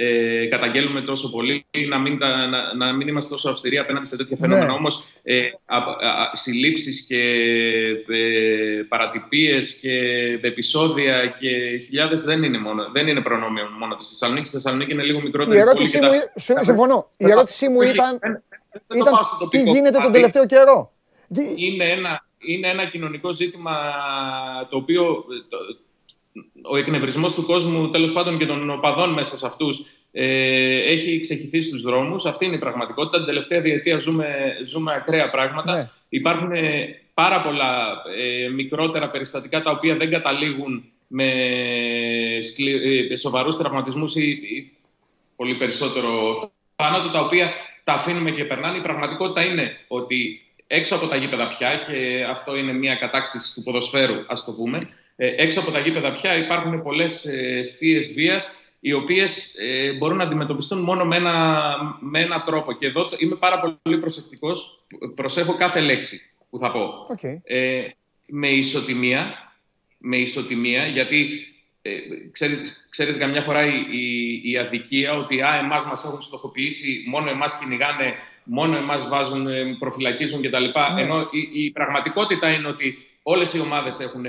ε, καταγγέλουμε τόσο πολύ ή να μην, τα, να, να μην είμαστε τόσο αυστηροί απέναντι σε τέτοια φαινόμενα. Ναι. Όμως ε, α, α, α, συλλήψεις και ε, παρατυπίες και επεισόδια και χιλιάδες δεν είναι, μόνο, δεν είναι προνόμιο μόνο της Θεσσαλονίκης. Η Θεσσαλονίκη είναι λίγο μικρότερη Η πόλη ερώτησή και μου, τα- ε- συμ- συμφωνώ, η ερώτησή μου Όχι, ήταν, δεν- δεν το ήταν πάω στο τι τοπικό γίνεται τον κομμάτι τελευταίο καιρό; Τι- είναι ένα, είναι ένα κοινωνικό ζήτημα το οποίο ε, το, ο εκνευρισμός του κόσμου τέλος πάντων και των οπαδών μέσα σε αυτούς ε, έχει ξεχυθεί στους δρόμους. Αυτή είναι η πραγματικότητα. Την τελευταία διετία ζούμε, ζούμε ακραία πράγματα. Ναι. Υπάρχουν ε, πάρα πολλά ε, μικρότερα περιστατικά τα οποία δεν καταλήγουν με σκλη, ε, σοβαρούς τραυματισμούς ή, ή πολύ περισσότερο θάνατο, τα οποία τα αφήνουμε και περνάνε. Η πραγματικότητα είναι ότι έξω από τα γήπεδα πια, και αυτό είναι μια κατάκτηση του ποδοσφαίρου, ας το πούμε, ε, έξω από τα γήπεδα πια υπάρχουν πολλές ε, εστίες βίας, οι οποίες ε, μπορούν να αντιμετωπιστούν μόνο με ένα, με ένα τρόπο. Και εδώ το- είμαι πάρα πολύ προσεκτικός, προσέχω κάθε λέξη που θα πω. Οκ. Ε, με ισοτιμία, με ισοτιμία γιατί ε, ξέρετε, ξέρετε καμιά φορά η, η, η αδικία ότι α, εμάς μας έχουν στοχοποιήσει, μόνο εμάς κυνηγάνε, μόνο εμάς βάζουν, ε, προφυλακίζουν κτλ. Ναι. Ενώ η, η πραγματικότητα είναι ότι όλες οι ομάδες έχουν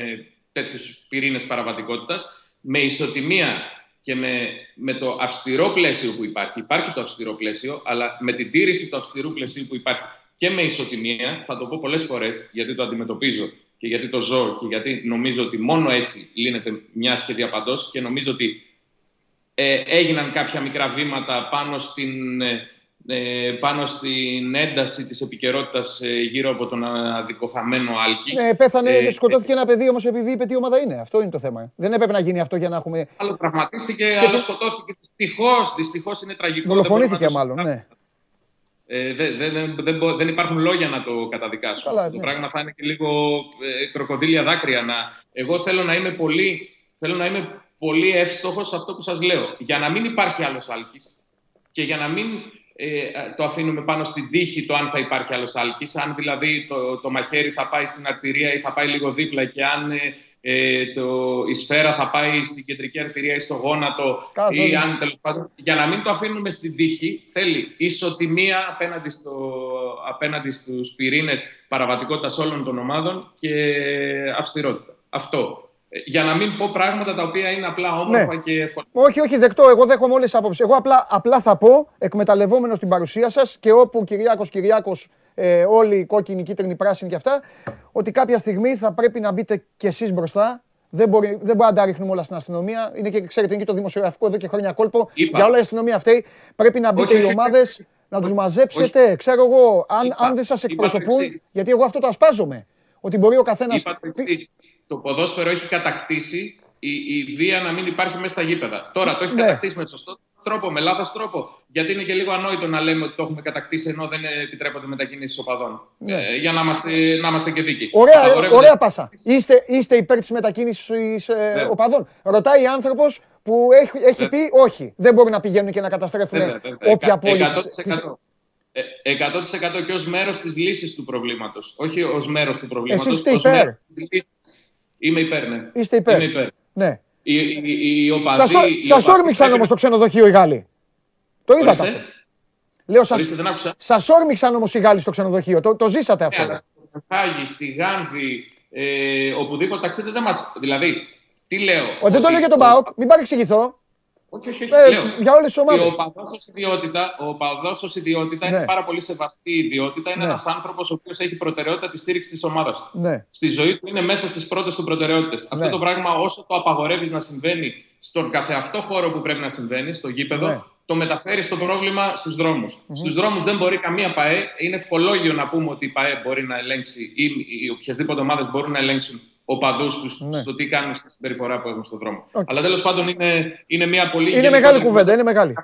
ε, τέτοιους πυρήνες παραβατικότητας με ισοτιμία και με, με το αυστηρό πλαίσιο που υπάρχει. Υπάρχει το αυστηρό πλαίσιο, αλλά με την τήρηση του αυστηρού πλαισίου που υπάρχει και με ισοτιμία, θα το πω πολλές φορές γιατί το αντιμετωπίζω και γιατί το ζω και γιατί νομίζω ότι μόνο έτσι λύνεται μια και διαπαντός και νομίζω ότι ε, έγιναν κάποια μικρά βήματα πάνω στην, ε, ε, πάνω στην ένταση της επικαιρότητας γύρω από τον αδικοχαμένο Άλκη. Ναι, πέθανε, Ε, σκοτώθηκε ένα παιδί όμως επειδή είπε τι ομάδα είναι. Αυτό είναι το θέμα. Δεν έπρεπε να γίνει αυτό για να έχουμε... Άλλο τραυματίστηκε, Και άλλο τι- σκοτώθηκε. Δυστυχώς, δυστυχώς είναι τραγικό. δεν Δολοφονήθηκε μπορούμε να το μάλλον, ναι. Ε, δεν, δεν, δεν, δεν υπάρχουν λόγια να το καταδικάσουμε. Καλά, το ναι. πράγμα θα είναι και λίγο ε, κροκοδίλια δάκρυα. Να... Εγώ θέλω να είμαι πολύ, θέλω να είμαι πολύ εύστοχος σε αυτό που σας λέω. Για να μην υπάρχει άλλος Άλκης και για να μην ε, το αφήνουμε πάνω στην τύχη το αν θα υπάρχει άλλος Άλκης, αν δηλαδή το, το μαχαίρι θα πάει στην αρτηρία ή θα πάει λίγο δίπλα και αν ε, ε, το, η σφαίρα θα πάει στην κεντρική αρτηρία ή στο γόνατο Καθόλου. ή αν τέλος πάντων, για να μην το αφήνουμε στην τύχη θέλει ισοτιμία απέναντι, στο, απέναντι στους πυρήνες παραβατικότητας όλων των ομάδων και αυστηρότητα. Αυτό. Ε, Για να μην πω πράγματα τα οποία είναι απλά όμορφα Ναι. και εύκολα. Όχι, όχι, δεκτό. Εγώ δέχομαι όλε τι απόψει. Εγώ απλά, απλά θα πω, εκμεταλλευόμενος την παρουσία σας και όπου Κυριάκος Κυριάκος, ε, όλοι οι κόκκινοι, κίτρινοι, πράσινοι και αυτά, ότι κάποια στιγμή θα πρέπει να μπείτε κι εσείς μπροστά. Δεν μπορεί, δεν μπορεί να τα ρίχνουμε όλα στην αστυνομία. Είναι και, ξέρετε, είναι και το δημοσιογραφικό εδώ και χρόνια κόλπο. Είπα. Για όλα η αστυνομία αυτή πρέπει να μπείτε Όχι, οι όχι, ομάδες, όχι. να τους μαζέψετε. Ξέρω εγώ, αν, Είπα. αν δεν σας Είπα το εκπροσωπούν, εξής. γιατί εγώ αυτό το ασπάζομαι. Ότι μπορεί ο καθένα. Είπα το εξής. Το ποδόσφαιρο έχει κατακτήσει η, η βία να μην υπάρχει μέσα στα γήπεδα. Τώρα το έχει Ναι. κατακτήσει με σωστό τρόπο, με λάθος τρόπο. Γιατί είναι και λίγο ανόητο να λέμε ότι το έχουμε κατακτήσει ενώ δεν επιτρέπονται μετακινήσεις οπαδών. Ναι. Ε, για να είμαστε, να είμαστε και δίκοι. Ωραία, Απαγορεύονται- ωραία πάσα. Είστε, είστε υπέρ της μετακίνησης ε, Βέβαια. οπαδών. Ρωτάει άνθρωπος που έχει, έχει πει όχι. Δεν μπορεί να πηγαίνουν και να καταστρέφουν Βέβαια, βέβαια. όποια Εκα- πόλη. 100%. της- της- Ε, 100% και ως μέρος της λύσης του προβλήματος. Όχι ως μέρος του προβλήματος. Εσείς είστε υπέρ. Είμαι υπέρ, ναι. Είστε υπέρ. Είμαι υπέρ. Ναι. Οι, οι, οι, οι οπαδοί. Σας, οι σας οπαδοί όρμηξαν πρέπει- όμως το ξενοδοχείο οι Γάλλοι. Το είδατε Ορίστε. αυτό. Λέω σας, Ορίστε, δεν άκουσα. σας όρμηξαν όμως οι Γάλλοι στο ξενοδοχείο. Το, το ζήσατε Ναι, αλλά αυτό. στο Κοπενχάγη, στη Γάνδη, ε, οπουδήποτε ταξίδι δεν μα. Δηλαδή, τι λέω. Ο, δεν το ότι λέω για τον ο- ΠΑΟΚ. Μην παρεξηγηθώ. Όχι, όχι, όχι. Ε, λέω. για όλες τις Ο ομάδες. οπαδό ως ιδιότητα, ο οπαδός ως ιδιότητα Ναι. είναι πάρα πολύ σεβαστή ιδιότητα. Είναι Ναι. ένας ένα άνθρωπος ο οποίος έχει προτεραιότητα τη στήριξη της ομάδας του. Ναι. Στη ζωή του είναι μέσα στις πρώτες του προτεραιότητες. Αυτό Ναι. το πράγμα, όσο το απαγορεύεις να συμβαίνει στον καθεαυτό χώρο που πρέπει να συμβαίνει, στο γήπεδο, Ναι. το μεταφέρεις το πρόβλημα στους δρόμους. Στους δρόμους δεν μπορεί καμία ΠαΕ. Είναι ευκολόγιο να πούμε ότι η ΠαΕ μπορεί να ελέγξει ή οι οποιασδήποτε ομάδες μπορούν να ελέγξουν οπαδούς τους Ναι. στο τι κάνουν στη συμπεριφορά που έχουν στον δρόμο. Οκ. Αλλά τέλος πάντων είναι, είναι μια πολύ. Είναι γενικότερη μεγάλη κουβέντα, είναι μεγάλη.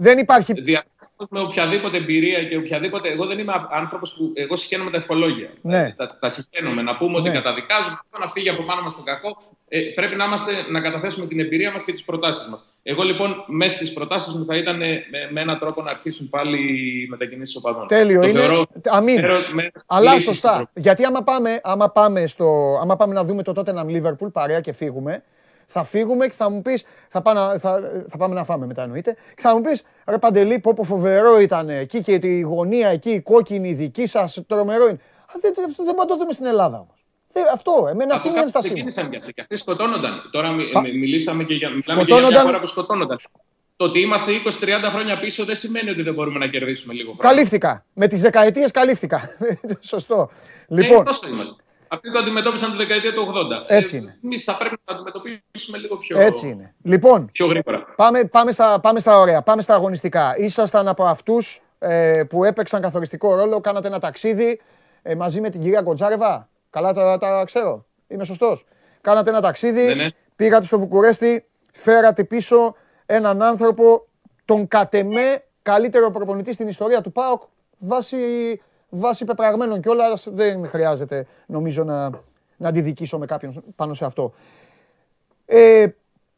Δεν υπάρχει. Διαθέτω με οποιαδήποτε εμπειρία και οποιαδήποτε. Εγώ δεν είμαι άνθρωπος που. Εγώ συχαίνομαι τα ευχολόγια. Ναι. Τα, τα συχαίνομαι. Να πούμε ότι Ναι. καταδικάζουμε αυτό να φύγει από πάνω μας τον κακό. Ε, πρέπει να, είμαστε, να καταθέσουμε την εμπειρία μας και τις προτάσεις μας. Εγώ λοιπόν μέσα στις προτάσεις μου θα ήταν ε, με, με έναν τρόπο να αρχίσουν πάλι οι μετακινήσεις οπαδών. Τέλειο Το είναι. θεωρώ Αμήν. μέρο- μέρος της Αλλά λύσης του σωστά. προβλήματος. Γιατί άμα πάμε, άμα, πάμε στο, άμα πάμε να δούμε το Tottenham Liverpool παρέα και φύγουμε, θα φύγουμε και θα μου πεις, θα, πάω να- θα, θα πάμε να φάμε μετά εννοείται, και θα μου πεις ρε Παντελή, πω, πω φοβερό ήταν εκεί και η γωνία εκεί, η κόκκινη, η δική σας, τρομερό είναι. Α, δεν, δεν, δεν μπορούμε να το δούμε στην Ελλάδα όμως. Αυτό, εμένα αυτή Από είναι η κάπου ένστασή μου. ξεκίνησαν και αυτοί. Και αυτοί σκοτώνονταν. Τώρα μι- Πα- μι- μιλήσαμε και για, μιλάμε και για Σκοτώνονταν- μια χώρα που σκοτώνονταν. Το ότι είμαστε 20-30 χρόνια πίσω δεν σημαίνει ότι δεν μπορούμε να κερδίσουμε λίγο χρόνο. Καλύφθηκα. Με τις δεκαετίες καλύφθηκα. Σωστό. Λοιπόν, Λοιπόν, τόσο είμαστε. Αυτοί το αντιμετώπισαν τη δεκαετία του 80. Έτσι είναι. Εμείς θα πρέπει να το αντιμετωπίσουμε λίγο πιο, έτσι είναι. Λοιπόν, πιο γρήγορα. Πάμε, πάμε, στα, πάμε στα ωραία, πάμε στα αγωνιστικά. Ήσασταν από αυτούς ε, που έπαιξαν καθοριστικό ρόλο, κάνατε ένα ταξίδι ε, μαζί με την κυρία Γκοντζάρεβα. Καλά τα, τα ξέρω, είμαι σωστός. Κάνατε ένα ταξίδι, Ναι, ναι. πήγατε στο Βουκουρέστι, φέρατε πίσω έναν άνθρωπο, τον κατεμέ καλύτερο προπονητή στην ιστορία του ΠΑΟΚ, βάσει, βάσει πεπραγμένων κιόλας. Δεν χρειάζεται νομίζω να, να αντιδικήσω με κάποιον πάνω σε αυτό. Ε,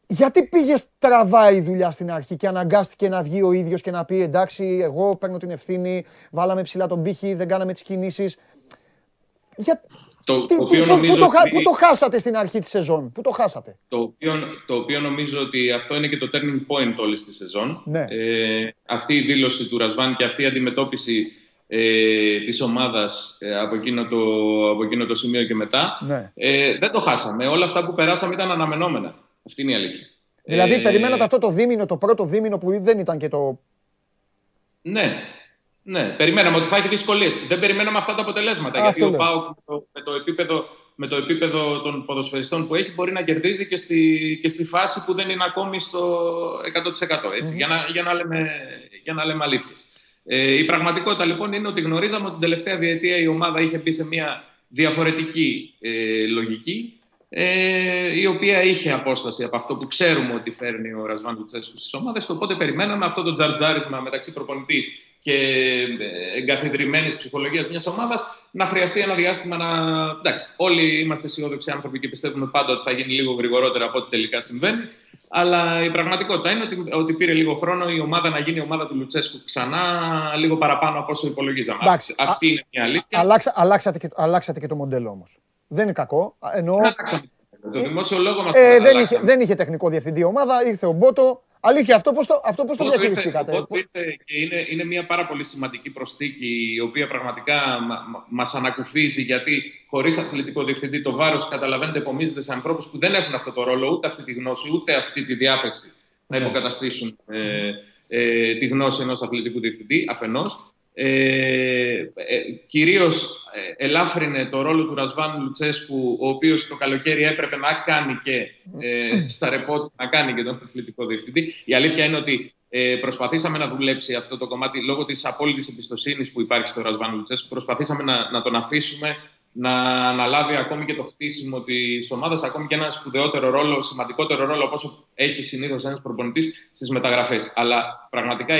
γιατί πήγε στραβά η δουλειά στην αρχή και αναγκάστηκε να βγει ο ίδιος και να πει εντάξει, εγώ παίρνω την ευθύνη, βάλαμε ψηλά τον πύχη, δεν κάναμε τις κινήσεις. Για... Το, Τι, το τι, οποίο πού, νομίζω πού το, χα- ότι- πού το χάσατε στην αρχή της σεζόν, πού το χάσατε; το οποίο, το οποίο νομίζω ότι αυτό είναι και το turning point όλης της σεζόν. Ναι. Ε, αυτή η δήλωση του Ρασβάν και αυτή η αντιμετώπιση ε, της ομάδας ε, από, εκείνο το, από εκείνο το σημείο και μετά Ναι. ε, δεν το χάσαμε. Όλα αυτά που περάσαμε ήταν αναμενόμενα. Αυτή είναι η αλήθεια. Δηλαδή, Ε, περιμένατε αυτό το δίμηνο, το πρώτο δίμηνο που δεν ήταν και το. Ναι. Ναι, περιμέναμε ότι θα έχει δυσκολίες. Δεν περιμέναμε αυτά τα αποτελέσματα. Α, γιατί αυτό ο λέω. Πάουκ με το, με, το επίπεδο, με το επίπεδο των ποδοσφαιριστών που έχει μπορεί να κερδίζει και στη, και στη φάση που δεν είναι ακόμη στο 100%. ετσι για, να, για, να λέμε, για να λέμε αλήθειες. Ε, η πραγματικότητα λοιπόν είναι ότι γνωρίζαμε ότι την τελευταία διετία η ομάδα είχε μπει σε μια διαφορετική ε, λογική ε, η οποία είχε απόσταση από αυτό που ξέρουμε ότι φέρνει ο Ρασβάν Λουτσέσκου στις ομάδες οπότε περιμέναμε αυτό το τζαρτζάρισμα μεταξύ προπονητή και εγκαθιδρυμένης ψυχολογίας μιας ομάδας, να χρειαστεί ένα διάστημα να. Εντάξει, όλοι είμαστε αισιόδοξοι άνθρωποι και πιστεύουμε πάντα ότι θα γίνει λίγο γρηγορότερα από ό,τι τελικά συμβαίνει. Αλλά η πραγματικότητα είναι ότι, ότι πήρε λίγο χρόνο η ομάδα να γίνει η ομάδα του Λουτσέσκου ξανά λίγο παραπάνω από όσο υπολογίζαμε. Εντάξει, Αυτή α, είναι μια αλήθεια. Αλλάξα, αλλάξατε, και, αλλάξατε και το μοντέλο όμως. Δεν είναι κακό. Εννοώ, Δεν αλλάξαμε. Το δημόσιο λόγο μας ε, δεν, είχε, δεν είχε τεχνικό διευθυντή η ομάδα, ήρθε ο Μπότο. Αλήθεια, αυτό πώς το, αυτό πώς το Οπότε διαχειριστήκατε; ήρθε- οπότε ήρθε και είναι, είναι μια πάρα πολύ σημαντική προσθήκη η οποία πραγματικά μα ανακουφίζει γιατί χωρίς αθλητικό διευθυντή το βάρος καταλαβαίνετε επομίζεται σε ανθρώπους που δεν έχουν αυτό το ρόλο, ούτε αυτή τη γνώση, ούτε αυτή τη διάθεση να Ναι. υποκαταστήσουν ε, ε, τη γνώση ενός αθλητικού διευθυντή αφενός. Ε, ε, κυρίως ε, ελάφρυνε το ρόλο του Ρασβάν Λουτσέσκου, ο οποίος το καλοκαίρι έπρεπε να κάνει και ε, στα ρεπότ να κάνει και τον αθλητικό διευθυντή. Η αλήθεια είναι ότι ε, προσπαθήσαμε να δουλέψει αυτό το κομμάτι λόγω της απόλυτης εμπιστοσύνης που υπάρχει στο Ρασβάν Λουτσέσκου. Προσπαθήσαμε να, να τον αφήσουμε να αναλάβει ακόμη και το χτίσιμο της ομάδας, ακόμη και ένα σπουδαιότερο ρόλο, σημαντικότερο ρόλο από όσο έχει συνήθως ένας προπονητής στις μεταγραφές. Αλλά πραγματικά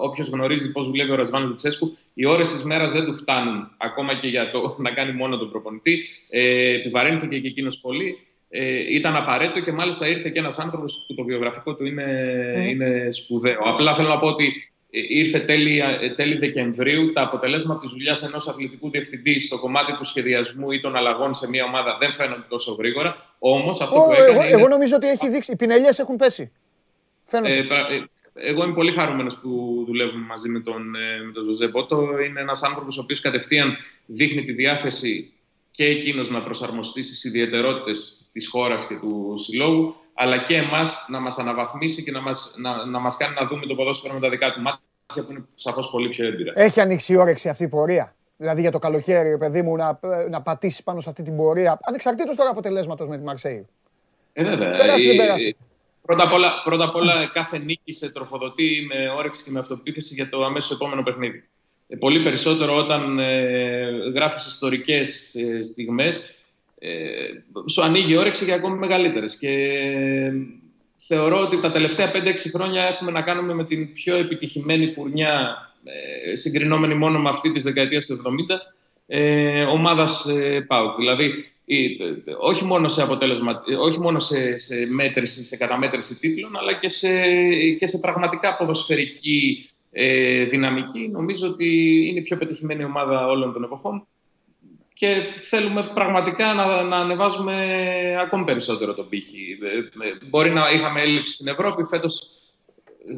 όποιος γνωρίζει πώς δουλεύει ο Ρασβάν Λουτσέσκου, οι ώρες της μέρας δεν του φτάνουν ακόμα και για το να κάνει μόνο τον προπονητή. Ε, επιβαρύνθηκε και εκείνος πολύ. Ε, ήταν απαραίτητο και μάλιστα ήρθε και ένας άνθρωπος που το βιογραφικό του είναι, Mm. είναι σπουδαίο. Απλά θέλω να πω ότι ήρθε τέλη, τέλη Δεκεμβρίου. Τα αποτελέσματα της δουλειάς ενός αθλητικού διευθυντή στο κομμάτι του σχεδιασμού ή των αλλαγών σε μια ομάδα δεν φαίνονται τόσο γρήγορα. Όμως αυτό Ω, που έκανε. εγώ, είναι... εγώ νομίζω ότι έχει δείξει. Οι πινελιές έχουν πέσει. Φαίνεται. Ε, πρα- ε, εγώ είμαι πολύ χαρούμενος που δουλεύουμε μαζί με τον, ε, με τον Ζωζέ Μπότο. Είναι ένας άνθρωπος ο οποίος κατευθείαν δείχνει τη διάθεση και εκείνος να προσαρμοστεί στις ιδιαιτερότητες της χώρας και του συλλόγου, αλλά και εμάς να μας αναβαθμίσει και να μας να, να μας κάνει να δούμε το ποδόσφαιρο με τα δικά του μάτια που είναι σαφώς πολύ πιο έμπειρα. Έχει ανοίξει η όρεξη αυτή η πορεία. Δηλαδή για το καλοκαίρι, ρε παιδί μου, να, να πατήσει πάνω σε αυτή την πορεία. Ανεξαρτήτως τώρα αποτελέσματος με τη Μαρσέη. Ε, βέβαια. Περάσει, δεν Ε, περάσει. ε, Πρώτα απ, όλα, πρώτα απ' όλα, κάθε νίκη σε τροφοδοτεί με όρεξη και με αυτοποίθηση για το αμέσως επόμενο παιχνίδι. Ε, πολύ περισσότερο όταν ε, γράφεις ιστορικές ε, στιγμές, ε, σου ανοίγει η όρεξη για ακόμη μεγαλύτερες. Και ε, θεωρώ ότι τα τελευταία 5-6 χρόνια έχουμε να κάνουμε με την πιο επιτυχημένη φουρνιά, ε, συγκρινόμενη μόνο με αυτή της δεκαετίας του 70, ε, ομάδας ε, ΠΑΟΚ. Δηλαδή, η- ε, όχι μόνο σε αποτέλεσμα, ε, όχι μόνο σε, σε μέτρηση, σε καταμέτρηση τίτλων, αλλά και σε, και σε πραγματικά ποδοσφαιρική ε, δυναμική. Νομίζω ότι είναι η πιο πετυχημένη ομάδα όλων των εποχών και θέλουμε πραγματικά να, να ανεβάζουμε ακόμη περισσότερο τον πύχη. Ε, ε, Μπορεί να είχαμε έλλειψη στην Ευρώπη, φέτος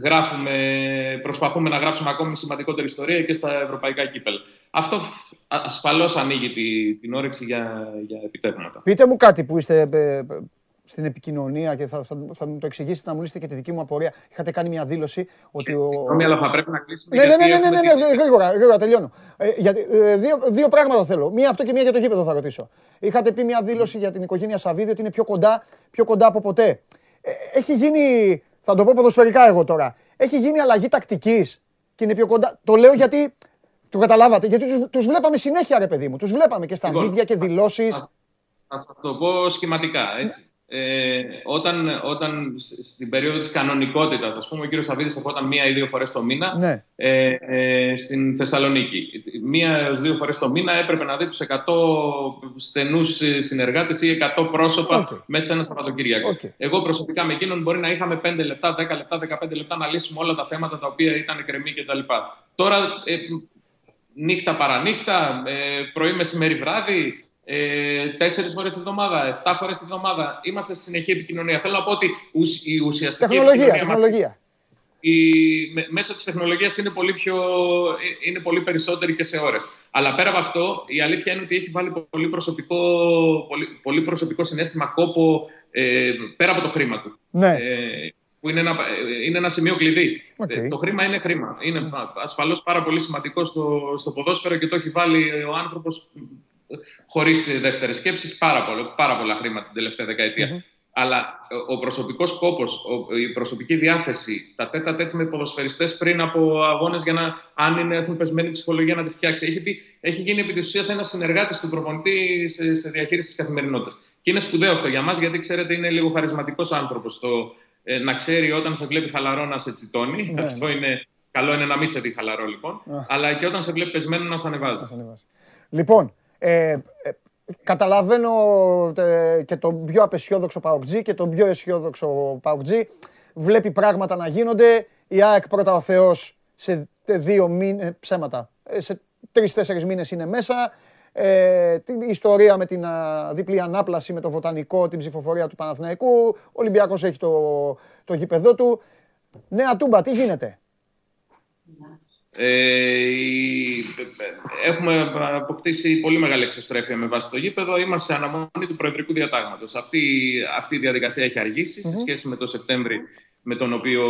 γράφουμε, προσπαθούμε να γράψουμε ακόμη σημαντικότερη ιστορία και στα ευρωπαϊκά κύπελα. Αυτό ασφαλώς ανοίγει τη, την όρεξη για, για επιτεύγματα. Πείτε μου κάτι που είστε ε, ε, στην επικοινωνία και θα, θα, θα μου το εξηγήσετε να μου λύσετε και τη δική μου απορία. Είχατε κάνει μια δήλωση ότι ο. Συγγνώμη, αλλά θα πρέπει να κλείσουμε. Ναι, ναι, γιατί ναι, ναι, ναι, έχουμε ναι, τη- ναι, γρήγορα, γρήγορα, τελειώνω. Ε, γιατί, ε, δύο, δύο πράγματα θέλω. Μία αυτό και μία για το γήπεδο θα ρωτήσω. Είχατε πει μια δήλωση για την οικογένεια Σαββίδη ότι είναι πιο κοντά, πιο κοντά από ποτέ. Ε, έχει γίνει, θα το πω ποδοσφαιρικά εγώ τώρα, έχει γίνει αλλαγή τακτικής και είναι πιο κοντά. Το λέω γιατί, το καταλάβατε, γιατί τους, τους βλέπαμε συνέχεια ρε παιδί μου. Τους βλέπαμε και στα Λοιπόν, μίντια και δηλώσεις. Θα σας το πω σχηματικά, έτσι. Ε, όταν, όταν σ- στην περίοδο της κανονικότητας, ας πούμε, ο κύριος Σαββίδης ερχόταν μία ή δύο φορές το μήνα Ναι. ε, ε, στην Θεσσαλονίκη. Μία έως δύο φορές το μήνα έπρεπε να δει τους 100 στενούς ε, συνεργάτες ή 100 πρόσωπα Οκ. μέσα σε ένα Σαββατοκύριακο. Οκ. Εγώ προσωπικά με εκείνον μπορεί να είχαμε 5 λεπτά, 10 λεπτά, 15 λεπτά να λύσουμε όλα τα θέματα τα οποία ήταν εκκρεμή κτλ. Τώρα ε, νύχτα παρά νύχτα, ε, πρωί, μεσημέρι, βράδυ, ε, τέσσερις φορές τη εβδομάδα, εφτά φορές τη εβδομάδα. Είμαστε σε συνεχή επικοινωνία. Θέλω να πω ότι ουσ- η ουσιαστική. Τεχνολογία, επικοινωνία μας- τεχνολογία. η, με- μέσω της τεχνολογίας είναι πολύ, πιο, ε, είναι πολύ περισσότερη και σε ώρες. Αλλά πέρα από αυτό, η αλήθεια είναι ότι έχει βάλει πολύ προσωπικό, πολύ, πολύ προσωπικό συναίσθημα, κόπο ε, πέρα από το χρήμα του. Ναι. Ε, που είναι ένα, ε, είναι ένα σημείο κλειδί. Οκ. Ε, το χρήμα είναι χρήμα. Είναι ασφαλώς πάρα πολύ σημαντικό στο, στο ποδόσφαιρο και το έχει βάλει ο άνθρωπος χωρίς δεύτερες σκέψεις πάρα, πολλά- πάρα πολλά χρήματα την τελευταία δεκαετία. Αλλά ο- ο προσωπικός κόπος, η προσωπική διάθεση, τα τετ α τετ με ποδοσφαιριστές πριν από αγώνες για να, αν είναι, έχουν πεσμένη ψυχολογία, να τη φτιάξει. Έχει, πει, έχει γίνει επί της ουσίας ένας συνεργάτης του προπονητή, σε, σε διαχείριση της καθημερινότητας. Και είναι σπουδαίο αυτό για μας, γιατί ξέρετε, είναι λίγο χαρισματικός άνθρωπος το ε, να ξέρει όταν σε βλέπει χαλαρό να σε τσιτώνει. Ναι. Αυτό είναι Καλό είναι να μην σε δει χαλαρό λοιπόν. Αλλά και όταν σε βλέπει πεσμένο να σε ανεβάζει. Λοιπόν, ε, ε, καταλαβαίνω ε, και τον πιο απεσιόδοξο Παοκτζή και τον πιο αισιόδοξο Παοκτζή. Βλέπει πράγματα να γίνονται. Η ΑΕΚ πρώτα ο Θεός σε δύο μήνες, ψέματα, ε, σε τρει-τέσσερι μήνες είναι μέσα. Ε, την ιστορία με την α, διπλή ανάπλαση με το βοτανικό, την ψηφοφορία του Παναθηναϊκού. Ο Ολυμπιακός έχει το, το γήπεδό του. Νέα Τούμπα, τι γίνεται; Ε, έχουμε αποκτήσει πολύ μεγάλη εξωστρέφεια με βάση το γήπεδο. Είμαστε σε αναμονή του Προεδρικού Διατάγματος. Αυτή, αυτή η διαδικασία έχει αργήσει σε σχέση με το Σεπτέμβρη, με τον οποίο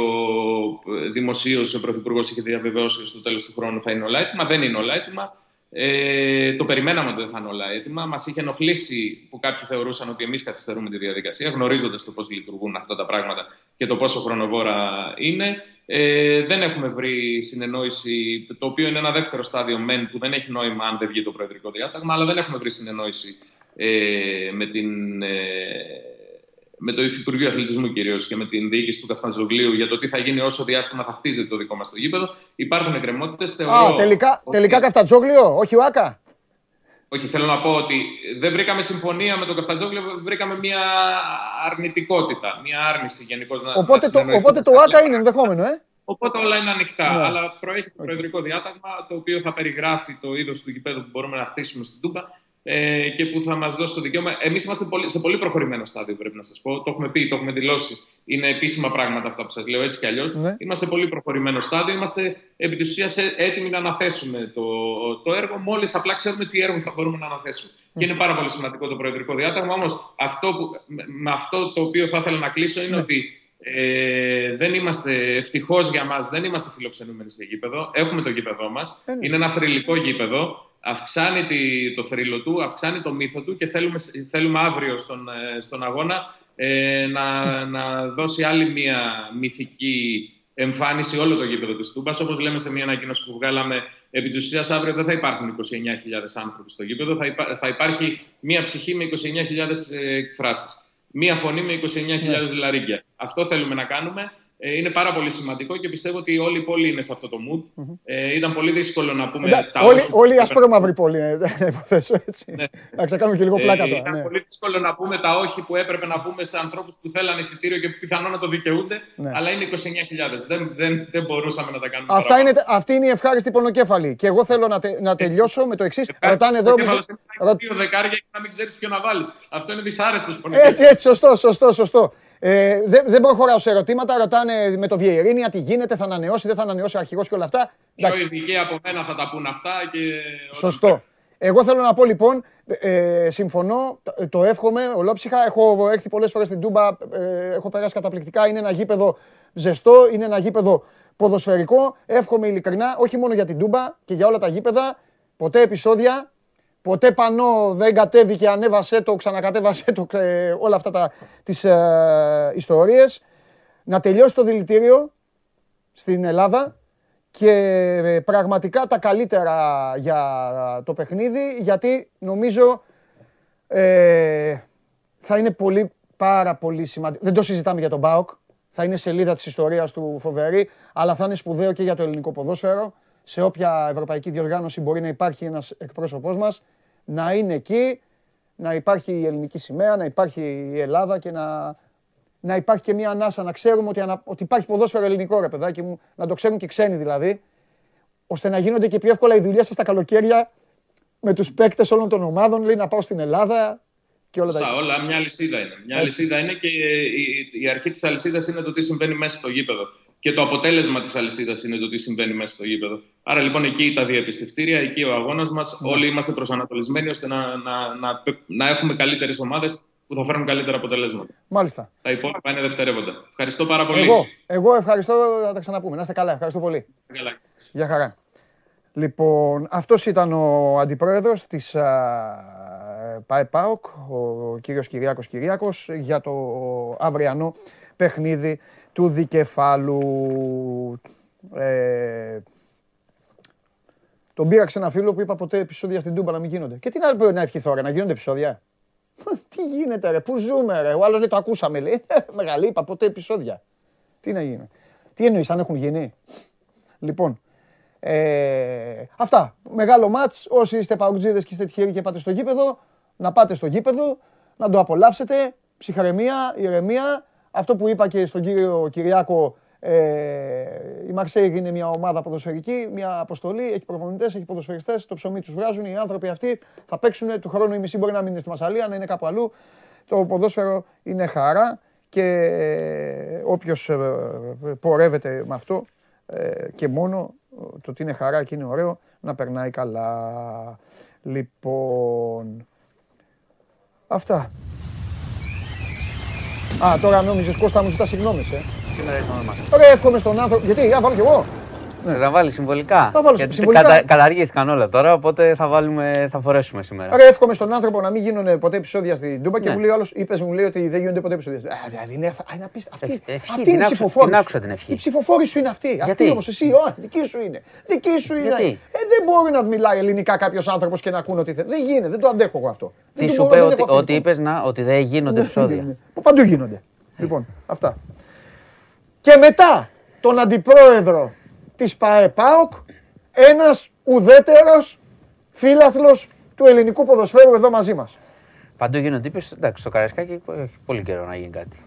δημοσίω ο Πρωθυπουργός είχε διαβεβαιώσει ότι στο τέλος του χρόνου θα είναι όλα έτοιμα. Δεν είναι όλα έτοιμα. Ε, το περιμέναμε ότι δεν θα είναι όλα έτοιμα. Μας είχε ενοχλήσει που κάποιοι θεωρούσαν ότι εμείς καθυστερούμε τη διαδικασία, γνωρίζοντας το πώς λειτουργούν αυτά τα πράγματα και το πόσο χρονοβόρα είναι. Ε, δεν έχουμε βρει συνεννόηση, το οποίο είναι ένα δεύτερο στάδιο μεν που δεν έχει νόημα αν δεν βγει το Προεδρικό Διάταγμα, αλλά δεν έχουμε βρει συνεννόηση ε, με την ε, με το Υφυπουργείο Αθλητισμού κυρίως και με την διοίκηση του Καφταντζογλίου για το τι θα γίνει όσο διάστημα θα χτίζεται το δικό μας το γήπεδο. Υπάρχουν εκκρεμότητες. Α, τελικά, ότι... τελικά Καφταντζόγλιο, όχι ο Άκα; Όχι, θέλω να πω ότι δεν βρήκαμε συμφωνία με τον Καφτατζόγλιο, βρήκαμε μια αρνητικότητα, μια άρνηση γενικώς να Οπότε, το, οπότε το ΆΚΑ είναι ενδεχόμενο, ε; Οπότε όλα είναι ανοιχτά. Ναι. Αλλά προέχει το προεδρικό διάταγμα, το οποίο θα περιγράφει το είδος του γηπέδου που μπορούμε να χτίσουμε στην Τούμπα ε, και που θα μας δώσει το δικαίωμα. Εμείς είμαστε σε πολύ προχωρημένο στάδιο, πρέπει να σας πω. Το έχουμε πει, το έχουμε δηλώσει. Είναι επίσημα πράγματα αυτά που σας λέω έτσι κι αλλιώς. Ναι. Είμαστε σε πολύ προχωρημένο στάδιο. Είμαστε επί της ουσίας έτοιμοι να αναθέσουμε το, το έργο, μόλις απλά ξέρουμε τι έργο θα μπορούμε να αναθέσουμε. Και είναι πάρα πολύ σημαντικό το Προεδρικό Διάταγμα. Όμως, αυτό με αυτό το οποίο θα ήθελα να κλείσω είναι ναι. ότι ε, δεν είμαστε, ευτυχώς για μας, δεν είμαστε φιλοξενούμενοι σε γήπεδο. Έχουμε το γήπεδό μας. Ε, ναι. Είναι ένα θρηλυκό γήπεδο αυξάνει το θρύλο του, αυξάνει το μύθο του και θέλουμε, θέλουμε αύριο στον, ε, στον αγώνα ε, να, να δώσει άλλη μια μυθική εμφάνιση όλο το γήπεδο της Τούμπας. Όπως λέμε σε μια ανακοίνωση που βγάλαμε, επί της ουσίας αύριο δεν θα υπάρχουν 29.000 άνθρωποι στο γήπεδο, θα, θα υπάρχει μια ψυχή με 29.000 εκφράσεις. Μία φωνή με 29.000 λαρίγκια. Αυτό θέλουμε να κάνουμε. Ε, είναι πάρα πολύ σημαντικό και πιστεύω ότι όλη η πόλη είναι σε αυτό το mood. Mm-hmm. Ε, ήταν πολύ δύσκολο να πούμε Εντά, τα όλοι, όχι. Όλοι οι ασπρόμαυροι πόλη, ε, να υποθέσω έτσι. Ναι. Να ξεκάνουμε και λίγο ε, πλάκα ε, τώρα. Ήταν ναι. πολύ δύσκολο να πούμε τα όχι που έπρεπε να πούμε σε ανθρώπους που θέλανε εισιτήριο και πιθανόν να το δικαιούνται. Ναι. Αλλά είναι 29.000. Δεν, δεν, δεν μπορούσαμε να τα κάνουμε. Αυτά είναι, αυτή είναι η ευχάριστη πονοκέφαλη. Και εγώ θέλω να, τε, να τελειώσω με το εξής. Ρωτάνε εδώ. Δύο δεκάρια και να μην ξέρεις ποιο να βάλεις. Αυτό είναι δυσάρεστος Έτσι, έτσι, σωστό, σωστό, σωστό. Ε, δεν, δεν προχωράω σε ερωτήματα. Ρωτάνε με το Βιερίνια τι γίνεται, θα ανανεώσει, δεν θα ανανεώσει ο αρχηγός και όλα αυτά. Οι ειδικοί από μένα θα τα πούν αυτά. Και... Σωστό. Εγώ θέλω να πω λοιπόν, ε, συμφωνώ, το εύχομαι ολόψυχα. Έχω έρθει πολλές φορές στην Τούμπα, ε, έχω περάσει καταπληκτικά. Είναι ένα γήπεδο ζεστό, είναι ένα γήπεδο ποδοσφαιρικό. Εύχομαι ειλικρινά, όχι μόνο για την Τούμπα και για όλα τα γήπεδα, ποτέ επεισόδια Ποτέ πανό δεν κατέβηκε, ανέβασε το, ξανακατέβασε το, ε, όλα αυτά τα, τις ε, ιστορίες. Να τελειώσει το δηλητήριο στην Ελλάδα και ε, πραγματικά τα καλύτερα για το παιχνίδι, γιατί νομίζω ε, θα είναι πολύ, πάρα πολύ σημαντικό. Δεν το συζητάμε για τον ΠΑΟΚ, θα είναι σελίδα της ιστορίας του φοβερή, αλλά θα είναι σπουδαίο και για το ελληνικό ποδόσφαιρο. Σε όποια ευρωπαϊκή διοργάνωση μπορεί να υπάρχει ένας εκπρόσωπός μας να είναι εκεί, να υπάρχει η ελληνική σημαία, να υπάρχει η Ελλάδα και να, να υπάρχει και μια ανάσα, να ξέρουμε ότι, ανα, ότι υπάρχει ποδόσφαιρο ελληνικό ρε παιδάκι μου, να το ξέρουν και ξένοι δηλαδή, ώστε να γίνονται και πιο εύκολα οι δουλειές σας τα καλοκαίρια με τους παίκτες όλων των ομάδων, λέει να πάω στην Ελλάδα και όλα τα Όλα μια λυσίδα είναι. Μια λυσίδα είναι και η, η αρχή της αλυσίδας είναι το τι συμβαίνει μέσα στο γήπεδο και το αποτέλεσμα της αλυσίδας είναι το τι συμβαίνει μέσα στο γήπεδο. Άρα λοιπόν εκεί τα διεπιστευτήρια, εκεί ο αγώνας μας, ναι. όλοι είμαστε προσανατολισμένοι ώστε να, να, να, να έχουμε καλύτερες ομάδες που θα φέρουν καλύτερα αποτελέσματα. Μάλιστα. Τα υπόλοιπα είναι δευτερεύοντα. Ευχαριστώ πάρα πολύ. Εγώ, εγώ ευχαριστώ, θα τα ξαναπούμε. Να είστε καλά. Ευχαριστώ πολύ. Καλά. Γεια χαρά. Λοιπόν, αυτός ήταν ο αντιπρόεδρος της ΠΑΕΠΑΟΚ, ο κύριος Κυριάκος Κυριάκος, για το αυριανό παιχνίδι του δικεφάλου. Ε, τον πήραξε ένα φίλο που είπα ποτέ επεισόδια στην Τούμπα να μην γίνονται. Και τι να πει να ευχηθώ ρε, να γίνονται επεισόδια. τι γίνεται ρε, πού ζούμε ρε. Ο άλλος λέει το ακούσαμε λέει. Ε, μεγάλη είπα ποτέ επεισόδια. Τι να γίνει. Τι εννοείς, αν έχουν γίνει. Λοιπόν, ε, αυτά. Μεγάλο μάτς. Όσοι είστε παουτζίδες και είστε τυχεροί και πάτε στο γήπεδο, να πάτε στο γήπεδο, να το απολαύσετε. Ψυχραιμία, ηρεμία. Αυτό που είπα και στον κύριο Κυριάκο, ε, η Μαρσέιγ είναι μια ομάδα ποδοσφαιρική, μια αποστολή, έχει προπονητές, έχει ποδοσφαιριστές, το ψωμί τους βράζουν, οι άνθρωποι αυτοί θα παίξουν, του χρόνου η μισή μπορεί να μείνει στη Μασαλία, να είναι κάπου αλλού. Το ποδόσφαιρο είναι χαρά και ε, όποιος ε, πορεύεται με αυτό ε, και μόνο το ότι είναι χαρά και είναι ωραίο να περνάει καλά. Λοιπόν, αυτά. Α, τώρα νόμιζες Κώστα μου ζητάς συγγνώμης, ε. Σήμερα ήρθαμε μας. Ωραία, εύχομαι στον άνθρωπο. Γιατί, α, βάλω κι εγώ. Ναι. Θα βάλεις συμβολικά. Θα βάλω Γιατί συμβολικά. κατα- καταργήθηκαν όλα τώρα, οπότε θα, βάλουμε, θα φορέσουμε σήμερα. Ωραία, εύχομαι στον άνθρωπο να μην γίνουν ποτέ επεισόδια στην Τούμπα και Ναι. μου λέει ο άλλος, είπες μου λέει ότι δεν γίνονται ποτέ επεισόδια. Α, δηλαδή είναι, α, είναι απίστευτο. Αυτή, Ευχ- ευχή, αυτή την είναι η άκουσα- ψηφοφόρη την σου. άκουσα την ευχή. Η ψηφοφόρη σου είναι αυτή. Αυτή Γιατί; όμως εσύ, ω, δική σου είναι. Δική σου είναι. Γιατί; Ε, δεν μπορεί να μιλάει ελληνικά κάποιος άνθρωπος και να ακούνε ότι θέλει. Δεν γίνεται, δεν το αντέχω εγώ αυτό. Δεν Τι το σου μπορώ, είπε δεν ότι, έχω αυτή ότι την είπες να, ότι δεν γίνονται επεισόδια. Που παντού γίνονται. Λοιπόν, αυτά. Και μετά τον αντιπρόεδρο της ΠαΕΠΑΟΚ, ένας ουδέτερος φίλαθλος του ελληνικού ποδοσφαίρου εδώ μαζί μας. Παντού γίνονται είπε, εντάξει, στο Καραϊσκάκι έχει πολύ καιρό να γίνει κάτι.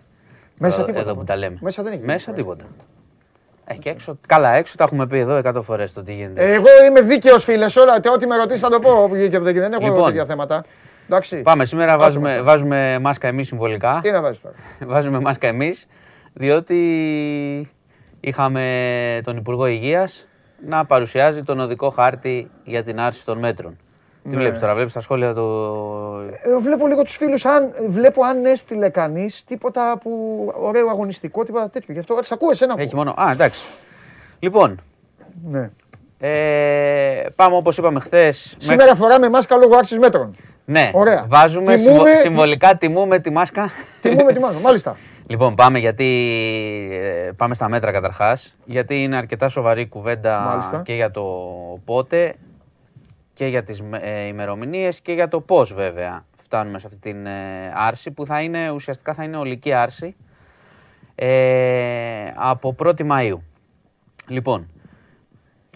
Μέσα εδώ, τίποτα. Εδώ που τα λέμε. Μέσα δεν έχει. Μέσα τίποτα. Ε, και έξω, καλά, έξω τα έχουμε πει εδώ εκατό φορές το τι γίνεται. Ε, Εγώ είμαι δίκαιος φίλες, όλα, τε- ό,τι με ρωτήσεις θα το πω, όπου και δεν δεν έχω Λοιπόν. τέτοια θέματα. Εντάξει. Πάμε σήμερα, Άσε βάζουμε, μας. βάζουμε μάσκα εμείς συμβολικά. Τι να βάζεις τώρα. βάζουμε μάσκα εμείς, διότι είχαμε τον Υπουργό Υγείας να παρουσιάζει τον οδικό χάρτη για την άρση των μέτρων. Τι Ναι. βλέπεις τώρα, βλέπεις τα σχόλια του. Ε, βλέπω λίγο τους φίλους, αν, βλέπω αν έστειλε κανείς τίποτα που ωραίο αγωνιστικό, τίποτα τέτοιο. Γι' αυτό σ' ακούω εσένα. Έχει ακούω. μόνο. Α, εντάξει. Λοιπόν, Ναι. ε, πάμε όπως είπαμε χθες. Σήμερα φοράμε μάσκα λόγω άρσης μέτρων. Ναι, Ωραία. βάζουμε Τιμούμε- συμβο- συμβολικά τιμούμε τη μάσκα. Τιμούμε τη μάσκα, μάλιστα. Λοιπόν, πάμε γιατί ε, πάμε στα μέτρα καταρχάς, γιατί είναι αρκετά σοβαρή κουβέντα Μάλιστα. και για το πότε και για τις ε, ημερομηνίες και για το πώς βέβαια φτάνουμε σε αυτή την ε, άρση που θα είναι, ουσιαστικά θα είναι ολική άρση ε, από 1η Μαΐου. Λοιπόν,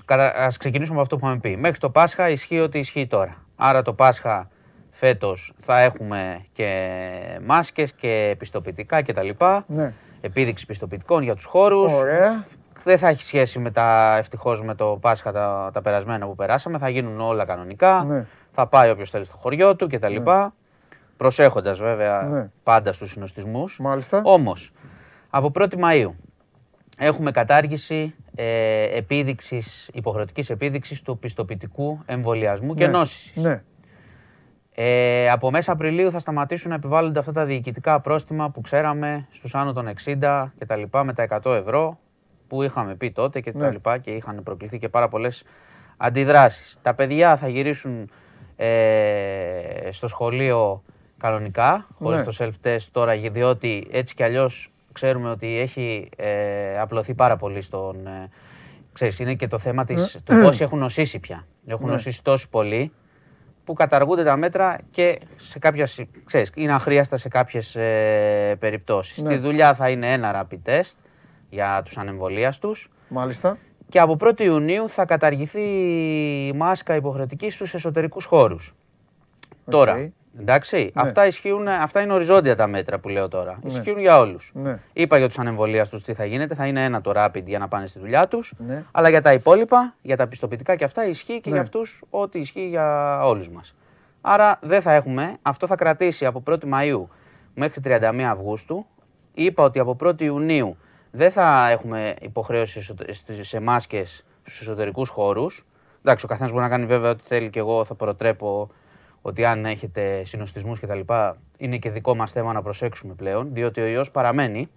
κατα- ας ξεκινήσουμε από αυτό που είχαμε πει. Μέχρι το Πάσχα ισχύει ότι ισχύει τώρα. Άρα το Πάσχα φέτος θα έχουμε και μάσκες και πιστοποιητικά κτλ. Ναι. Επίδειξη πιστοποιητικών για τους χώρους. Ωραία. Δεν θα έχει σχέση με τα ευτυχώς με το Πάσχα τα, τα περασμένα που περάσαμε. Θα γίνουν όλα κανονικά. Ναι. Θα πάει όποιος θέλει στο χωριό του κτλ. Προσέχοντας βέβαια Ναι. πάντα στους συνοστισμούς. Μάλιστα. Όμως, από 1η Μαΐου έχουμε κατάργηση ε, επίδειξης, υποχρεωτικής επίδειξης του πιστοποιητικού εμβολιασμού και Ναι. νόσησης. Ναι. Ε, από μέσα Απριλίου θα σταματήσουν να επιβάλλονται αυτά τα διοικητικά πρόστιμα που ξέραμε στους άνω των 60 και τα λοιπά με τα 100 ευρώ που είχαμε πει τότε και τα Ναι. λοιπά και είχαν προκληθεί και πάρα πολλές αντιδράσεις. Τα παιδιά θα γυρίσουν ε, στο σχολείο κανονικά, χωρίς Ναι. το self-test τώρα, γι- διότι έτσι κι αλλιώς ξέρουμε ότι έχει ε, απλωθεί πάρα πολύ στον... Ε, ξέρεις, είναι και το θέμα της, του πόσοι έχουν νοσήσει πια. Έχουν Ναι. νοσήσει τόσοι πολλοί που καταργούνται τα μέτρα και σε κάποια, συ- ξέρεις, είναι αχρίαστα σε κάποιες ε, περιπτώσεις. Ναι. Στη δουλειά θα είναι ένα rapid test για τους ανεμβολίαστους Μάλιστα. και από 1η Ιουνίου θα καταργηθεί η μάσκα υποχρεωτική στους εσωτερικούς χώρους. Τώρα, εντάξει, αυτά, ισχύουν, αυτά είναι οριζόντια τα μέτρα που λέω τώρα. Ισχύουν για όλους. Ναι. Είπα για τους ανεμβολίαστους τι θα γίνεται, θα είναι ένα το rapid για να πάνε στη δουλειά τους, Ναι. αλλά για τα υπόλοιπα, για τα πιστοποιητικά και αυτά ισχύει και Ναι. για αυτούς ό,τι ισχύει για όλους μας. Άρα δεν θα έχουμε, αυτό θα κρατήσει από 1η Μαΐου μέχρι 31 Αυγούστου. Είπα ότι από 1η Ιουνίου δεν θα έχουμε υποχρέωση εσωτε- στις- σε μάσκες στους εσωτερικούς χώρους. Εντάξει, ο καθένας μπορεί να κάνει βέβαια ό,τι θέλει και εγώ θα προτρέπω ότι αν έχετε συνοστισμούς κτλ. είναι και δικό μας θέμα να προσέξουμε πλέον, διότι ο ιός παραμένει.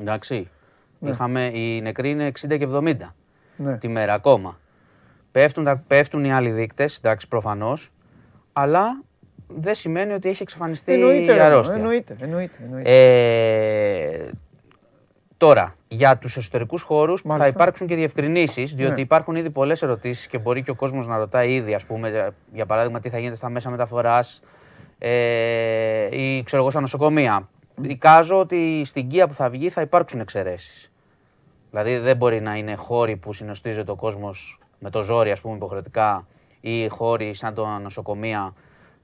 Εντάξει, είχαμε, οι νεκροί είναι 60 και 70 Ναι. τη μέρα ακόμα. Πέφτουν, τα, πέφτουν οι άλλοι δείκτες, εντάξει προφανώς, αλλά δεν σημαίνει ότι έχει εξαφανιστεί Εννοείται, η ρε, αρρώστια. εννοείται, εννοείται, εννοείται. Ε, τώρα, για τους εσωτερικούς χώρους Μάλιστα. θα υπάρξουν και διευκρινήσεις, διότι Ναι. υπάρχουν ήδη πολλές ερωτήσεις και μπορεί και ο κόσμος να ρωτάει ήδη, ας πούμε, για παράδειγμα, τι θα γίνεται στα μέσα μεταφοράς ε, ή ξέρω εγώ στα νοσοκομεία. Εικάζω ότι στην ΚΙΑ που θα βγει θα υπάρξουν εξαιρέσεις. Δηλαδή δεν μπορεί να είναι χώροι που συνοστίζεται ο κόσμος με το ζόρι, ας πούμε, υποχρεωτικά ή χώροι σαν το νοσοκομεία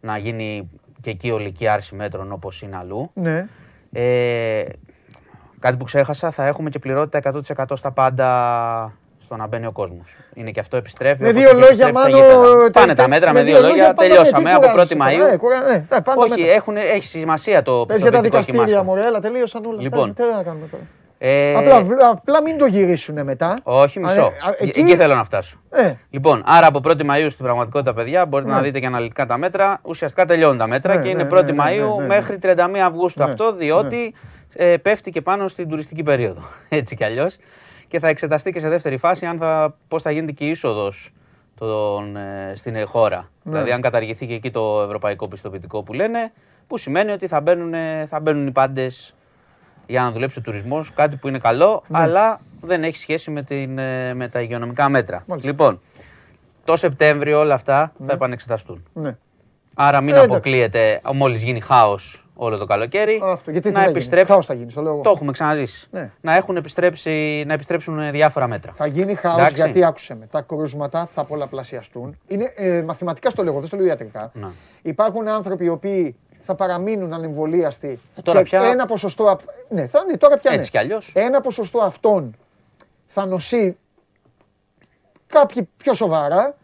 να γίνει και εκεί ολική άρση μέτρων όπως είναι αλλού. Ναι. Ε, κάτι που ξέχασα, θα έχουμε και πληρότητα 100% στα πάντα στο να μπαίνει ο κόσμος. Είναι και αυτό επιστρέφει. Με όπως δύο έχει λόγια, επιστρέψει στα μάλλον. γήπεδα. τε- Πάνε τε- τα μέτρα με με δύο λόγια, πάμε, τελειώσαμε τι από κουράζεσαι 1η τώρα. Μαΐου. Ε, κουρα- ναι, τα πάντα Όχι, μέτρα. έχουν, έχει σημασία το Πες για τα πιστοποιητικό και η δικαστήρια, μάσκα. μωρέ, αλλά τελείωσαν όλα. Λοιπόν. Τι να κάνουμε τώρα. Ε, Απλά, απλά μην το γυρίσουν μετά. Όχι, Α, μισό. ε, α, Εκεί... εκεί- θέλω να φτάσω. Ε, Λοιπόν, άρα από 1η Μαΐου στην πραγματικότητα, παιδιά, μπορείτε Ναι. να δείτε και αναλυτικά τα μέτρα. Ουσιαστικά τελειώνουν τα μέτρα Ναι, και ναι, είναι ναι, 1η ναι, ναι, Μαΐου ναι, ναι. μέχρι 31 Αυγούστου Ναι, αυτό, διότι ε, πέφτει και πάνω στην τουριστική περίοδο. Έτσι κι αλλιώς. Και θα εξεταστεί και σε δεύτερη φάση αν θα, πώς θα γίνεται και η είσοδος ε, στην ε, χώρα. Ναι. Δηλαδή, αν καταργηθεί και εκεί το ευρωπαϊκό πιστοποιητικό που λένε, που σημαίνει ότι θα μπαίνουν, ε, θα μπαίνουν οι πάντες για να δουλέψει ο τουρισμός, κάτι που είναι καλό, Ναι. αλλά δεν έχει σχέση με, την, ε, με τα υγειονομικά μέτρα. Μάλιστα. Λοιπόν, το Σεπτέμβριο όλα αυτά θα επανεξεταστούν. ναι. Άρα μην Ε, εντάξει. αποκλείεται μόλις γίνει χάος όλο το καλοκαίρι. Αυτό, γιατί τι να θα γίνει, επιστρέψουν. χάος θα γίνει, στο λέω εγώ. Το έχουμε ξαναζήσει. Ναι. Να, έχουν επιστρέψει, να επιστρέψουν διάφορα μέτρα. Θα γίνει χάος Εντάξει. γιατί άκουσε με. Τα κρούσματα θα πολλαπλασιαστούν. Είναι ε, μαθηματικά στο λέω, δεν στο λέω ιατρικά. Να. Υπάρχουν άνθρωποι οι οποίοι θα παραμείνουν ανεμβολίαστοι. Ε, τώρα και πια- ένα ποσοστό. απ- Ναι, θα είναι τώρα πια. ναι. Έτσι κι αλλιώς. Ένα ποσοστό αυτών θα νοσεί κάποιοι πιο σοβαρά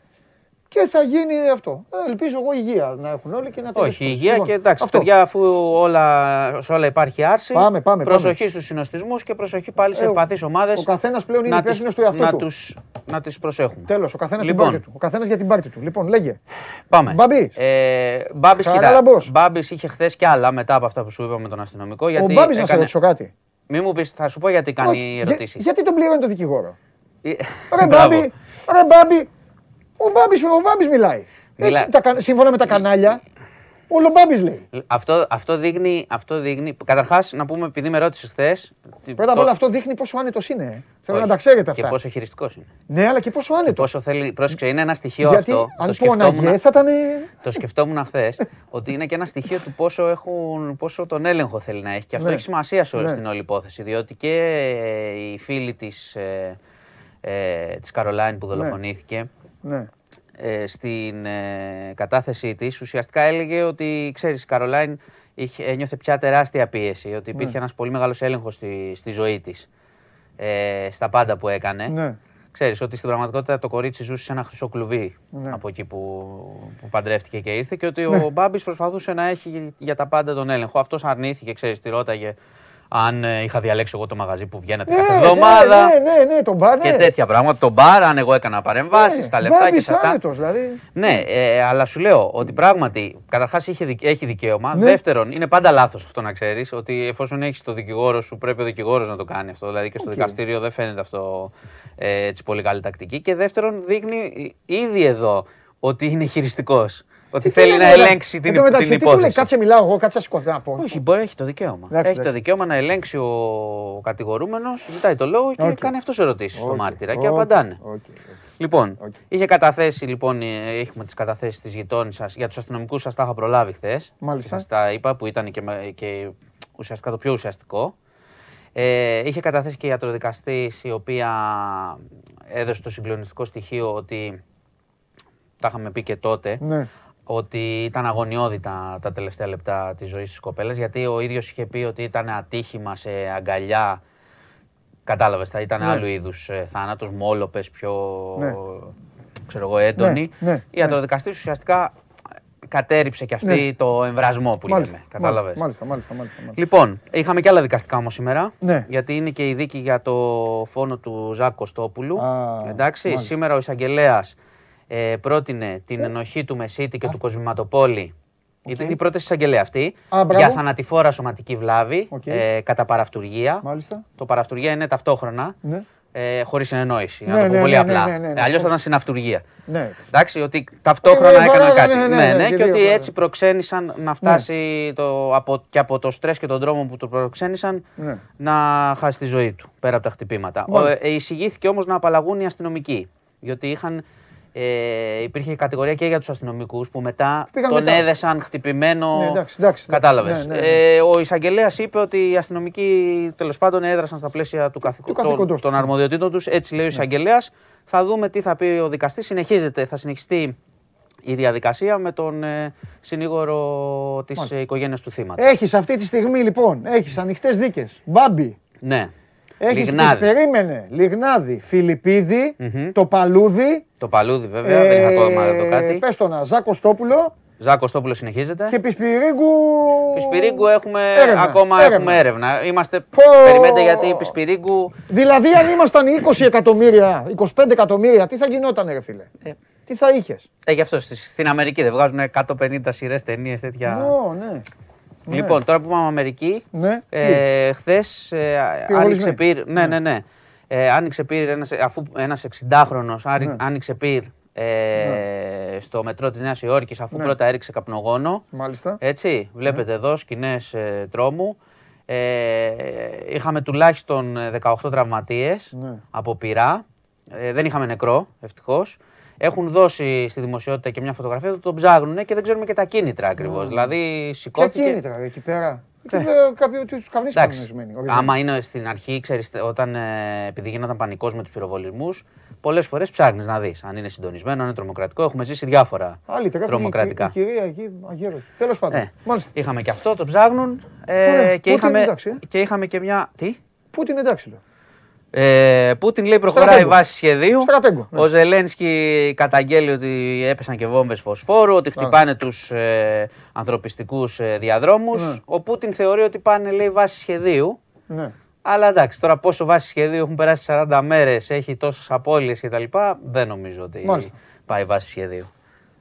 και θα γίνει αυτό. Ε, ελπίζω εγώ υγεία να έχουν όλοι και να Όχι, τελειώσουν. υγεία Λοιπόν, και εντάξει, αυτό. παιδιά, αφού όλα, σε όλα υπάρχει άρση. Πάμε, πάμε, προσοχή στους συνοστισμούς και προσοχή πάλι σε Ε, ευπαθείς ομάδες. Ο καθένας πλέον είναι υπεύθυνος του εαυτού να του. τους, να τις προσέχουμε. Τέλος, ο καθένας Λοιπόν. την πάρτη του. Ο καθένας για την πάρτη του. Λοιπόν, λέγε. Πάμε. Μπάμπης. Ε, Μπάμπης, κοίτα. Χαράλαμπος. Μπάμπης είχε χθες κι άλλα μετά από αυτά που σου είπαμε τον αστυνομικό. Ο Γιατί Μπάμπη να σε έκανε... ρωτήσω κάτι. Μη μου πεις, θα σου πω γιατί κάνει Όχι, για- ερωτήσει. γιατί τον πληρώνει το δικηγόρο; Ε, Ρε Μπάμπη, ρε Μπάμπη. Ο Μπάμπης, ο Μπάμπης μιλάει. Μιλάει. Έτσι, τα, κα- σύμφωνα με τα κανάλια, όλο Μπάμπης λέει. Αυτό, αυτό δείχνει. Αυτό δείχνει Καταρχάς, να πούμε, επειδή με ρώτησες χθες. Πρώτα απ' όλα αυτό δείχνει πόσο άνετος είναι. ε. Θέλω να τα ξέρετε αυτά. Και πόσο χειριστικός είναι. Ναι, αλλά και πόσο άνετος. Πόσο θέλει. Πρόσεξε, είναι ένα στοιχείο Γιατί αυτό. αν το πόναγε σκεφτόμουν, θα ήταν... το σκεφτόμουν χθες. ότι είναι και ένα στοιχείο του πόσο, έχουν, πόσο τον έλεγχο θέλει να έχει. Και αυτό Ναι. έχει σημασία σε, Ναι. στην όλη υπόθεση. Διότι και ε, οι φίλοι της ε, ε, της Καρολάιν που δολοφονήθηκε. Ναι. Ε, στην ε, κατάθεσή της ουσιαστικά έλεγε ότι ξέρεις η Καρολάιν είχε, ένιωθε πια τεράστια πίεση ότι υπήρχε ένας πολύ μεγάλος έλεγχος στη, στη ζωή της ε, στα πάντα που έκανε Ναι. Ξέρεις ότι στην πραγματικότητα το κορίτσι ζούσε σε ένα χρυσό κλουβί Ναι. από εκεί που, που παντρεύτηκε και ήρθε και ότι ο Μπάμπης προσπαθούσε να έχει για τα πάντα τον έλεγχο. Αυτός αρνήθηκε, ξέρεις, τη ρώταγε αν ε, είχα διαλέξει εγώ το μαγαζί που βγαίνετε κάθε Ναι, εβδομάδα Ναι, ναι, ναι, τον μπα, ναι. και τέτοια πράγματα. Το μπαρ, αν εγώ έκανα παρεμβάσεις, Ναι, τα λεφτά και Μπάμπης σε αυτά. άνετος, δηλαδή. Ναι, ε, αλλά σου λέω ότι πράγματι καταρχάς έχει δικαίωμα. Ναι. Δεύτερον, είναι πάντα λάθος αυτό να ξέρεις ότι εφόσον έχεις το δικηγόρο σου, πρέπει ο δικηγόρος να το κάνει αυτό. Δηλαδή και στο Οκ. δικαστήριο δεν φαίνεται αυτό ε, έτσι πολύ καλή τακτική. Και δεύτερον, δείχνει ήδη εδώ ότι είναι χειριστικός. Ότι Τι θέλει του να λένε, ελέγξει εν την, τω μεταξύ, την τι του λέει, υπόθεση. Κάτσε μιλάω εγώ, κάτσε σηκωθώ να πω. Όχι, μπορεί, έχει το δικαίωμα. Εντάξει, έχει το εντάξει. δικαίωμα να ελέγξει ο κατηγορούμενος, ζητάει το λόγο και Οκ. κάνει αυτός ερωτήσεις στο Οκ, μάρτυρα και οκ, απαντάνε. OK, OK. Λοιπόν, Οκ. είχε καταθέσει λοιπόν, ε, έχουμε τις καταθέσεις της γειτόνισσας για τους αστυνομικούς, σας τα είχα προλάβει χθες. Μάλιστα. Σας τα είπα που ήταν και, με- και ουσιαστικά το πιο ουσιαστικό. Ε, είχε καταθέσει και η ιατροδικαστή η οποία έδωσε το συγκλονιστικό στοιχείο ότι τα είχαμε πει και τότε Ναι. Ότι ήταν αγωνιώδη τα, τα τελευταία λεπτά της ζωής της κοπέλας γιατί ο ίδιος είχε πει ότι ήταν ατύχημα σε αγκαλιά κατάλαβες, θα ήταν Ναι. άλλου είδους ε, θάνατος, μόλοπες πιο Ναι. ξέρω εγώ έντονοι. Ναι, ναι, Η ιατροδικαστής ουσιαστικά κατέριψε και αυτή Ναι. το εμβρασμό που Μάλιστα, λέμε, κατάλαβες. Μάλιστα, μάλιστα, μάλιστα. μάλιστα. Λοιπόν, είχαμε και άλλα δικαστικά όμως σήμερα. Ναι. Γιατί είναι και η δίκη για το φόνο του Ζακ Κωστόπουλου. Α, Εντάξει, μάλιστα. σήμερα ο εισαγγελέας ε, πρότεινε την ενοχή του μεσίτη και του κοσμηματοπώλη. Ήταν η πρώτη εισαγγελέα αυτή. Α, μπράβο. για θανατηφόρα σωματική βλάβη Οκ. ε, κατά παραυτουργία. Μάλιστα. Το παραυτουργία είναι ταυτόχρονα. Ναι. Ε, Χωρίς συνεννόηση. Ναι, να το πω ναι, πολύ ναι, απλά. ναι, ναι, ναι, ναι. Αλλιώς θα ήταν συναυτουργία. Ναι. Εντάξει, ότι ταυτόχρονα Ναι, ναι, έκαναν ναι, κάτι. ναι, ναι, Ναι, ναι, ναι, και και δύο, ότι ναι. έτσι προξένησαν να φτάσει το, από, και από το στρες και τον τρόμο που του προξένησαν Ναι. να χάσει τη ζωή του πέρα από τα χτυπήματα. Ο, Μάλιστα. ε, εισηγήθηκε όμως να απαλλαγούν οι αστυνομικοί. Διότι είχαν Ε, υπήρχε κατηγορία και για τους αστυνομικούς που μετά Πήγαν τον μετά. έδεσαν χτυπημένο. Ναι, εντάξει, εντάξει, Κατάλαβες. ναι, ναι, ναι. Ε, ο εισαγγελέας είπε ότι οι αστυνομικοί τέλος πάντων έδρασαν στα πλαίσια του, καθηκο... Του καθηκόντος των, τους, των ναι. αρμοδιοτήτων τους. Έτσι λέει ο εισαγγελέας. Θα δούμε τι θα πει ο δικαστής. Συνεχίζεται, θα συνεχιστεί η διαδικασία με τον ε, συνήγορο της Μάλιστα. οικογένειας του θύματος. Έχεις αυτή τη στιγμή λοιπόν, έχεις ανοιχτές δίκες. Μπάμπι. ναι. Έχεις Λιγνάδη. περίμενε. Λιγνάδη, Φιλιππίδη, Μμμ. το Παλούδι. Το παλούδι βέβαια, δεν είχα ακόμα εδώ κάτι. Πες το να, Ζάκο Στόπουλο Ζάκο Στόπουλο συνεχίζεται. και Πισπυρίγκου. Πισπυρίγκου έχουμε Έρευνα, ακόμα έρευνα. έχουμε έρευνα. Είμαστε. Πω. Περιμένετε γιατί Πισπυρίγκου. Δηλαδή, αν ήμασταν 20 εκατομμύρια, 25 εκατομμύρια, τι θα γινόταν, ρε φίλε; Ε. Τι θα είχες; Ε, γι' αυτό στη- στην Αμερική δεν βγάζουν 150 σειρές ταινίες τέτοια. Ω, ναι. Λοιπόν, τώρα που πάμε Αμερική, Ναι. ε, χθες ε, άνοιξε πυρ. Ναι, ναι, ναι. Ε, άνοιξε πυρ ένας, αφού ένας 60χρονο Ναι. άνοιξε πυρ ε, στο μετρό της Νέας Υόρκης αφού Ναι. πρώτα έριξε καπνογόνο. Μάλιστα. Έτσι, βλέπετε εδώ σκηνές ε, τρόμου. Ε, είχαμε τουλάχιστον ε, 18 τραυματίες Ναι. από πυρά. Ε, δεν είχαμε νεκρό, ευτυχώς. Έχουν δώσει στη δημοσιότητα και μια φωτογραφία του, τον ψάχνουν και δεν ξέρουμε και τα κίνητρα ακριβώς. Δηλαδή Ποια σηκώθηκε. κίνητρα ρε, εκεί πέρα; Ε. Εκεί πέρα Κάποιοι τους καπνίσει Εντάξει. κανονισμένοι. Άμα είναι στην αρχή, ξέρεις, όταν ε, επειδή γίνονταν πανικός με τους πυροβολισμούς, πολλές φορές ψάχνεις να δεις αν είναι συντονισμένο, αν είναι τρομοκρατικό. Έχουμε ζήσει διάφορα Άλλη τρέχουν η, η, τρομοκρατικά. κυρία εκεί, αγέροχη. Τέλος πάντων. Ε, Μάλιστα. είχαμε και αυτό, το ψάχνουν. Ε, Ωραία. και, Πούτιν, είχαμε, εντάξει, ε. και είχαμε και μια. Τι; Πού την εντάξει, λέω. Ε, Πούτιν λέει προχωράει Στρατέγκο. βάση σχεδίου. Στρατέγκο, ναι. Ο Ζελένσκι καταγγέλει ότι έπεσαν και βόμβες φωσφόρου, ότι χτυπάνε τους ε, ανθρωπιστικούς ε, διαδρόμους. Ναι. Ο Πούτιν θεωρεί ότι πάνε λέει βάση σχεδίου. Ναι. Αλλά εντάξει, τώρα πόσο βάση σχεδίου έχουν περάσει 40 μέρες, έχει τόσες απώλειες κτλ. Δεν νομίζω ότι Μάλιστα. πάει βάση σχεδίου.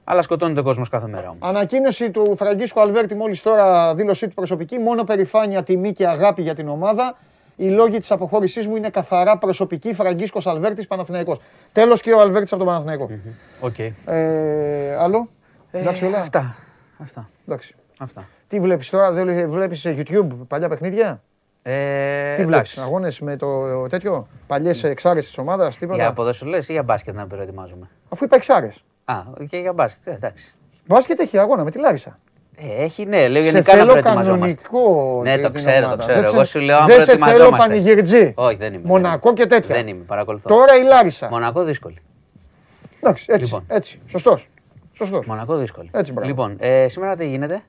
Αλλά σκοτώνεται ο κόσμος κάθε μέρα όμως. Ανακοίνωση του Φραγκίσκο Αλβέρτη μόλις τώρα δήλωσή του προσωπική. Μόνο περηφάνεια, τιμή και αγάπη για την ομάδα. Οι λόγοι της αποχώρησής μου είναι καθαρά προσωπικοί. Φραγκίσκος Αλβέρτης Παναθηναϊκός. Τέλος και ο Αλβέρτης από τον Παναθηναϊκό. Οκ. Ε, άλλο; Εντάξει, Ε, όλα. Αυτά. Αυτά. Εντάξει. αυτά. Τι βλέπεις τώρα, δεν βλέπεις σε YouTube παλιά παιχνίδια; Ε, Τι βλέπεις, εντάξει. αγώνες με το τέτοιο; Παλιές εξάρες της ομάδας, Για τίποτα. ποδοσφαιρικές ή για μπάσκετ να προετοιμάζουμε; Αφού είπα εξάρες. Α, και για μπάσκετ, ε, εντάξει. Μπάσκετ έχει αγώνα με τη Λάρισα. Ε, έχει, ναι, λέω Σε γενικά να θέλω προετοιμαζόμαστε. κανονικό. Ναι, την το ξέρω, το ομάδα. ξέρω. Δεν Εγώ σε- σου λέω αν Δεν σε θέλω προετοιμαζόμαστε. πανηγυρτζή. Όχι, δεν είμαι. Μονακό και τέτοια. Δεν είμαι, παρακολουθώ. Τώρα η Λάρισα. Μονακό δύσκολη. Εντάξει, έτσι. Λοιπόν. έτσι. Σωστός. Σωστός. Μονακό δύσκολη. Έτσι, μπράβο. Λοιπόν, ε, σήμερα τι γίνεται;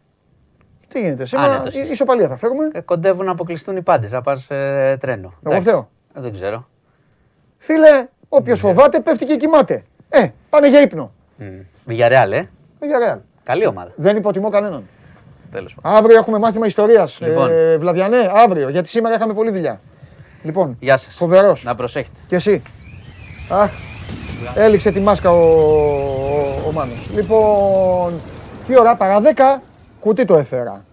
Τι γίνεται, σήμερα Άνετος η- είσαι. ισοπαλία θα φέρουμε. Ε, κοντεύουν να αποκλειστούν οι πάντες, να πας ε, τρένο. Εγώ Εντάξει. φταίω. Ε, δεν ξέρω. Φίλε, όποιος φοβάται πέφτει και κοιμάται. Ε, πάνε για ύπνο. Για ρεάλ, ε. Για ρεάλ. Καλή ομάδα. Δεν υποτιμώ κανέναν. Τέλος πάντων. Αύριο έχουμε μάθημα ιστορίας. Λοιπόν. Ε, Βλαδιανέ, αύριο, γιατί σήμερα είχαμε πολλή δουλειά. Λοιπόν, Γεια σας. φοβερός. Να προσέχετε. Και εσύ. Αχ, έληξε τη μάσκα ο, ο, ο Μάνος. Λοιπόν, τι ώρα, παρά 10, κουτί το έφερα.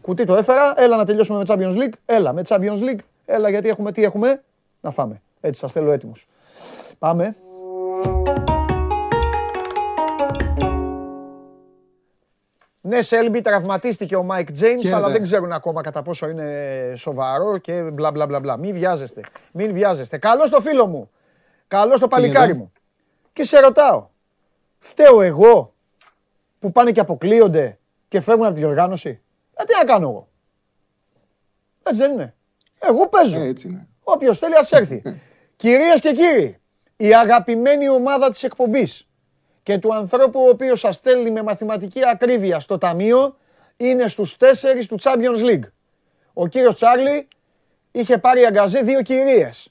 Κουτί το έφερα, έλα να τελειώσουμε με Champions League. Έλα, με Champions League. Έλα, γιατί έχουμε, τι έχουμε, να φάμε. Έτσι, σας θέλω έτοιμους. Πάμε. Ναι, Σέλμπι τραυματίστηκε ο Μάικ Τζέιμς, Χαίρετε. αλλά δεν ξέρουν ακόμα κατά πόσο είναι σοβαρό και μπλα μπλα μπλα μπλα. Μην βιάζεστε. Μην βιάζεστε. Καλό το φίλο μου. Καλό το παλικάρι γίνεται; μου. Και σε ρωτάω, φταίω εγώ που πάνε και αποκλείονται και φεύγουν από τη διοργάνωση; Ε, τι να κάνω εγώ; Έτσι δεν είναι. Εγώ παίζω. Ε, έτσι είναι. Όποιος θέλει, ας έρθει. Κυρίες και κύριοι, η αγαπημένη ομάδα της εκπομπής και του ανθρώπου ο οποίος σας στέλνει με μαθηματική ακρίβεια στο ταμείο είναι στους τέσσερις του Champions League. Ο κύριος Τσάρλι είχε πάρει αγκαζέ δύο κυρίες.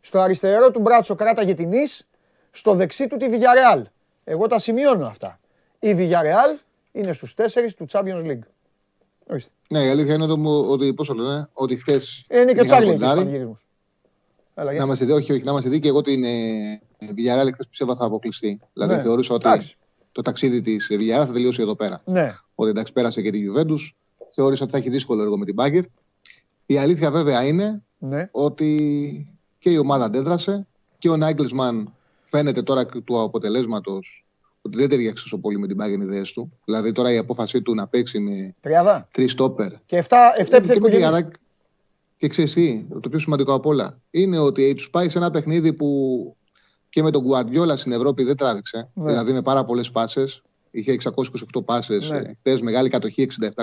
Στο αριστερό του μπράτσο κράταγε την Ις, στο δεξί του τη Villarreal. Εγώ τα σημειώνω αυτά. Η Villarreal είναι στους τέσσερις του Champions League. Ορίστε. Ναι, η αλήθεια είναι το, μου- ότι, πώς το λένε, ότι χθες. Ε, Είναι και ο Τσάρλι εκεί στους πανηγυρισμούς. Έλα, για. Να είμαστε δει, όχι, όχι, να είμαστε δει και εγώ την ε, Villarreal χθε πιστεύω θα αποκλειστεί. Δηλαδή Ναι, θεωρούσα ότι εντάξει. το ταξίδι της Villarreal θα τελειώσει εδώ πέρα. Ναι. Ότι εντάξει, πέρασε και τη Juventus. Θεώρησα ότι θα έχει δύσκολο έργο με την Μπάγκερ. Η αλήθεια βέβαια είναι Ναι. ότι και η ομάδα αντέδρασε και ο Νάιγκλσμαν φαίνεται τώρα του αποτελέσματος ότι δεν ταιριάξε τόσο πολύ με την Bayern ιδέες του. Δηλαδή τώρα η απόφασή του να παίξει με Τριάδα. τρεις στόπερ. Και 7 επιθετικό και, γεμί. και, και ξέρεις τι, το πιο σημαντικό απ' όλα είναι ότι τους πάει σε ένα παιχνίδι που και με τον Guardiola στην Ευρώπη δεν τράβηξε. Ναι. Δηλαδή με πάρα πολλές πάσες. Είχε 628 πάσες. Ναι. Χθες μεγάλη κατοχή 67,9.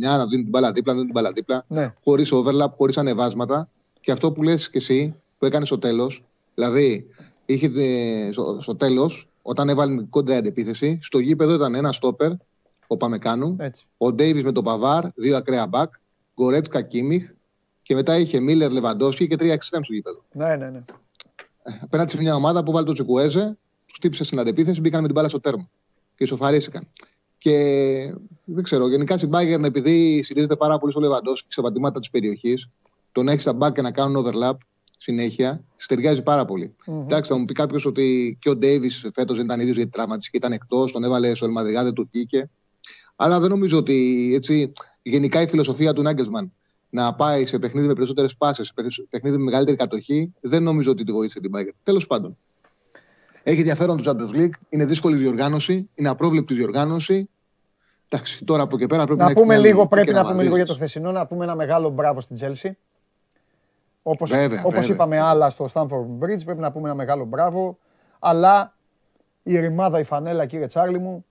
Να δίνει την μπάλα δίπλα, να δίνει την μπάλα δίπλα. Ναι. Χωρίς overlap, χωρίς ανεβάσματα. Και αυτό που λες και εσύ, που έκανες στο τέλος, δηλαδή είχε ε, στο, στο τέλος, όταν έβαλε την κόντρα αντεπίθεση, στο γήπεδο ήταν ένα στόπερ, ο Παμεκάνου, Έτσι. ο Ντέιβις με τον Παβάρ, δύο ακραία μπακ, Γκορέτσκα Κίμιχ και μετά είχε Μίλλερ Λεβαντόσκι και τρία εξτρέμ στο γήπεδο. Ναι, ναι, ναι. Απέναντι σε μια ομάδα που βάλει τον Τσικουέζε, τους χτύπησε στην αντεπίθεση, μπήκαν με την μπάλα στο τέρμα και ισοφαρίστηκαν. Και δεν ξέρω, γενικά στην Bayern επειδή στηρίζεται πάρα πολύ στο Λεβαντόσκι σε πατήματα της περιοχής, το να έχεις τα μπακ και να κάνουν overlap συνέχεια, στη ταιριάζει πάρα πολύ. Εντάξει, θα μου πει κάποιος ότι και ο Ντέιβις φέτος δεν ήταν ίδιος γιατί τραυματίστηκε, ήταν εκτός, τον έβαλε στο Ελμαδριγά, δεν του βγήκε. Αλλά δεν νομίζω ότι έτσι, γενικά η φιλοσοφία του Νάγκελσμαν να πάει σε παιχνίδι με περισσότερες πάσες, σε παιχνίδι με μεγαλύτερη κατοχή, δεν νομίζω ότι τη βοήθησε την Bayern. Τέλος πάντων. Έχει ενδιαφέρον το Champions League, είναι δύσκολη διοργάνωση, είναι απρόβλεπτη διοργάνωση. Εντάξει, τώρα από εκεί πέρα πρέπει να, Να πούμε έχει λίγο, μια πρέπει και να πούμε λίγο για το βαδίζεις. χθεσινό, να πούμε ένα μεγάλο μπράβο στην Τζέλσι. Όπως, Βέβαια, όπως βέβαια. είπαμε άλλα στο Stanford Bridge, πρέπει να πούμε ένα μεγάλο μπράβο. Αλλά η ρημάδα, η φανέλα, κύριε Τσάρλι μου,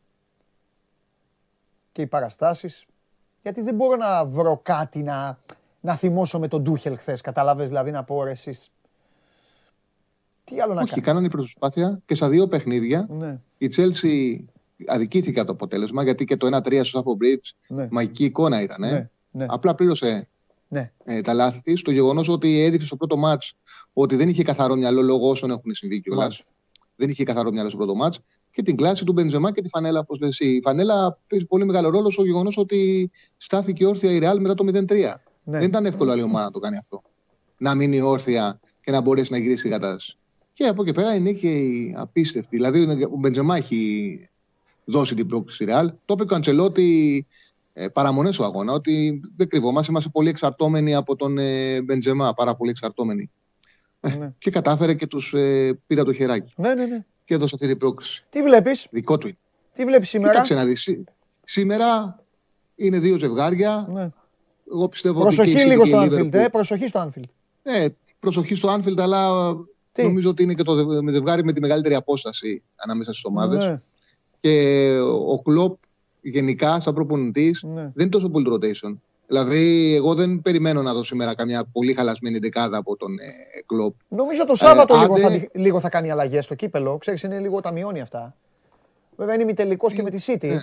και οι παραστάσεις. Γιατί δεν μπορώ να βρω κάτι να, να θυμώσω με τον Ντούχελ χθες. Καταλάβες, δηλαδή να πω ρε εσείς. Τι άλλο να Όχι, κάνω; κάνανε προσπάθεια και στα δύο παιχνίδια Ναι, η Chelsea αδικήθηκε από το αποτέλεσμα γιατί και το 1-3 στο Stanford Bridge ναι, μαγική εικόνα ήταν. ε. ναι, ναι, Απλά πλήρωσε ναι. ε, τα λάθη της. Το γεγονός ότι έδειξε στο πρώτο μάτ ότι δεν είχε καθαρό μυαλό λόγω όσων έχουν συμβεί κιόλας. Μάλιστα. Δεν είχε καθαρό μυαλό στο πρώτο μάτ. Και την κλάση του Μπεντζεμά και τη φανέλα, όπως λες εσύ. Η φανέλα παίζει πολύ μεγάλο ρόλο στο γεγονός ότι στάθηκε όρθια η Real μετά το 0-3. Ναι. Δεν ήταν εύκολο άλλη ομάδα να το κάνει αυτό. Να μείνει όρθια και να μπορέσει να γυρίσει η κατάσταση. Και από εκεί πέρα είναι και η απίστευτη. Δηλαδή ο Μπεντζεμά έχει δώσει την πρόκληση στη Real. Το είπε και ο Αντσελότη ε, παραμονές του αγώνα ότι δεν κρυβόμαστε, είμαστε πολύ εξαρτώμενοι από τον ε, Μπεντζεμά. Πάρα πολύ εξαρτώμενοι. Ναι. Και κατάφερε και τους ε, πήρε το χεράκι ναι, ναι, ναι. Και έδωσε αυτή την πρόκληση. Τι βλέπεις, Δικό του. είναι. τι βλέπεις σήμερα; Κοίταξε να δεις. Σήμερα είναι δύο ζευγάρια. Ναι. Εγώ πιστεύω ότι. Προσοχή και η City λίγο και η στο Liverpool- Anfield, ε, προσοχή στο Anfield. Ναι, προσοχή στο Anfield, αλλά Τι; νομίζω ότι είναι και το ζευ- με ζευγάρι με τη μεγαλύτερη απόσταση ανάμεσα στις ομάδες. Ναι, Και ο Κλοπ γενικά, σαν προπονητής, ναι. δεν είναι τόσο πολύ rotation. Δηλαδή, εγώ δεν περιμένω να δω σήμερα καμιά πολύ χαλασμένη δεκάδα από τον ε, Κλοπ. Νομίζω το Σάββατο Ε, λίγο, θα, άντε- λίγο θα κάνει αλλαγές στο κύπελο. Ξέρεις, είναι λίγο τα μειώνει αυτά. Βέβαια είναι ημιτελικός και με τη City. Ναι.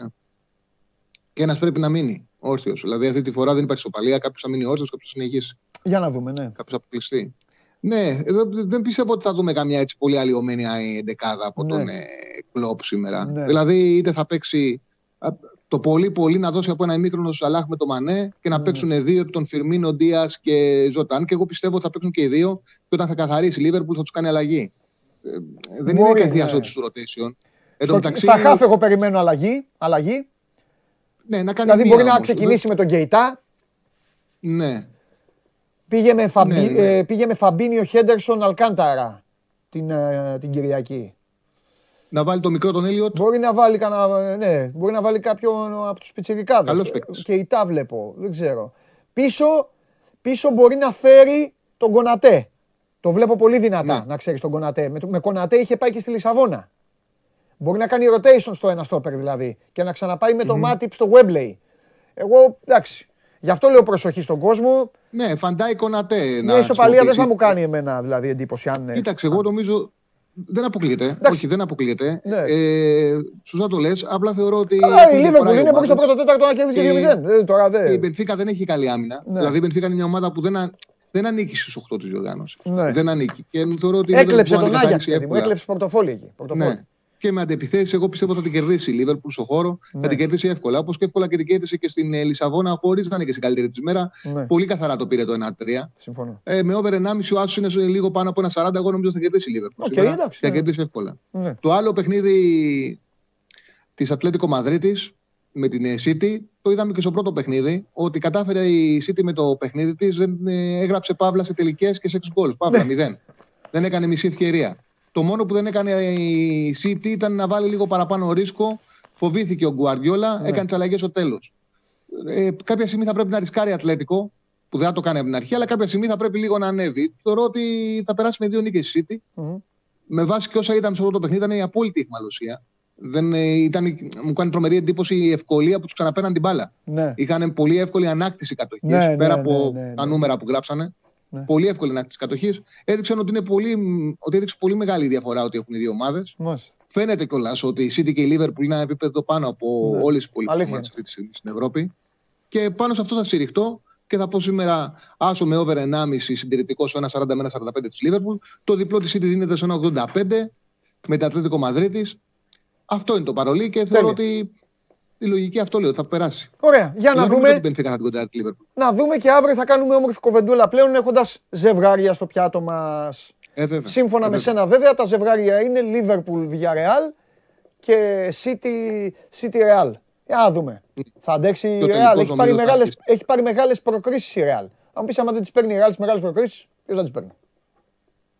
Και ένας πρέπει να μείνει όρθιος. Δηλαδή, αυτή τη φορά δεν υπάρχει σοπαλία. Κάποιος θα μείνει όρθιος, κάποιος θα συνεχίσει. Για να δούμε, ναι. Κάποιος θα αποκλειστεί. Ναι, εδώ δεν πιστεύω ότι θα δούμε καμιά έτσι πολύ αλλοιωμένη ε, δεκάδα από Ναι. τον ε, Κλοπ σήμερα. Ναι. Δηλαδή, είτε θα παίξει α, το πολύ πολύ να δώσει από ένα ημίχρονο στο Σαλάχ με το Μανέ και να Ναι. παίξουν δύο επί των Φιρμίνο, Ντίας και Ζωτάν. Και εγώ πιστεύω ότι θα παίξουν και οι δύο και όταν θα καθαρίσει η Λίβερπουλ θα τους κάνει αλλαγή. Ε, δεν Μπορεί, είναι κακή ναι. ασότητα του rotation. Εν τω Στο, μεταξύ, στα χάφ εγώ περιμένω αλλαγή. αλλαγή. ναι, να κάνει Δηλαδή μία μπορεί να όμως. ξεκινήσει με τον Γκέιτα. Ναι. Πήγε με, Φαμπι... Ναι, ναι. ε, πήγε με Φαμπίνιο Χέντερσον Αλκάνταρα την, ε, την Κυριακή. Να βάλει το μικρό τον Έλιοτ. Μπορεί να βάλει, κανένα, ε, ναι, μπορεί να βάλει κάποιον από τους πιτσιρικάδες. Καλός παίκτης. Και η τα βλέπω, δεν ξέρω. Πίσω, πίσω μπορεί να φέρει τον Κονατέ. Το βλέπω πολύ δυνατά, Ναι. να ξέρεις τον Κονατέ. Με, το- με Κονατέ είχε πάει και στη Λισαβόνα. Μπορεί να κάνει rotation στο ένα στόπερ δηλαδή και να ξαναπάει με το Μάτιπ στο Webley. Εγώ, εντάξει, γι' αυτό λέω προσοχή στον κόσμο. Ναι, φαντάει κονατέ. Μια ισοπαλία δεν θα μου κάνει εμένα δηλαδή εντύπωση αν... ε, Κοίταξε, εγώ νομίζω. Δεν αποκλείεται. Όχι, δεν αποκλείεται. Ναι. Ε, σωστά το λες. Απλά θεωρώ ότι. Καλά, η έχουν Λίβερπουλ διαφορά οι είναι μπορεί στο ομάδες. πρώτο τέταρτο να κερδίσει και Και- 2-0. Ε, τώρα Η δεν. Μπενφίκα δεν έχει καλή άμυνα. Ναι. Δηλαδή η Μπενφίκα είναι μια ομάδα που δεν, α- δεν ανήκει στους 8 της διοργάνωσης. Ναι. Δεν ανήκει. Και θεωρώ ότι η Έκλεψε Liverpool τον αν Άγιαξ, καθαρίσει παιδί μου. εύκολα. Έκλεψε πορτοφόλι εκεί. πορτοφόλι. Ναι. Και με αντεπιθέσει, εγώ πιστεύω θα την κερδίσει η Λίβερπουλ στο χώρο. Ναι. Θα την κερδίσει εύκολα. Όπως και εύκολα και την κέρδισε και στην ε, Λισαβόνα, χωρίς να είναι και στην καλύτερη της μέρα. Ναι. Πολύ καθαρά το πήρε το 1-3. Συμφωνώ. Ε, με over 1,5 ο Άσος είναι σε λίγο πάνω από ένα 40. Εγώ νομίζω θα κερδίσει η Λίβερπουλ. Οκ, σήμερα. εντάξει, Θα ναι. κερδίσει εύκολα. Ναι. Το άλλο παιχνίδι της Ατλέτικο Μαδρίτης με την ε, City, το είδαμε και στο πρώτο παιχνίδι, ότι κατάφερε η City με το παιχνίδι της, δεν ε, έγραψε παύλα σε τελικές και σε x goals. Παύλα, Ναι. μηδέν. Δεν έκανε μισή ευκαιρία. Το μόνο που δεν έκανε η City ήταν να βάλει λίγο παραπάνω ρίσκο. Φοβήθηκε ο Γκουαρδιόλα, Ναι. έκανε τις αλλαγές στο τέλος. Ε, κάποια στιγμή θα πρέπει να ρισκάρει η Ατλέτικο, που δεν θα το κάνει από την αρχή, αλλά κάποια στιγμή θα πρέπει λίγο να ανέβει. Θεωρώ ότι θα περάσει με δύο νίκες η City Μμμ. με βάση και όσα είδαμε σε αυτό το παιχνίδι, ήταν η απόλυτη εχμαλωσία. Δεν, ε, ήταν, μου κάνει τρομερή εντύπωση η ευκολία που τους ξαναπέναν την μπάλα. Ναι. Είχαν πολύ εύκολη ανάκτηση κατοχής. Ναι, ναι, πέρα ναι, από ναι, ναι. τα νούμερα που γράψανε. Ναι. Πολύ εύκολη ανάκτηση κατοχής. Έδειξαν ότι, είναι πολύ, ότι έδειξε πολύ μεγάλη διαφορά ότι έχουν οι δύο ομάδες. Μάλιστα. Φαίνεται κιόλας ότι η City και η Liverpool είναι ένα επίπεδο πάνω από Ναι. όλες τις υπόλοιπε Αλήθεια ομάδες αυτή τη στιγμή στην Ευρώπη. Και πάνω σε αυτό θα συρριχτώ και θα πω σήμερα άσο με over 1,5 συντηρητικό στο 1,40 με 1,45 της Liverpool. Το διπλό της City δίνεται στο 1,85 με την Ατλέτικο Μαδρίτης. Αυτό είναι το παρολί και θεωρώ Τέλεια. ότι η λογική αυτό λέει ότι θα περάσει. Ωραία, για να Δεν νομίζω δούμε. ότι η Benfica θα την κοντράρει της Liverpool. Να δούμε και αύριο θα κάνουμε όμορφη κοβεντούλα πλέον έχοντας ζευγάρια στο πιάτο μας. Ε, βέβαια. Σύμφωνα Ε, με βέβαια. σένα, βέβαια, τα ζευγάρια είναι Liverpool Villarreal και City, City Real. Για να δούμε. Θα αντέξει η Και ο Real. τελικός Έχει πάρει, ομίλος θα μεγάλες, αρχίσει. έχει πάρει μεγάλες προκρίσεις η Real. Αν πεις άμα δεν τις παίρνει η Real τις μεγάλες προκρίσεις, ποιος θα τις παίρνει;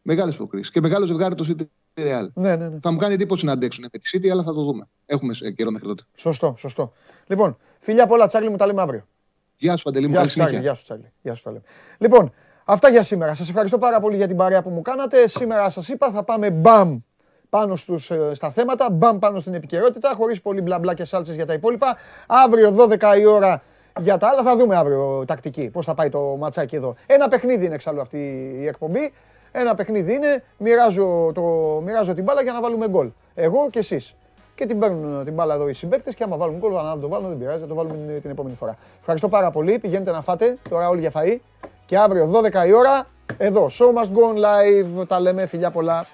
Μεγάλες προκρίσεις. Και μεγάλο ζευγάρι το City Real. Ναι, ναι, ναι. Θα μου κάνει εντύπωση να αντέξουν με τη City, αλλά θα το δούμε. Έχουμε σε- καιρό μέχρι τότε. Σωστό, σωστό. Λοιπόν, φιλιά πολλά, Τσάρλι μου, τα λέμε αύριο. Γεια σου, Παντελή μου. Γεια Καλή σου, Τσάρλι. συνέχεια. Γεια σου, Τσάρλι. Γεια σου, τα λέμε. Λοιπόν, αυτά για σήμερα. Σας ευχαριστώ πάρα πολύ για την παρέα που μου κάνατε. Σήμερα σας είπα θα πάμε μπαμ πάνω στους, ε, στα θέματα, μπαμ πάνω στην επικαιρότητα, χωρίς πολύ μπλα μπλα και σάλτσες για τα υπόλοιπα. Αύριο 12 η ώρα για τα άλλα θα δούμε αύριο τακτική, πώς θα πάει το ματσάκι εδώ. Ένα παιχνίδι είναι εξάλλου αυτή η εκπομπή. Ένα παιχνίδι είναι, μοιράζω, το, μοιράζω την μπάλα για να βάλουμε γκολ. Εγώ και εσείς. Και την παίρνουν την μπάλα εδώ οι συμπαίκτες και άμα βάλουν γκολ, αν δεν το βάλουν δεν πειράζει, θα το βάλουμε την, την επόμενη φορά. Ευχαριστώ πάρα πολύ. Πηγαίνετε να φάτε τώρα όλοι για φαΐ. Και αύριο 12 η ώρα εδώ, Show Must Go On Live. Τα λέμε φιλιά πολλά.